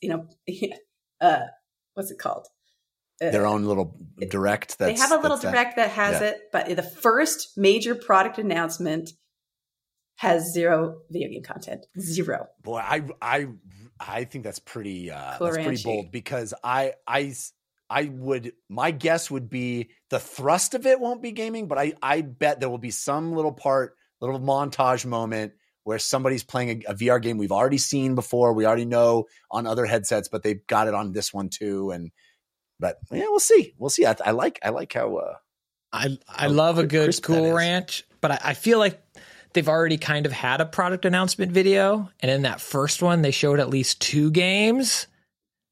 you know uh what's it called? Uh, Their own little direct. That's, they have a little that's that. direct that has Yeah. it, but the first major product announcement has zero video game content. Zero. Boy, I I I think that's pretty uh that's pretty bold because I I I would my guess would be the thrust of it won't be gaming, but I I bet there will be some little part, little montage moment where somebody's playing a, a VR game we've already seen before, we already know on other headsets, but they've got it on this one too and but yeah, we'll see. We'll see. I, I like I like how uh I I How love a good cool ranch, but I, I feel like they've already kind of had a product announcement video, and in that first one, they showed at least two games.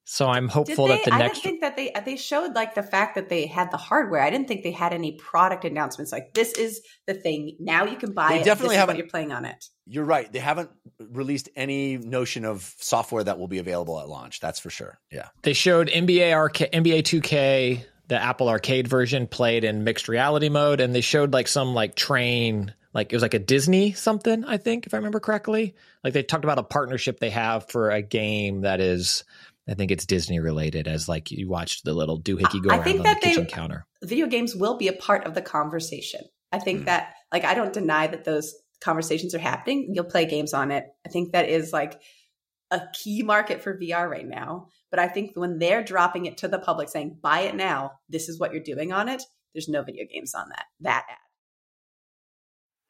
So I'm Did hopeful they? that the I next I didn't think that they uh, they showed like the fact that they had the hardware. I didn't think they had any product announcements. Like this is the thing. Now you can buy They it. definitely this is what haven't- You're playing on it. you're right. They haven't released any notion of software that will be available at launch. That's for sure. Yeah. they showed NBA Arca- NBA 2K, the Apple Arcade version, played in mixed reality mode, and they showed like some like train, like it was like a Disney something, I think, if I remember correctly. Like they talked about a partnership they have for a game that is, I think it's Disney related, as like you watched the little doohickey go I around think on that the they- kitchen counter. Video games will be a part of the conversation. I think Mm. that like I don't deny that those conversations are happening. You'll play games on it. I think that is like a key market for VR right now. But I think when they're dropping it to the public saying, buy it now, this is what you're doing on it, there's no video games on that. That ad.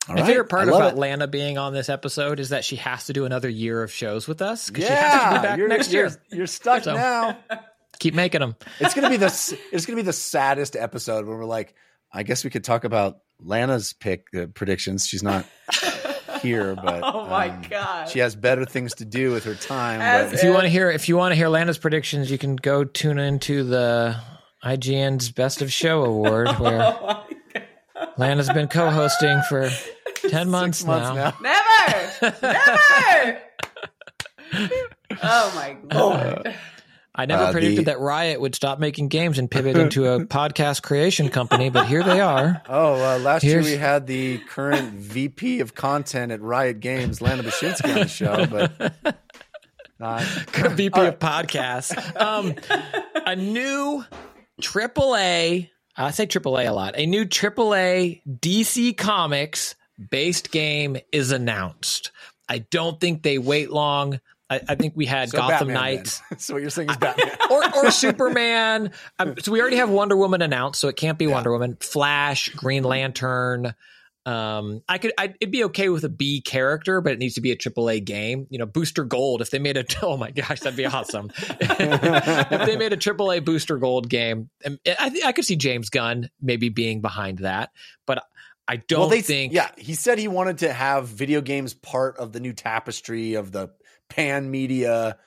All My right. favorite part I love about it. Lana being on this episode is that she has to do another year of shows with us because she has to be back you're, next you're, year. You're stuck So- now. Keep making them. It's gonna be the it's gonna be the saddest episode where we're like, I guess we could talk about Lana's pick uh, predictions. She's not here, but oh my um, god. she has better things to do with her time. As But If you want to hear, if you want to hear Lana's predictions, you can go tune into the IGN's Best of Show Award, where oh. Lana's been co-hosting for ten months, six months now. now. Never. Never. oh my lord. I never Uh, predicted the- that Riot would stop making games and pivot into a podcast creation company, but here they are. Oh, uh, last Here's- year we had the current VP of content at Riot Games, Lana Bachynski, on the show, but not. VP of podcasts. Um, a new AAA, I say AAA a lot, a new AAA DC Comics based game is announced. I don't think they wait long. I, I think we had So Gotham Batman, Knights. so what you're saying is Batman. or, or Superman. Um, so we already have Wonder Woman announced, so it can't be Wonder Woman. Flash, Green Lantern. Um, I could, I'd, it'd be okay with a B character, but it needs to be a AAA game. You know, Booster Gold. If they made a, oh my gosh, that'd be awesome. if they made a AAA Booster Gold game, and I think I could see James Gunn maybe being behind that, but I don't well, they think. yeah, he said he wanted to have video games part of the new tapestry of the pan media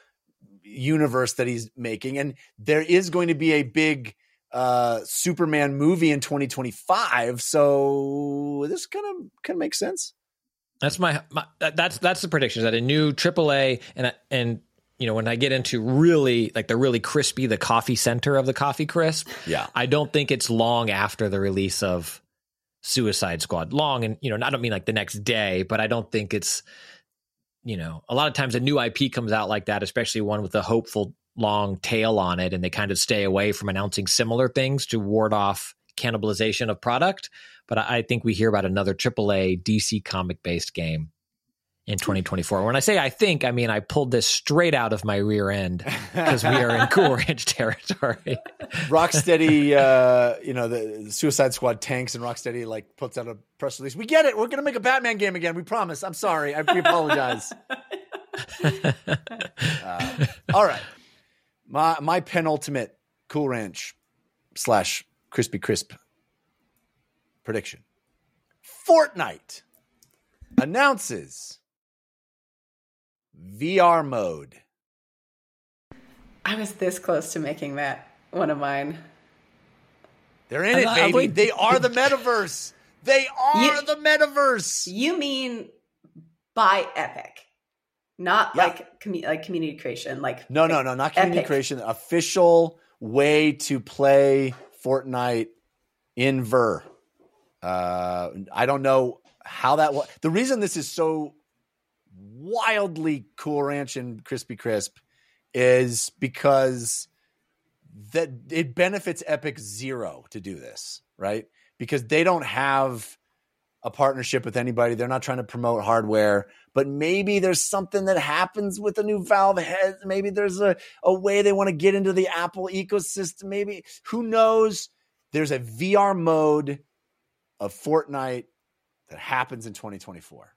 universe that he's making, and there is going to be a big uh Superman movie in 2025. So this kind of kind of makes sense. That's my, my that's that's the prediction is that a new AAA and and you know when I get into really like the really crispy the coffee center of the coffee crisp, Yeah. I don't think it's long after the release of Suicide Squad. Long and you know I don't mean like the next day, but I don't think it's you know a lot of times a new IP comes out like that, especially one with a hopeful long tail on it, and they kind of stay away from announcing similar things to ward off cannibalization of product. But I, I think we hear about another AAA DC comic based game in 2024. When I say I think, I mean I pulled this straight out of my rear end because we are in Cool Ranch territory. Rocksteady, uh, you know, the, the, Suicide Squad tanks and Rocksteady like puts out a press release. We get it. We're gonna make a Batman game again. We promise. I'm sorry. I we apologize. uh, all right, my my penultimate Cool Ranch slash Crispy Crisp prediction: Fortnite announces VR mode. I was this close to making that one of mine. They're in it, baby. They are the metaverse. They are you, the metaverse. You mean by Epic, not yeah. like com- like community creation, like no, no, no, not community Epic. creation. Official way to play Fortnite in Ver. Uh, I don't know how that was. The reason this is so wildly cool ranch and crispy crisp is because that it benefits Epic zero to do this, right? Because they don't have a partnership with anybody. They're not trying to promote hardware, but maybe there's something that happens with the new Valve head. Maybe there's a, a way they want to get into the Apple ecosystem. Maybe who knows? There's a VR mode of Fortnite that happens in 2024.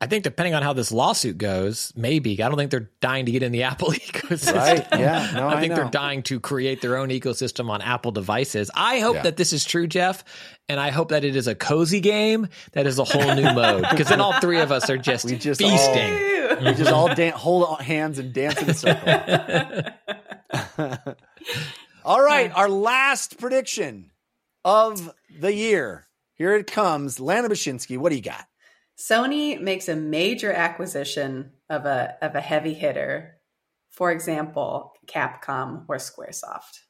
I think depending on how this lawsuit goes, maybe. I don't think they're dying to get in the Apple ecosystem. Right. Yeah. No, I think I they're dying to create their own ecosystem on Apple devices. I hope yeah. that this is true, Jeff. And I hope that it is a cozy game that is a whole new mode. Because then all three of us are just, we just feasting. All, we just all dan- hold hands and dance in a circle. all right. Our last prediction of the year. Here it comes. Lana Bachynski, what do you got? Sony makes a major acquisition of a of a heavy hitter, for example, Capcom or SquareSoft.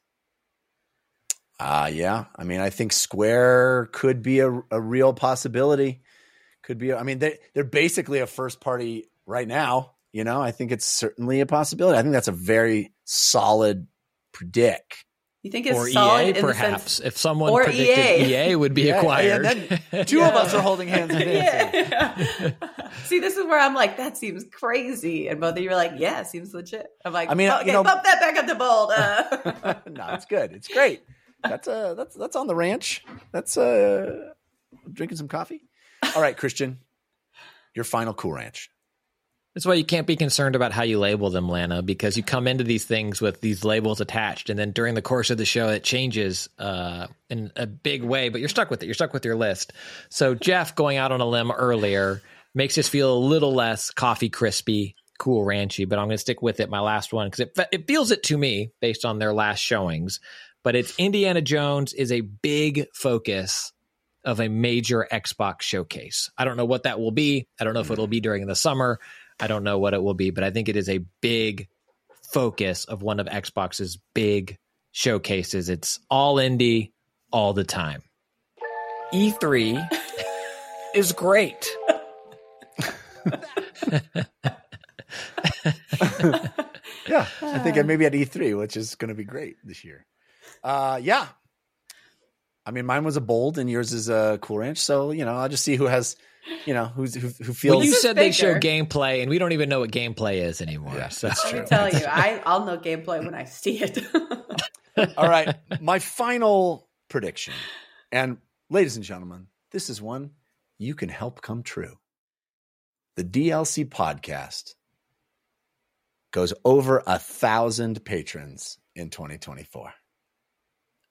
Uh yeah. I mean, I think Square could be a, a real possibility. Could be. I mean, they they're basically a first party right now. You know, I think it's certainly a possibility. I think that's a very solid predict. You think it's or solid EA, perhaps sense, if someone or predicted EA. EA would be yeah, acquired. then two yeah. of us are holding hands and. Yeah. See, this is where I'm like, that seems crazy, and both of you are like, yeah, seems legit. I'm like, I mean, okay, you know, bump that back up to bold. Uh. no, it's good. It's great. That's uh, that's that's on the ranch. That's uh, drinking some coffee. All right, Christian, your final cool ranch. That's why you can't be concerned about how you label them, Lana, because you come into these things with these labels attached, and then during the course of the show, it changes uh, in a big way. But you're stuck with it. You're stuck with your list. So Jeff going out on a limb earlier makes us feel a little less coffee crispy, cool ranchy. But I'm going to stick with it. My last one because it it feels it to me based on their last showings. But it's Indiana Jones is a big focus of a major Xbox showcase. I don't know what that will be. I don't know if it'll be during the summer. I don't know what it will be, but I think it is a big focus of one of Xbox's big showcases. It's all indie all the time. E3 is great. yeah, I think I maybe at E3, which is going to be great this year. Uh, yeah, I mean, mine was a bold, and yours is a cool ranch. So you know, I'll just see who has you know, who's, who, who feels. Well, you said they show gameplay, and we don't even know what gameplay is anymore. Yeah, so that's Let true. me tell you, I, I'll know gameplay when I see it. All right, my final prediction, and ladies and gentlemen, this is one you can help come true. The DLC podcast goes over a thousand patrons in 2024.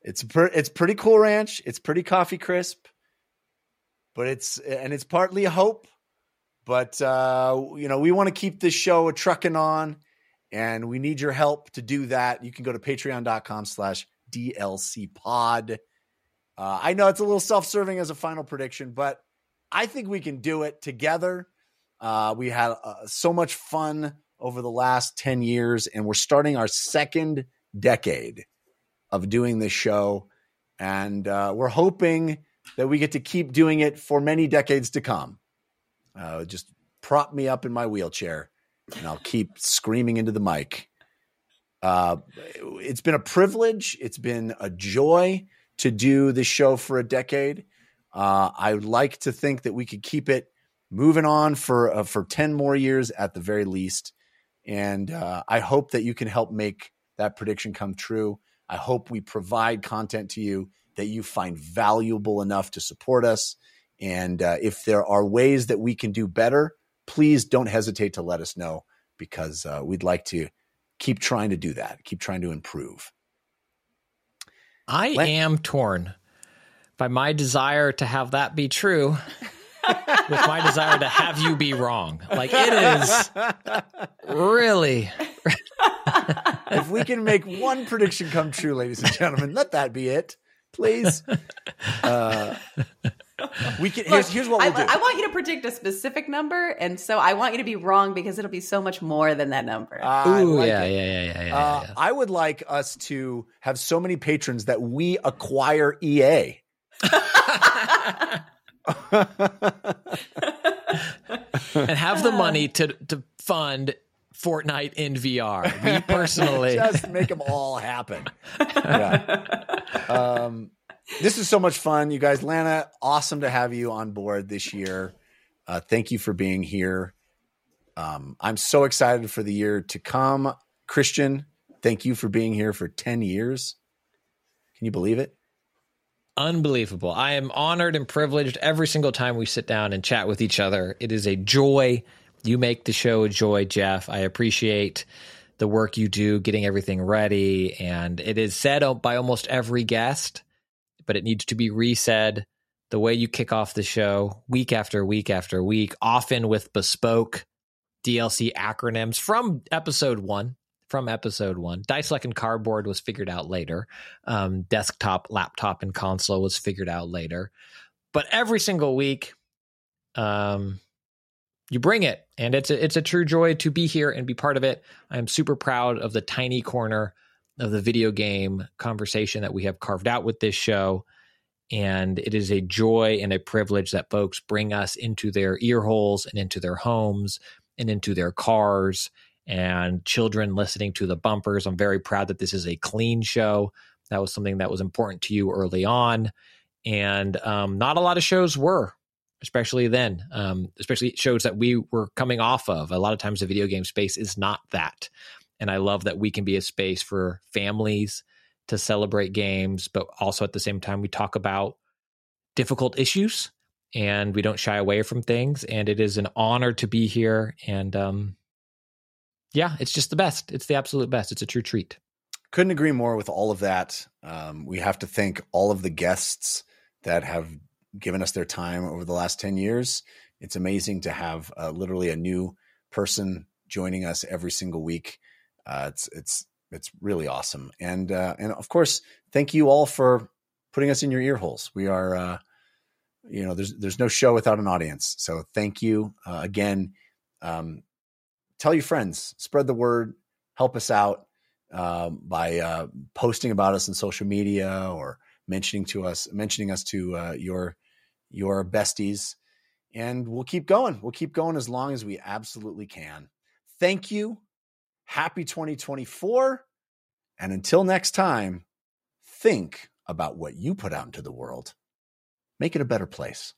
It's per, it's pretty cool ranch. It's pretty coffee crisp but it's and it's partly hope. But uh, you know, we want to keep this show a trucking on, and we need your help to do that. You can go to patreon.com slash DLC pod. Uh, I know it's a little self-serving as a final prediction, but I think we can do it together. Uh, we had uh, so much fun over the last 10 years, and we're starting our second decade of doing this show. And uh, we're hoping that we get to keep doing it for many decades to come. Uh, just prop me up in my wheelchair and I'll keep screaming into the mic. Uh, it's been a privilege. It's been a joy to do this show for a decade. Uh, I would like to think that we could keep it moving on for uh, for 10 more years at the very least and uh, i hope that you can help make that prediction come true i hope we provide content to you that you find valuable enough to support us. And uh, if there are ways that we can do better please don't hesitate to let us know because uh, we'd like to keep trying to do that keep trying to improve. I am torn by my desire to have that be true with my desire to have you be wrong. Like it is really if we can make one prediction come true, ladies and gentlemen, let that be it, please. Uh, we can. Here's, here's what I, we'll do. I want you to predict a specific number, and so I want you to be wrong because it'll be so much more than that number. I Ooh, like yeah, yeah, yeah, yeah, yeah, Uh, yeah. I would like us to have so many patrons that we acquire EA. and have the money to to fund Fortnite in VR. Me personally, Just make them all happen. Yeah. Um, this is so much fun, you guys. Lana, awesome to have you on board this year. Uh, thank you for being here. Um, I'm so excited for the year to come. Christian, thank you for being here for 10 years. Can you believe it? unbelievable. I am honored and privileged every single time we sit down and chat with each other. It is a joy. You make the show a joy, Jeff. I appreciate the work you do getting everything ready. And it is said by almost every guest, but it needs to be resaid. The way you kick off the show week after week after week, often with bespoke DLC acronyms from episode one. From episode one, Dice Like and Cardboard was figured out later um, desktop, laptop, and console was figured out later. But every single week, um, you bring it, and it's a, it's a true joy to be here and be part of it. I'm super proud of the tiny corner of the video game conversation that we have carved out with this show. And it is a joy and a privilege that folks bring us into their ear holes and into their homes and into their cars and children listening to the bumpers. I'm very proud that this is a clean show. That was something that was important to you early on. And um, not a lot of shows were, especially then, um, especially shows that we were coming off of. A lot of times the video game space is not that. And I love that we can be a space for families to celebrate games, but also at the same time, we talk about difficult issues and we don't shy away from things. And it is an honor to be here. And um, yeah, it's just the best. It's the absolute best. It's a true treat. Couldn't agree more with all of that. Um, we have to thank all of the guests that have given us their time over the last 10 years. It's amazing to have uh, literally a new person joining us every single week. Uh, it's, it's, it's really awesome. And, uh, and of course, thank you all for putting us in your ear holes. We are, uh, you know, there's, there's no show without an audience. So thank you uh, again. Um, tell your friends, spread the word, help us out um, by uh, posting about us on social media or mentioning to us, mentioning us to uh, your your besties, and we'll keep going. We'll keep going as long as we absolutely can. Thank you. Happy 2024, and until next time, think about what you put out into the world. Make it a better place.